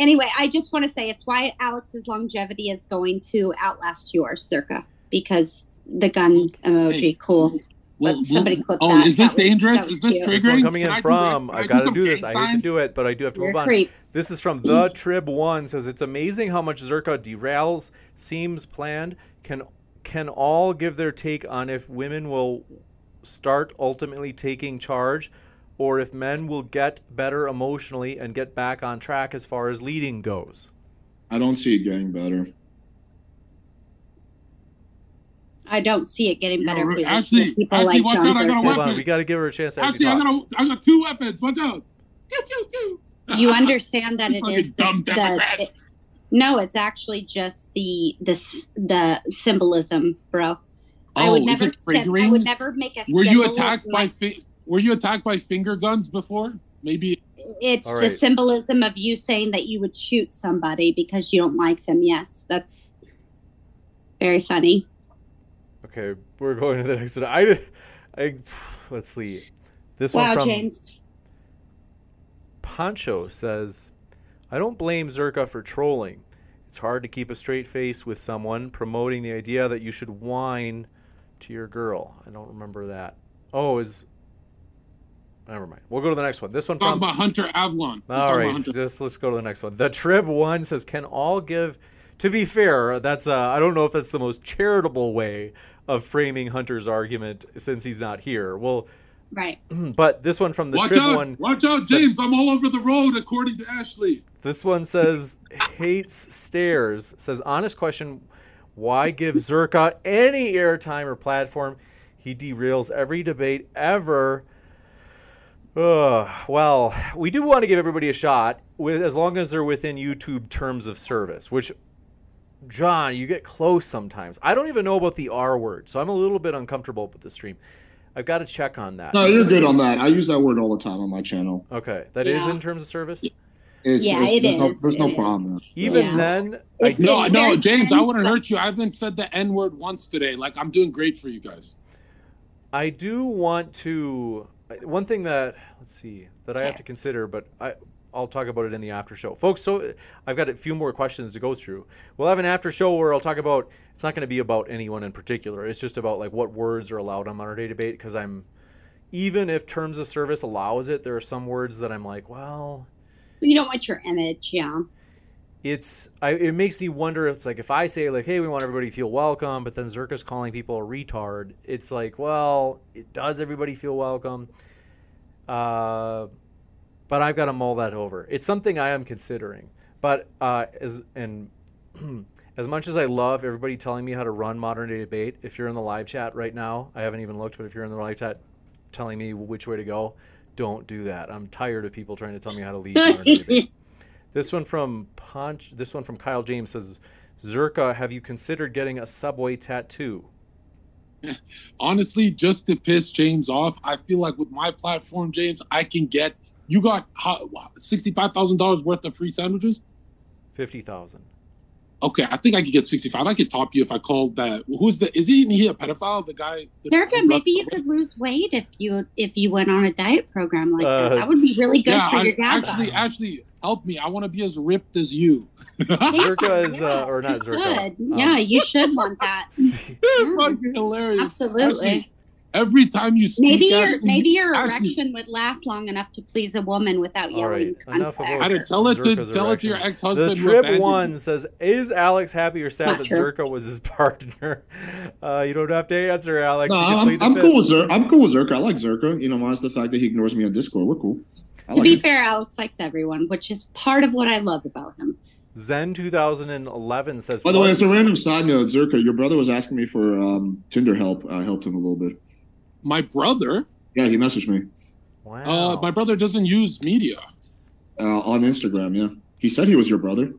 Anyway, I just want to say it's why Alex's longevity is going to outlast yours, Zherka, because the gun emoji,
Hey,
cool.
Well,
But somebody
well-
clip
oh,
that.
is this
That
dangerous?
that was
Is this
cute.
triggering?
This coming
Can
in
I
from. I've got to
some
do this.
gang
I hate to do it, but I do have to
You're
move
a
on. This is from the Trib One. Says it's amazing how much Zherka derails seems planned. Can can all give their take on if women will start ultimately taking charge, or if men will get better emotionally and get back on track as far as leading goes.
I don't see it getting better.
I don't see it getting better. if we listen to
Ashley,
people
Ashley,
like
watch
Jon
out, I got a
Zerka.
On,
weapon.
we got to give her a chance to
Actually,
actually
I
talk.
got a, I got two weapons. Watch out. Pew, pew, pew.
you understand that it is it
dumb
the,
Democrats.
the, no, it's actually just the the the symbolism, bro. I
Oh,
would
is
never
it
send, I would never make a
Were you attacked by fi- Were you attacked by finger guns before? Maybe.
it's
All
the symbolism of you saying that you would shoot somebody because you don't like them. Yes, that's very funny.
Okay, we're going to the next one. I, I let's see. This
Wow,
one from
James.
Pancho says, I don't blame Zherka for trolling. It's hard to keep a straight face with someone promoting the idea that you should whine to your girl. I don't remember that. Oh, is. Never mind. We'll go to the next one. This one
Talking
from.
about Hunter Avallone. He's
All
talking
right,
Hunter.
just let's go to the next one. The Trib one says, "Can all give?" To be fair, that's uh, I don't know if that's the most charitable way of framing Hunter's argument since he's not here. Well,
Right.
but this one from the
Watch
Trib
out!
one,
Watch out, James! I'm all over the road, according to Ashley.
this one says hates stairs. Says honest question: Why give Zherka any airtime or platform? He derails every debate ever. Ugh, well, we do want to give everybody a shot with as long as they're within YouTube terms of service, which Jon, you get close sometimes. I don't even know about the R word, so I'm a little bit uncomfortable with the stream. I've got to check on that.
No, you're good on that. I use that word all the time on my channel.
Okay, that is
Yeah.
in terms of service.
It's,
Yeah,
it's-
it
there's No,
is.
there's no
It is.
problem.
Even
Yeah.
then, I
It's-
No, no, James, I wouldn't hurt you. I haven't said the N word once today. Like I'm doing great for you guys.
I do want to. One thing that let's see that I have to consider, but I I'll talk about it in the after show, folks. So I've got a few more questions to go through. We'll have an after show where I'll talk about. It's not going to be about anyone in particular. It's just about like what words are allowed on modern day debate because I'm. Even if terms of service allows it, there are some words that I'm like, well,
You don't want your image, yeah.
It's I, it makes me wonder. If it's like if I say like, "Hey, we want everybody to feel welcome," but then Zherka's calling people a retard. It's like, well, it does everybody feel welcome? Uh, but I've got to mull that over. It's something I am considering. But uh, as and as much as I love everybody telling me how to run modern day debate, if you're in the live chat right now, I haven't even looked, but if you're in the live chat telling me which way to go, don't do that. I'm tired of people trying to tell me how to lead modern debate. This one from Punch. This one from Kyle James says, "Zherka, have you considered getting a subway tattoo?"
Honestly, just to piss James off, I feel like with my platform, James, I can get. You got sixty-five thousand dollars worth of free sandwiches.
Fifty thousand.
Okay, I think I could get sixty-five. I could top you if I called that. Who's the? Is he? He a pedophile? The guy.
Zherka, maybe you could lose weight if you if you went on a diet program like uh, that. That would be really good
yeah,
for your
dad. Actually, actually, help me. I want to be as ripped as you.
Zherka is, uh, or not Zherka. Um,
yeah, you should want that.
yeah. hilarious.
Absolutely.
Actually, every time you speak,
maybe your
Ashley,
maybe your
Ashley,
erection would last long enough to please a woman without
All
yelling.
right, enough about
I did tell it to
Zherka's
tell it to your ex-husband.
The trip one
you.
says, "Is Alex happy or sad
Not
that
true.
Zherka was his partner?" Uh, you don't have to answer, Alex.
No, I'm, I'm cool with Zherka. I'm cool with Zherka. I like Zherka. You know, minus the fact that he ignores me on Discord. We're cool. I
To
like
be
it.
fair, Alex likes everyone, which is part of what I love about him.
Zen 2011 says.
By the way, it's a random side note. Zherka, your brother was asking me for um, Tinder help. I helped him a little bit.
My brother.
Yeah, he messaged me
Wow.
Uh, my brother doesn't use media.
uh, on Instagram. Yeah, he said he was your brother.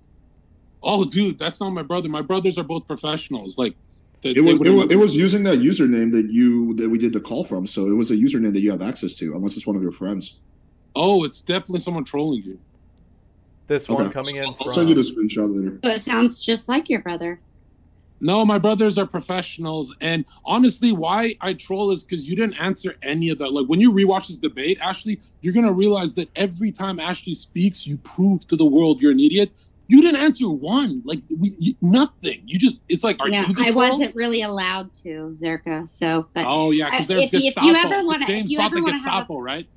Oh, dude, that's not my brother. My brothers are both professionals. Like, they,
It was, it was it was using that username that you that we did the call from. So it was a username that you have access to, unless it's one of your friends.
Oh, it's definitely someone trolling you.
this one
Okay.
coming in
I'll
from.
send you the screenshot later.
So it sounds just like your brother.
No, my brothers are professionals. And honestly, why I troll is because you didn't answer any of that. Like when you rewatch this debate, Ashley, you're gonna realize that every time Ashley speaks, you prove to the world you're an idiot. You didn't answer one, like we, you, nothing. You just, it's like, are
yeah,
you the
I
troll?
wasn't really allowed to, Zherka. So, but
Oh yeah, because there's
if- if
Gestapo.
you ever wanna- if
James
you ever
the
wanna have a-
Gestapo, right?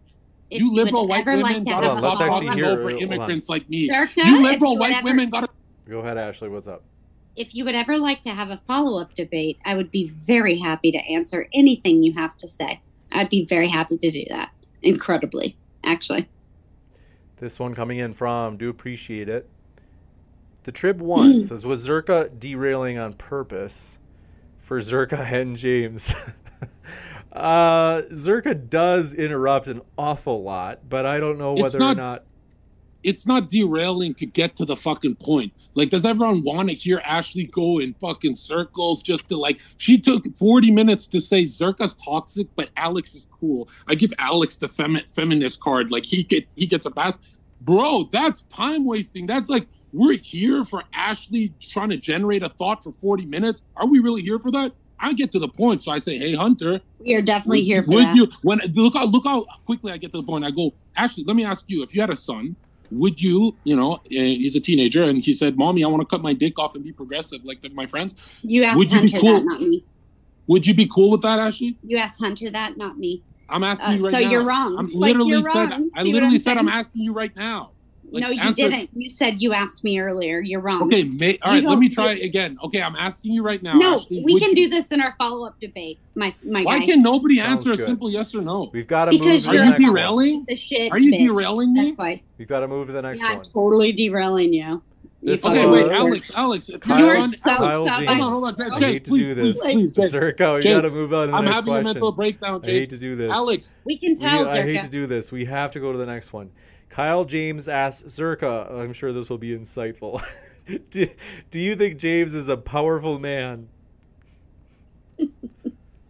If
you
would
liberal white women
like
got
have
Hold on,
a
let's
stop
actually
talking
hear-
over immigrants like me.
Zherka,
You liberal
you
white
ever-
women got to
Go ahead, Ashley. What's up?
if you would ever like to have a follow up debate, I would be very happy to answer anything you have to say. I'd be very happy to do that. Incredibly, actually.
This one coming in from. Do appreciate it. The Trib one says, "Was Zherka derailing on purpose for Zherka and James?" uh, Zherka does interrupt an awful lot, but I don't know whether
not-
or not.
it's not derailing to get to the fucking point. Like, does everyone want to hear Ashley go in fucking circles just to like? She took 40 minutes to say Zherka's toxic, but Alex is cool. I give Alex the femi- feminist card. Like he get he gets a pass. Bro, that's time wasting. That's like we're here for Ashley trying to generate a thought for 40 minutes. Are we really here for that? I get to the point, so I say, "Hey, Hunter,
We are definitely here for
would
that.
you when look how look how quickly I get to the point? I go, Ashley, let me ask you: If you had a son, would you, you know, uh, he's a teenager, and he said, "Mommy, I want to cut my dick off and be progressive like my friends."
You asked
Would you be
Hunter
cool-
that, not me.
Would you be cool with that, Ashley?
You asked Hunter that, not me.
I'm asking
Uh,
you right
so
now.
So you're wrong.
I'm
Like,
literally said.
wrong.
I literally
I'm
said I'm asking you right now. Like,
no, you
answer-
didn't. You said you asked me earlier. You're wrong.
Okay, may, all
You
right. Let me try again. Okay, I'm asking you right now.
No,
Ashley,
we can
you-
do this in our follow up debate. My my
Why
guy.
can nobody
Sounds
answer a simple yes or no?
We've got to move.
Because
to
Are
the
you're
next
derailing?
Piece shit.
Are you
bitch.
derailing me?
That's why.
We've got to move to the next
Yeah, I'm totally derailing you. You
This
Okay,
fucking
wait,
jerk.
Alex, Alex, if
Kyle-
you're
You're
on,
so
Alex,
Kyle
stubborn.
James.
Hold on, hold on,
I
James,
hate to
please,
do
please,
this.
please, James.
Zerko, you got to move on to the
I'm
next
having a
question.
mental breakdown,
I hate to do this.
Alex,
We can
We-
tell,
I hate to do this. We have to go to the next one. Kyle James asks Zherka, I'm sure this will be insightful. do, do you think James is a powerful man?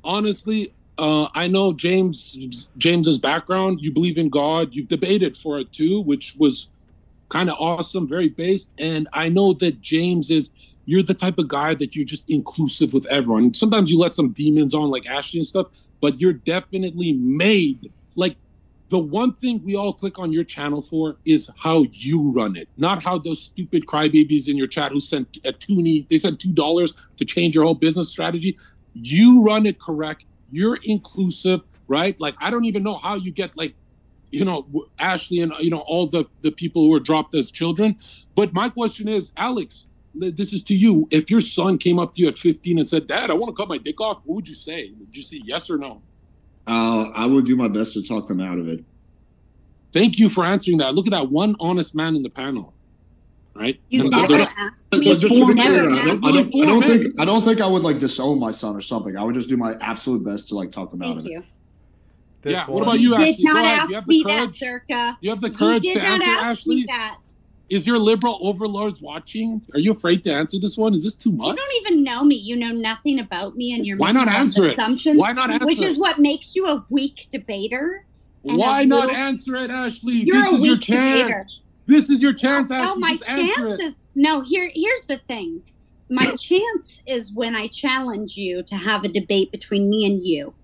honestly, uh, I know James James's background. You believe in God. You've debated for it too, which was kind of awesome, very based. And I know that James is. You're the type of guy that you're just inclusive with everyone. Sometimes you let some demons on, like Ashley and stuff, but you're definitely made. Like the one thing we all click on your channel for is how you run it, not how those stupid crybabies in your chat who sent a toonie. They sent two dollars to change your whole business strategy. You run it correct. You're inclusive, right? Like I don't even know how you get like you know Ashley and you know all the the people who were dropped as children. But my question is, Alex, this is to you. If your son came up to you at 15 and said, "Dad, I want to cut my dick off," what would you say? Would you say yes or no?
Uh, I will do my best to talk them out of it.
Thank you for answering that. Look at that one honest man in the panel. Right?
You never asked me.
Just to be clear, I don't, I, don't, I don't think I don't think I would like disown my son or something. I would just do my absolute best to like talk them
Thank
out of
you.
it.
This
yeah.
one-
What about you,
You
Ashley?
did not
Go ahead.
ask
You have
me
the
that,
courage.
Zherka.
You have the
You
courage
did
to
not
answer,
ask
Ashley.
me that.
Is your liberal overlords watching? Are you afraid to answer this one? Is this too much?
You don't even know me. You know nothing about me, and you're
Why not answer it?
assumptions.
Why not answer
Which
it?
is what makes you a weak debater.
Why not
little-
answer it, Ashley?
You're
this
a
is your
weak debater.
This is your chance, Ashley.
my
Just answer
chance
it.
is no. Here, here's the thing. My chance is when I challenge you to have a debate between me and you.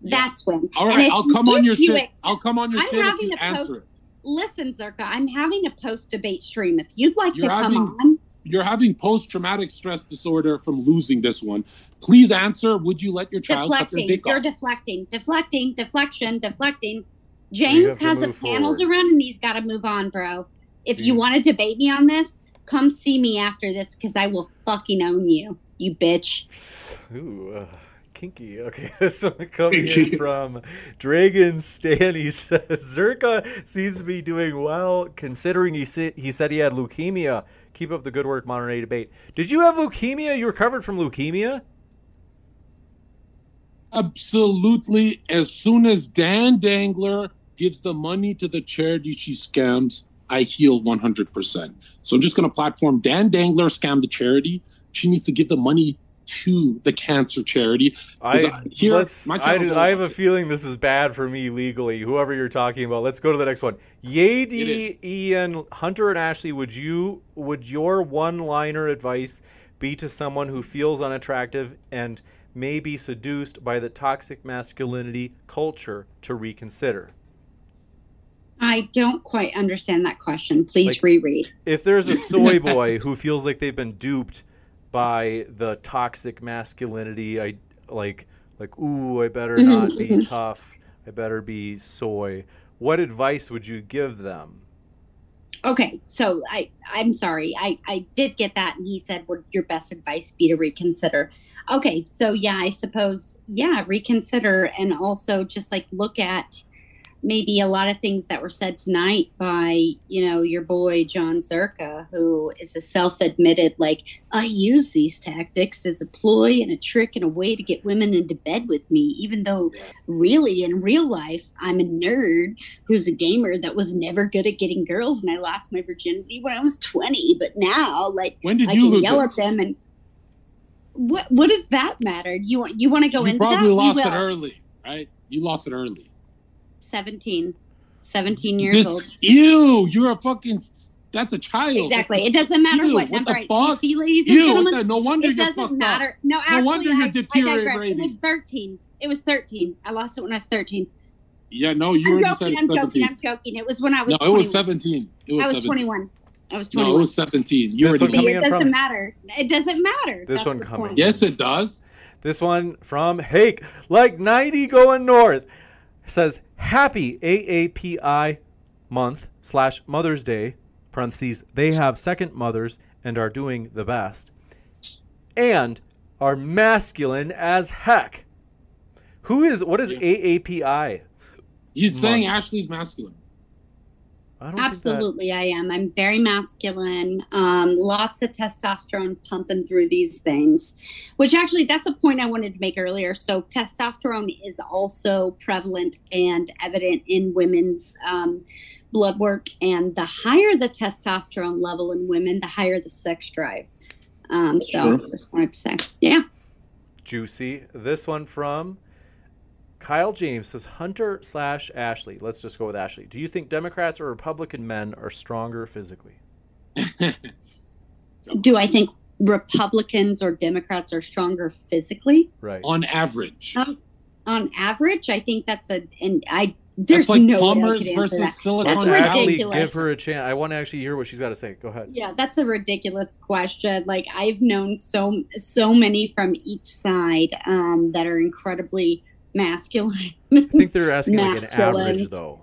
Yeah.
That's when.
All right, I'll come on your
you
shit.
accept-
I'll come on your
I'm having
you
a
answer
post-
it.
Listen, Zherka, I'm having a post debate stream. If you'd like
You're
to come on,
You're having post-traumatic stress disorder from losing this one. Please answer. Would you let your child cut their
deflecting.
dick
You're
off?
deflecting, deflecting, deflection, deflecting. James has a panel
forward.
to run and he's got to move on, bro. If you want to debate me on this, come see me after this because I will fucking own you, you bitch.
Ooh, uh, kinky. Okay, this one coming in from Dragon Stan. He says Zherka seems to be doing well considering he said he said he had leukemia. Keep up the good work, modern day debate. Did you have leukemia? You recovered from leukemia?
Absolutely. As soon as Dan Dangler gives the money to the charity she scams, I heal 100%. So I'm just going to platform Dan Dangler scam the charity. She needs to give the money to the cancer charity.
I,
I- here, my
I, I have a feeling this is bad for me legally. Whoever you're talking about, let's go to the next one.
It
Yadi. Ian, Hunter, and Ashley. Would you would your one-liner advice be to someone who feels unattractive and may be seduced by the toxic masculinity culture to reconsider?
I don't quite understand that question. Please
Like-
reread.
If there's a soy boy who feels like they've been duped by the toxic masculinity, I like like ooh, I better not be tough. I better be soy. What advice would you give them?
Okay, so I I'm sorry. I I did get that, and he said, "Would your best advice be to reconsider?" Okay, so yeah, I suppose yeah, reconsider, and also just like look at maybe a lot of things that were said tonight by you know your boy Jon Zherka, who is a self-admitted like I use these tactics as a ploy and a trick and a way to get women into bed with me, even though really in real life I'm a nerd who's a gamer that was never good at getting girls and I lost my virginity when I was 20 but now like
When did
I
you
can yell
it?
at them and what what does that matter you want you want to go
you
into
probably
that We
lost it early, right? You lost it early.
17 17 years
This,
old
ew, you're a fucking. That's a child.
exactly it doesn't matter
Ew,
what
what
number
the
I
fuck?
see ladies and
Ew, what
gentlemen
the- no wonder
it doesn't
fucked up.
matter no actually
wonder
I,
you're
I digress. it
deteriorating.
was 13 it was 13 I lost it when I was 13
Yeah, no, you
I'm
already said
I'm joking I'm joking it was when I was
No,
21.
it was 17. It was,
I was
17.
21 I was 21
No, it was 17. You
This
already
coming
See, it doesn't matter. It doesn't matter.
This
That's
one coming
point.
Yes, it does.
This one from Hake, like 90 going north, says Happy AAPI month slash Mother's Day. Parentheses. They have second mothers and are doing the best, and are masculine as heck. Who is what is
Yeah.
AAPI?
He's saying Ashley's masculine.
I don't think that-
Absolutely, I am. I'm very masculine. Um, lots of testosterone pumping through these veins, which actually, that's a point I wanted to make earlier. So, testosterone is also prevalent and evident in women's um, blood work. And the higher the testosterone level in women, the higher the sex drive. Um, so,
Sure.
just wanted to say, yeah.
juicy. This one from Kyle James says Hunter slash Ashley. Let's just go with Ashley. Do you think Democrats or Republican men are stronger physically?
Do I think Republicans or Democrats are stronger physically?
Right.
On average.
Um, on average, I think that's a, and I there's
That's like
no way I
plumbers
could answer
versus
that.
silicon
That's
valley.
actually
ridiculous.
give her a chance. I want to actually hear what she's got to say. Go ahead.
Yeah, that's a ridiculous question. Like I've known so so many from each side um, that are incredibly masculine.
I think they're asking like an
Masculine.
average though.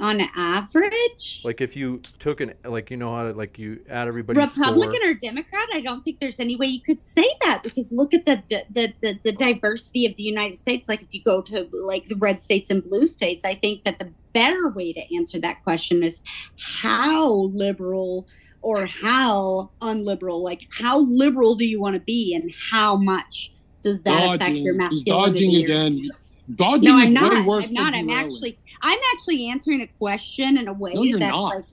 on average.
Like if you took an like you know how to like you add everybody
Republican or Democrat, I don't think there's any way you could say that because look at the, the the the diversity of the United States. Like if you go to like the red states and blue states, I think that the better way to answer that question is how liberal or how unliberal, like how liberal do you want to be and how much does that dodging. affect your masculinity?
He's dodging again. Dodging no, I'm not. I'm not.
I'm actually. I'm actually answering a question in a way no, that's
not.
like.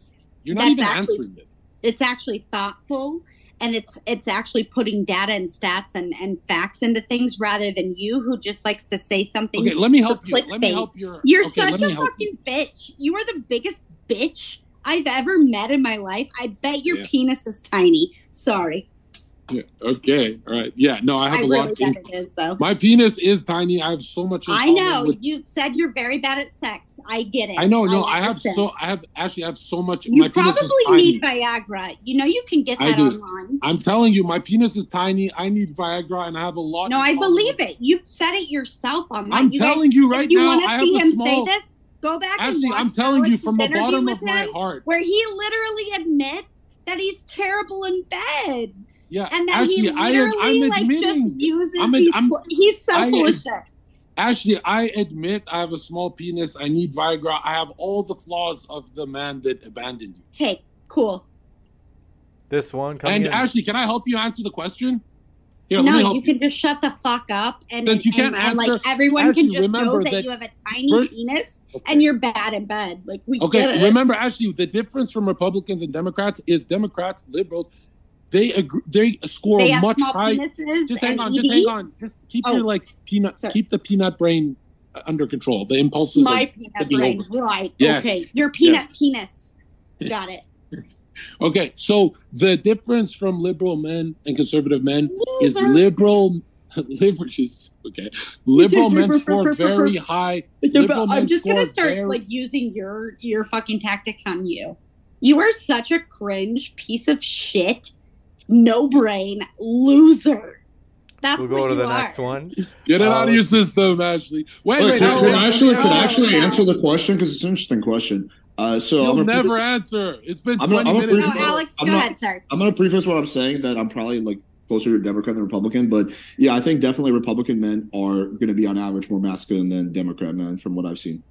You're not even actually, answering it.
It's actually thoughtful, and it's it's actually putting data and stats and and facts into things rather than you who just likes to say something.
Okay, let me help you. Let me help your.
You're
okay,
such a fucking you. bitch. You are the biggest bitch I've ever met in my life. I bet your yeah. penis is tiny. Sorry.
Yeah. Okay. All right. Yeah. No, I have I a
really
lot.
Bet it is though.
My penis is tiny. I have so much.
I know. With... You said you're very bad at sex. I get it.
I know. No, I, I have so. I have actually. I have so much.
You my probably need Viagra. You know, you can get that online.
I'm telling you, my penis is tiny. I need Viagra, and I have a lot.
No, I believe it. You've said it yourself online.
I'm
you
telling
guys,
you right
you
now.
want to see him say this? Go back.
Actually, I'm telling
Alex
you from the bottom of my heart,
where he literally admits that he's terrible in bed.
Yeah,
and then he literally I, am like just uses I'm, these. I'm, he's so I, full of shit.
Ashley, I admit I have a small penis. I need Viagra. I have all the flaws of the man that abandoned you.
Hey, cool.
This one. coming.
And in. Ashley, can I help you answer the question?
Here, no, you, you can just shut the fuck up and, Since you can't and, answer, and like everyone can just know that, that, you have a tiny first, penis okay. and you're bad in bed. Like we
okay. Remember, Ashley, the difference from Republicans and Democrats is Democrats, liberals, they agree, they score
they
much higher.
Just
hang on, ED? just hang on, just keep oh, your like peanut, sorry. keep the peanut brain uh, under control. The impulses.
My peanut brain, over. right? Yes. Okay, your peanut yes. penis. Got it.
Okay, so the difference from liberal men and conservative men is liberal liberal she's okay. Liberal men score very high.
Liberal I'm just gonna start very... like using your your fucking tactics on you. You are such a cringe piece of shit, no brain loser. That's
we'll go
to
the
are.
next one.
Get it um, out of your system, Ashley. Wait, wait.
Can, can I actually, can I actually answer the question because it's an interesting question. Uh, so
You'll never answer. It's been 20 I'm minutes.
no, Alex, I'm go not, ahead, sir.
I'm going to preface what I'm saying that I'm probably like closer to Democrat than Republican, but yeah, I think definitely Republican men are going to be on average more masculine than Democrat men from what I've seen.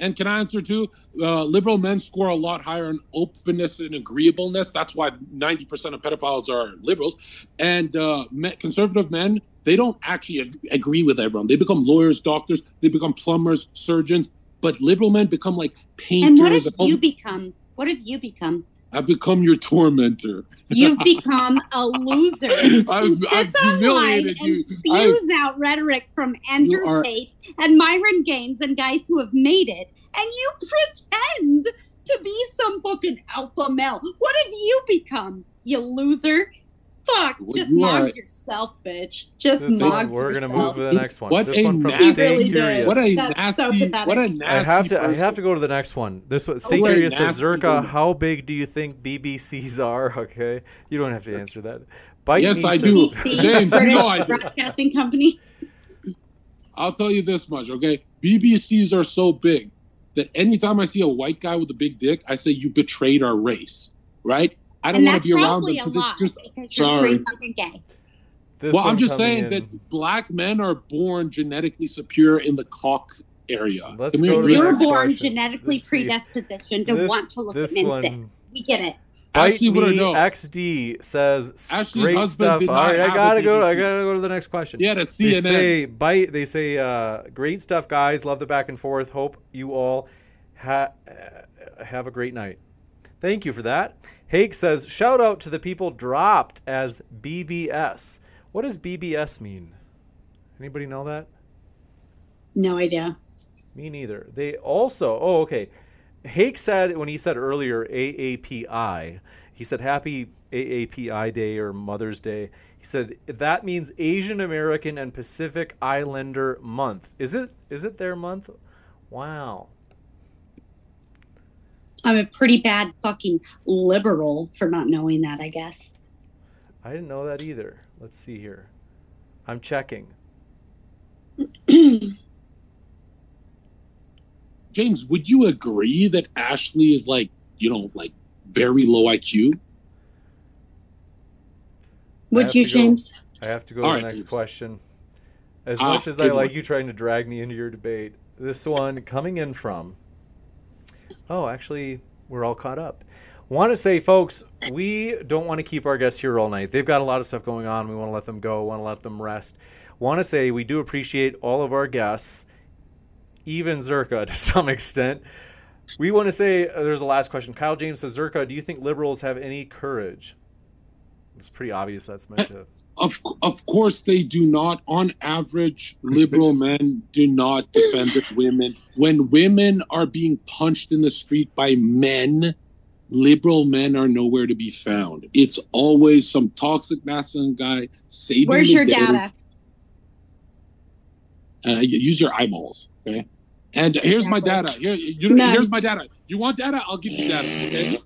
And can I answer too? Uh, liberal men score a lot higher in openness and agreeableness. That's why 90% of pedophiles are liberals. And uh, conservative men, they don't actually ag- agree with everyone. They become lawyers, doctors, they become plumbers, surgeons but liberal men become like painters.
And what have you become? What if you become?
I've become your tormentor.
You've become a loser who I've, sits I've online and you. spews I've, out rhetoric from Andrew are, Tate and Myron Gaines and guys who have made it, and you pretend to be some fucking alpha male. What have you become, you loser? Fuck, well, just you mock are... yourself, bitch. Just this mock one,
We're
yourself.
gonna move to the next one.
What
this
a
one
from nasty, really What a That's nasty, so what a nasty
I have to
person.
I have to go to the next one. This one Stay oh, Curious says Zherka, how big do you think BBCs are? Okay. You don't have to answer that.
Bite yes, I do.
BBC, James, British no, I Broadcasting Company.
I'll tell you this much, okay? BBCs are so big that anytime I see a white guy with a big dick, I say you betrayed our race, right? I don't want to be around them because it's just
sorry.
well, I'm just saying in. that black men are born genetically superior in the cock area.
Let's go to
You're born question. genetically Let's predispositioned to this, want to look at men's dick. We get it.
Bite Ashley me XD says
Ashley's
great
husband
stuff.
Did
All
right,
I gotta go. I gotta go to the next question.
Yeah, to CNN.
They say bite. They say uh, great stuff, guys. Love the back and forth. Hope you all ha- uh, have a great night. Thank you for that. Haig says, shout out to the people dropped as BBS. What does BBS mean? Anybody know that?
No idea.
Me neither. They also, oh, okay. Hake said, when he said earlier AAPI, he said happy AAPI Day or Mother's Day. He said that means Asian American and Pacific Islander Month. Is it is it their month? Wow.
I'm a pretty bad fucking liberal for not knowing that, I guess.
I didn't know that either. Let's see here. I'm checking.
James, would you agree that Ashley is like, you know, like very low IQ?
Would you, James?
I have to go All to the right, next question. As uh, much as I like one. you trying to drag me into your debate, this one coming in from. Oh, actually, we're all caught up. Want to say, folks, we don't want to keep our guests here all night. They've got a lot of stuff going on. We want to let them go, want to let them rest. Want to say we do appreciate all of our guests, even Zherka to some extent. We want to say uh, there's a last question. Kyle James says, Zherka, do you think liberals have any courage? It's pretty obvious that's meant to.
Of, of course, they do not. On average, liberal men do not defend women. When women are being punched in the street by men, liberal men are nowhere to be found. It's always some toxic masculine guy saving.
Where's your day. data?
Uh, use your eyeballs, okay? And here's my data. Here, you, here's my data. You want data? I'll give you data. Okay.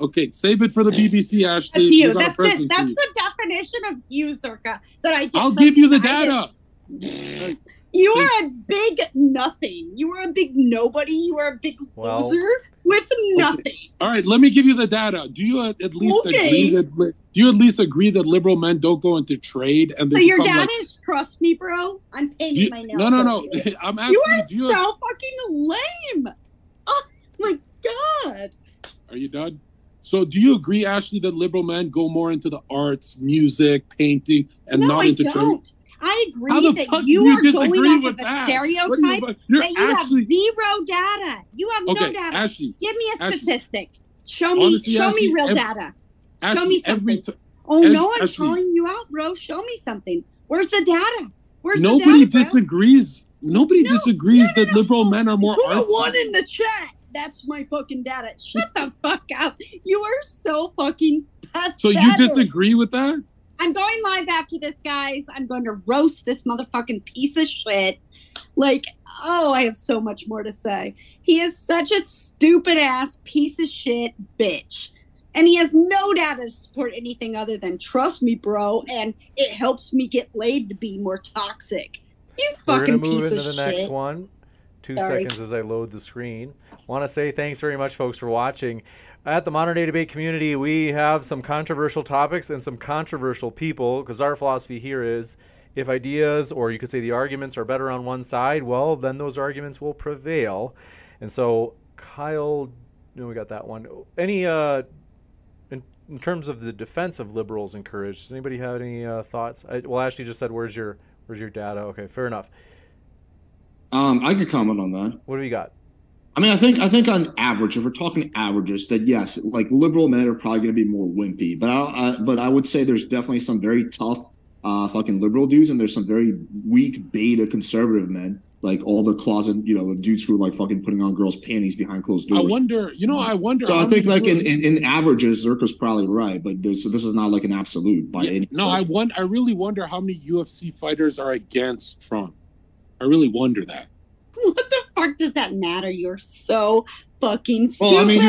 Okay, save it for the BBC, Ashley.
That's you. That's, the, that's the definition of you, Zherka. That I.
I'll give you the data.
You are a big nothing. You are a big nobody. You are a big well, loser with nothing. Okay.
All right, let me give you the data. Do you at least okay. agree that do you at least agree that liberal men don't go into trade and
so your data like, is trust me, bro? I'm painting my nails.
No, no, no. I'm asking
you are you, so have, fucking lame. Oh my god.
Are you done? So, do you agree, Ashley, that liberal men go more into the arts, music, painting, and
no,
not into
trade? I agree that you, you are going off of the that? stereotype you, that you actually, have zero data. You have okay, no data. Ashley, Give me a statistic. show me, honestly, show Ashley, me real every, data. Ashley, show me something. T- oh no, I'm Ashley, calling you out, bro. Show me something. Where's the data? Where's
nobody
the data, Nobody
disagrees. Nobody no, disagrees no, no, that liberal men are more.
Put a one in the chat. That's my fucking data. Shut the fuck up. You are so fucking pathetic.
So you disagree with that?
I'm going live after this, guys. I'm going to roast this motherfucking piece of shit. Like, oh, I have so much more to say. He is such a stupid ass piece of shit bitch. And he has no data to support anything other than trust me, bro, and it helps me get laid to be more toxic. You fucking We're gonna move into the shit. next
one. Two Sorry. seconds as I load the screen. Want to say thanks very much, folks, for watching. At the Modern Day Debate community, we have some controversial topics and some controversial people because our philosophy here is if ideas, or you could say the arguments, are better on one side, well, then those arguments will prevail. And so, Kyle, know, we got that one. Any, uh, in, in terms of the defense of liberals and courage, does anybody have any uh, thoughts? I, well, Ashley just said, "Where's your, where's your data?" Okay, fair enough.
Um, I could comment on that.
What do you got?
I mean, I think I think on average, if we're talking averages, that yes, like liberal men are probably going to be more wimpy, but I, I, but I would say there's definitely some very tough, uh, fucking liberal dudes, and there's some very weak beta conservative men, like all the closet, you know, the dudes who are like fucking putting on girls' panties behind closed doors.
I wonder, you know, I wonder.
So I think like in, in, in averages, Zherka's probably right, but this this is not like an absolute by yeah, any.
No, I want. I really wonder how many UFC fighters are against Trump. I really wonder that.
What the fuck does that matter? You're so fucking stupid. Well, I mean,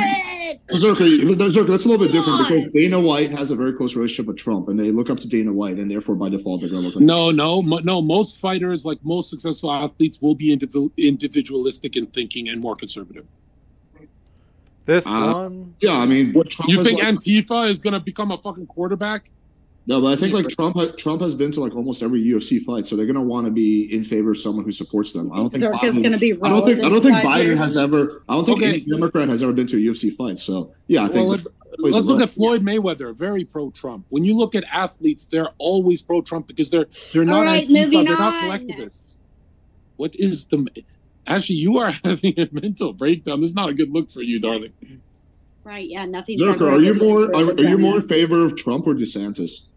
Zherka, Zherka, that's a little bit different because Dana White has a very close relationship with Trump, and they look up to Dana White, and therefore by default they're going to look. Like
no, no, no. Most fighters, like most successful athletes, will be individualistic in thinking and more conservative.
This uh, one,
yeah. I mean,
you think like, Antifa is going to become a fucking quarterback?
No, but I think like Trump, Trump has been to like almost every UFC fight, so they're going to want to be in favor of someone who supports them. I don't think
Biden, going to be.
I don't think. I don't think Biden has ever. I don't think okay. any Democrat has ever been to a UFC fight. So yeah, I think.
Well, let's, let's look at Floyd Mayweather, very pro-Trump. When you look at athletes, they're always pro-Trump because they're they're not right, Antifa, they're not collectivists. What is the? Actually, you are having a mental breakdown. This is not a good look for you, darling.
Right? Yeah, nothing.
Zherka, are you more are, are you more in favor of Trump or DeSantis?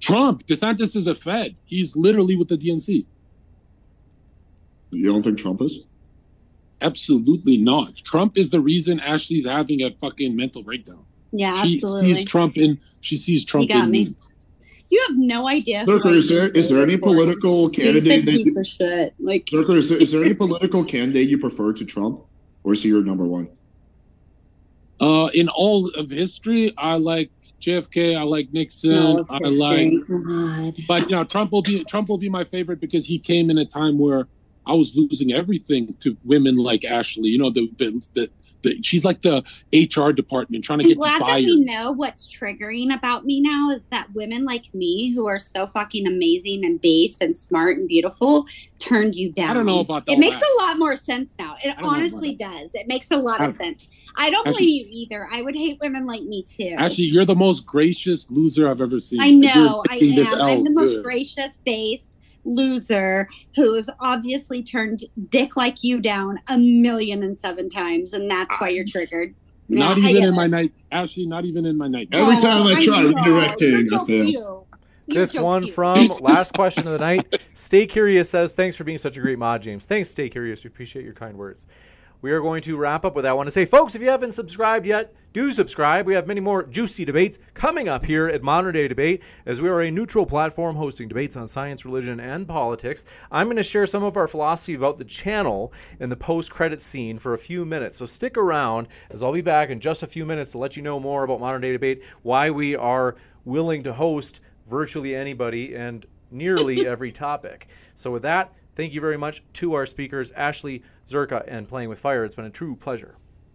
Trump, DeSantis is a Fed. He's literally with the DNC.
You don't think Trump is?
Absolutely not. Trump is the reason Ashley's having a fucking mental breakdown.
Yeah, she absolutely.
sees Trump in. She sees Trump
in
me.
You have no idea.
Zherka, is there is there any political candidate?
That, piece of shit. Like,
Zherka, is there, is there any political candidate you prefer to Trump, or is he your number one?
Uh, in all of history, I like JFK. I like Nixon. No, I like, but you know, Trump will be Trump will be my favorite because he came in a time where I was losing everything to women like Ashley. You know, the the, the the, she's like the HR department trying to
I'm
get
glad
you
that
fired.
we know what's triggering about me now is that women like me who are so fucking amazing and based and smart and beautiful turned you down.
I don't know about
that.
It
makes
that.
a lot more sense now. It
don't know about
honestly does. It makes a lot of sense. I don't
Actually-
blame you either. I would hate women like me too.
Actually, you're the most gracious loser I've ever seen.
I know, I am. I'm
L,
the most
good.
gracious based loser who's obviously turned dick like you down a million and seven times, and that's why you're triggered.
Not
Yeah, I
even in
it.
my night. Actually, not even in my night.
Every time I try
know.
redirecting,
You're
I fail.
This
so
one
cute.
from last question of the night. Stay Curious says, Thanks for being such a great mod, James. Thanks, Stay Curious. We appreciate your kind words. We are going to wrap up with that. I want to say, folks, if you haven't subscribed yet, do subscribe. We have many more juicy debates coming up here at Modern Day Debate, as we are a neutral platform hosting debates on science, religion, and politics. I'm going to share some of our philosophy about the channel in the post credit scene for a few minutes. So stick around, as I'll be back in just a few minutes to let you know more about Modern Day Debate, why we are willing to host virtually anybody and nearly every topic. So, with that, thank you very much to our speakers, Ashley, Zherka, and Playing with Fire. It's been a true pleasure.